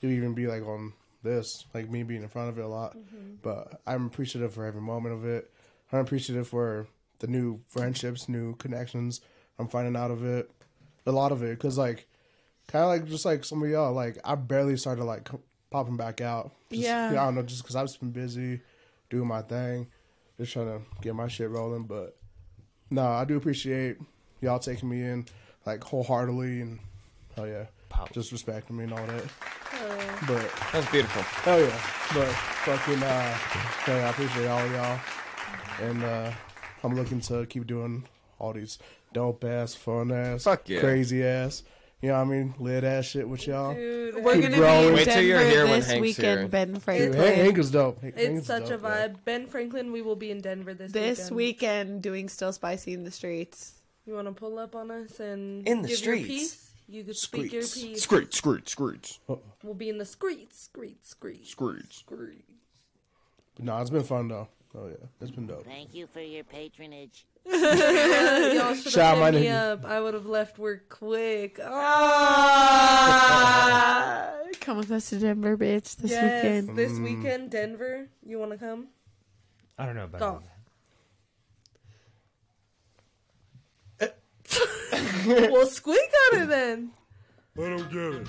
it would even be like on this, like me being in front of it a lot. Mm-hmm. But I'm appreciative for every moment of it. I'm appreciative for the new friendships, new connections I'm finding out of it. A lot of it because like, kind of like just like some of y'all, like I barely started like popping back out. Just, Yeah. I don't know, just because I've just been busy doing my thing, just trying to get my shit rolling. But no, I do appreciate y'all taking me in like wholeheartedly and oh yeah, just respecting me and all that. But That's beautiful. oh yeah, but fucking uh, yeah, I appreciate all y'all, and uh, I'm looking to keep doing all these dope ass, fun ass, Fuck yeah. crazy ass, you know what I mean, lit ass shit with y'all. Dude, We're Keep gonna growing. be in Wait till Denver you're here when this Hank's weekend, here. Ben Dude, Franklin. Hank, Hank is dope. Hank- Hank it's is such a dope, bro. vibe. Ben Franklin, we will be in Denver this this weekend. weekend doing Still Spicy in the streets. You want to pull up on us and In the give your piece? You could speak your piece. Screech, screech, screech, uh-uh. We'll be in the streets, streets, streets, screech. streets. No, it's been fun though. Oh yeah, it's been dope. Thank you for your patronage. Y'all should Shout have out hit my me up. I would have left work quick. Ah, come with us to Denver, bitch, this yes, weekend. this weekend, Denver. You want to come? I don't know about Go. that. well, squeak on it then. I don't get it.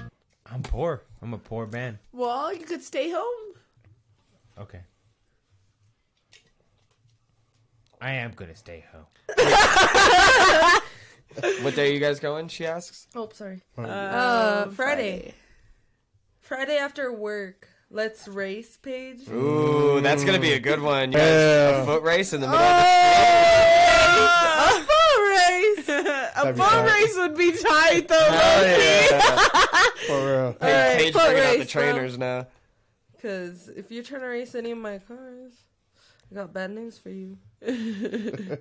I'm poor. I'm a poor man. Well, you could stay home. Okay. I am gonna stay home. What day are you guys going? She asks. Oh, sorry. Oh, Uh, Friday. Friday after work. Let's race, Paige. Ooh, that's gonna be a good one. You guys, Yeah. a foot race in the middle of the. A foot race. a That'd be foot tight. race would be tight though. the. Hell yeah. For real. Hey, Alright, Paige foot bringing out the race, bro. trainers now. Because if you're trying to race any of my cars, I got bad news for you.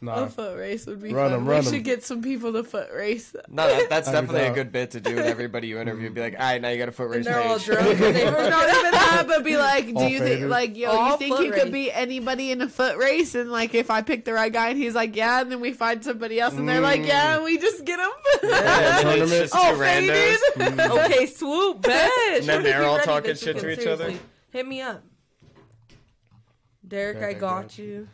Nah, A foot race would be Run fun. 'em, we run should 'em. get some people to foot race. No, that, that's definitely a good bit to do with everybody you interview. Be like, all right, now you got a foot And race they're all Paige. drunk. and they or not even that, but be like, do All you think, like, yo, All you think foot you race. could beat anybody in a foot race? And like, if I pick the right guy, and he's like, yeah, and then we find somebody else, and they're like, yeah, and we just get him. Yeah, Tournament. it's just two Oh, randos. faded. okay, swoop, bet. And then they're Get all ready talking this shit to each other? Hit me up. Derek, I Derek, I got got you.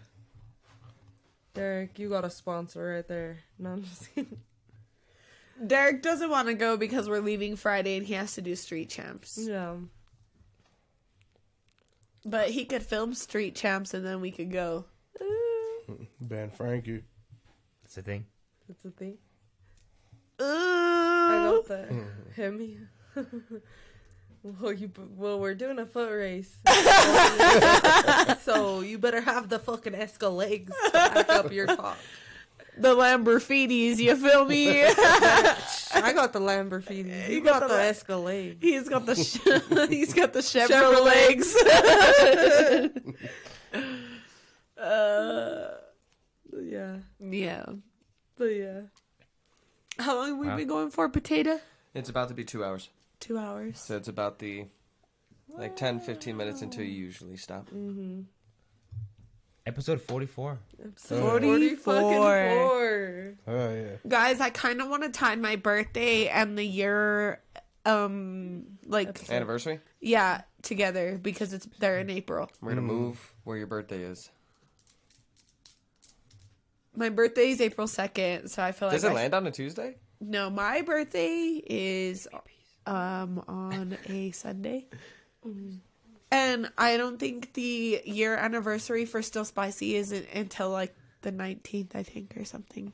Derek, you got a sponsor right there. No, I'm just kidding. Derek doesn't want to go because we're leaving Friday, and he has to do Street Champs. Yeah. But he could film Street Champs, and then we could go. Eh. Ben Frankie. That's the thing. That's a thing. Ooh. I got that. Hit me. well, you well, we're doing a foot race, so you better have the fucking Escalades to back up your talk. the Lamborghinis, you feel me? I got the Lamborghini. You, You got, got the the- Escalade. he's got the sh- he's got the Chevrolet legs. uh, Yeah, yeah. but yeah. How long have we Wow. been going for, Potato? It's about to be two hours. Two hours. So it's about the like 10, 15 minutes until you usually stop. Episode 44. Episode 44. fucking four. Oh yeah. Guys, I kind of want to time my birthday and the year um like Anniversary. yeah together because it's they're in April. We're gonna move where your birthday is. My birthday is April second, so I feel like Does it I- land on a Tuesday? No, my birthday is um on a Sunday. Mm-hmm. And I don't think the year anniversary for Still Spicy isn't until like the 19th, I think, or something.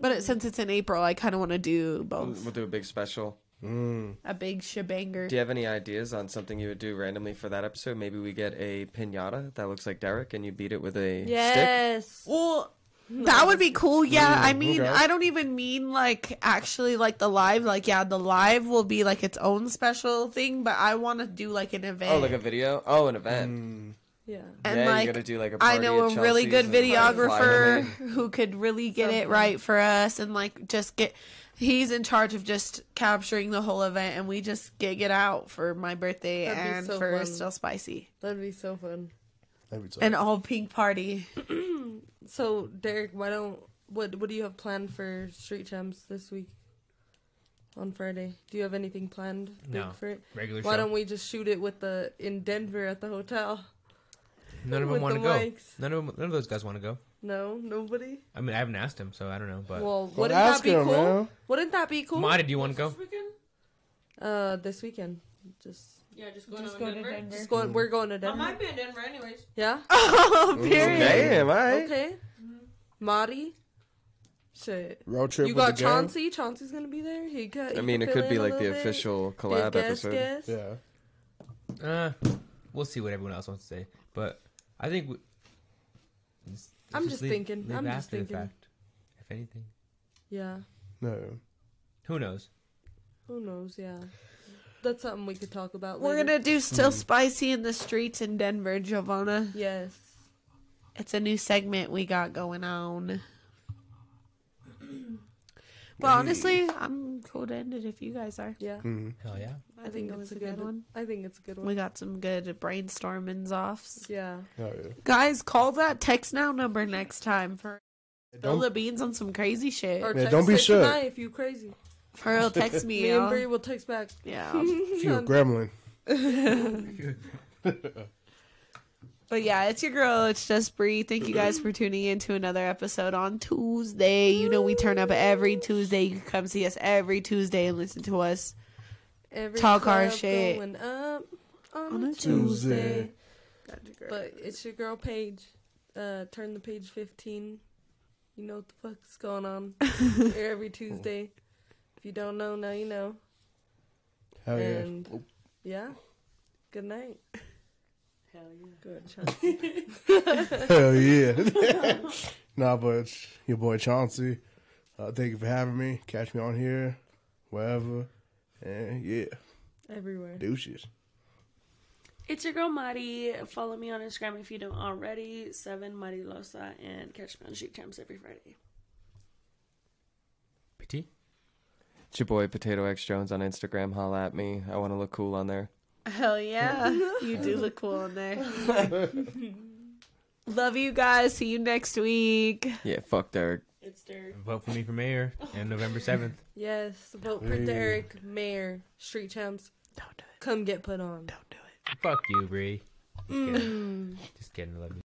But it, mm. since it's in April, I kind of want to do We'll, both. we'll do a big special. Mm. A big shebanger. Do you have any ideas on something you would do randomly for that episode? Maybe we get a pinata that looks like Derek, and you beat it with a stick. Yes. Well, that would be cool. Yeah, I mean, okay. I don't even mean like actually like the live. Like, yeah, the live will be like its own special thing, but I want to do like an event. Oh, like a video? Oh, an event. Mm. Yeah. and yeah, like you gotta do like a I party I know at a really good Chelsea's and fly videographer who could really get it right for us and like just get. He's in charge of just capturing the whole event, and we just gig it out for my birthday That'd and so for fun. Still Spicy, That'd be so fun. Every time. an all pink party. So Derek, why don't what what do you have planned for Street Champs this week? On Friday, do you have anything planned No. for it? Regular Why show. don't we just shoot it with the in Denver at the hotel? None of them want to the go. mics? None of them, none of those guys want to go. No, nobody. I mean, I haven't asked him, so I don't know. But Well, Well, wouldn't that be him, cool? man. Wouldn't that be cool? Madi, do you want to go? Uh, this weekend, just Yeah, just going Just to go to Denver. Denver. just going. We're going to Denver. I might be in Denver anyways. Yeah. Oh, period. Damn, all right. Okay. Mari. Shit. Road trip You with got the gang. Chauncey. Chauncey's gonna be there. He got. I mean, can it could be like the bit. official collab guest, episode. guest. Yeah. Uh, we'll see what everyone else wants to say. But I think we, let's- let's I'm just leave- thinking. leave I'm just thinking. fact, if anything, Yeah. No. who knows? Who knows? Yeah. That's something we could talk about. We're later. gonna do Still mm. Spicy in the streets in Denver, Giovanna. Yes. It's a new segment we got going on. But honestly, I'm cool to end it if you guys are. Yeah. Mm-hmm. Hell yeah! I, think, it's it's a a good good one. I think it's a good one. We got some good brainstormings offs. yeah. Oh yeah. Guys, call that text now number next time for spill Don't, the beans on some crazy shit. Or Yeah, don't be it shy. if you crazy. For real, text me. Me and y'all. Bree will text back. Yeah. if you're a gremlin. But yeah, it's your girl. It's just Bree. Thank you guys for tuning in to another episode on Tuesday. You know we turn up every Tuesday. You can come see us every Tuesday and listen to us. Every Talk our shit. Going up on, On a a Tuesday. Tuesday. But it's your girl Paige. Uh, turn the page 15. You know what the fuck's going on. Every Tuesday. If you don't know, now you know. Hell yeah. And yeah. Good night. Hell yeah. Good Chauncey. Hell yeah. nah, but it's your boy Chauncey. Uh, thank you for having me. Catch me on here, wherever. And yeah, Everywhere. douches. It's your girl Mari. Follow me on Instagram if you don't already. Seven Mari Losa and catch me on Street Champs every Friday. PT. It's your boy Potato X Jones on Instagram. Holla at me. I want to look cool on there. Hell yeah. you do look cool on there. Love you guys. See you next week. Yeah, fuck Derek. It's Derek. Vote for me for mayor on November seventh. Yes. Vote for Hey. Derek, Mayor, Street Champs. Don't do it. Come get put on. Don't do it. Fuck you, Bree. Just kidding. Mm. Just kidding. I love you.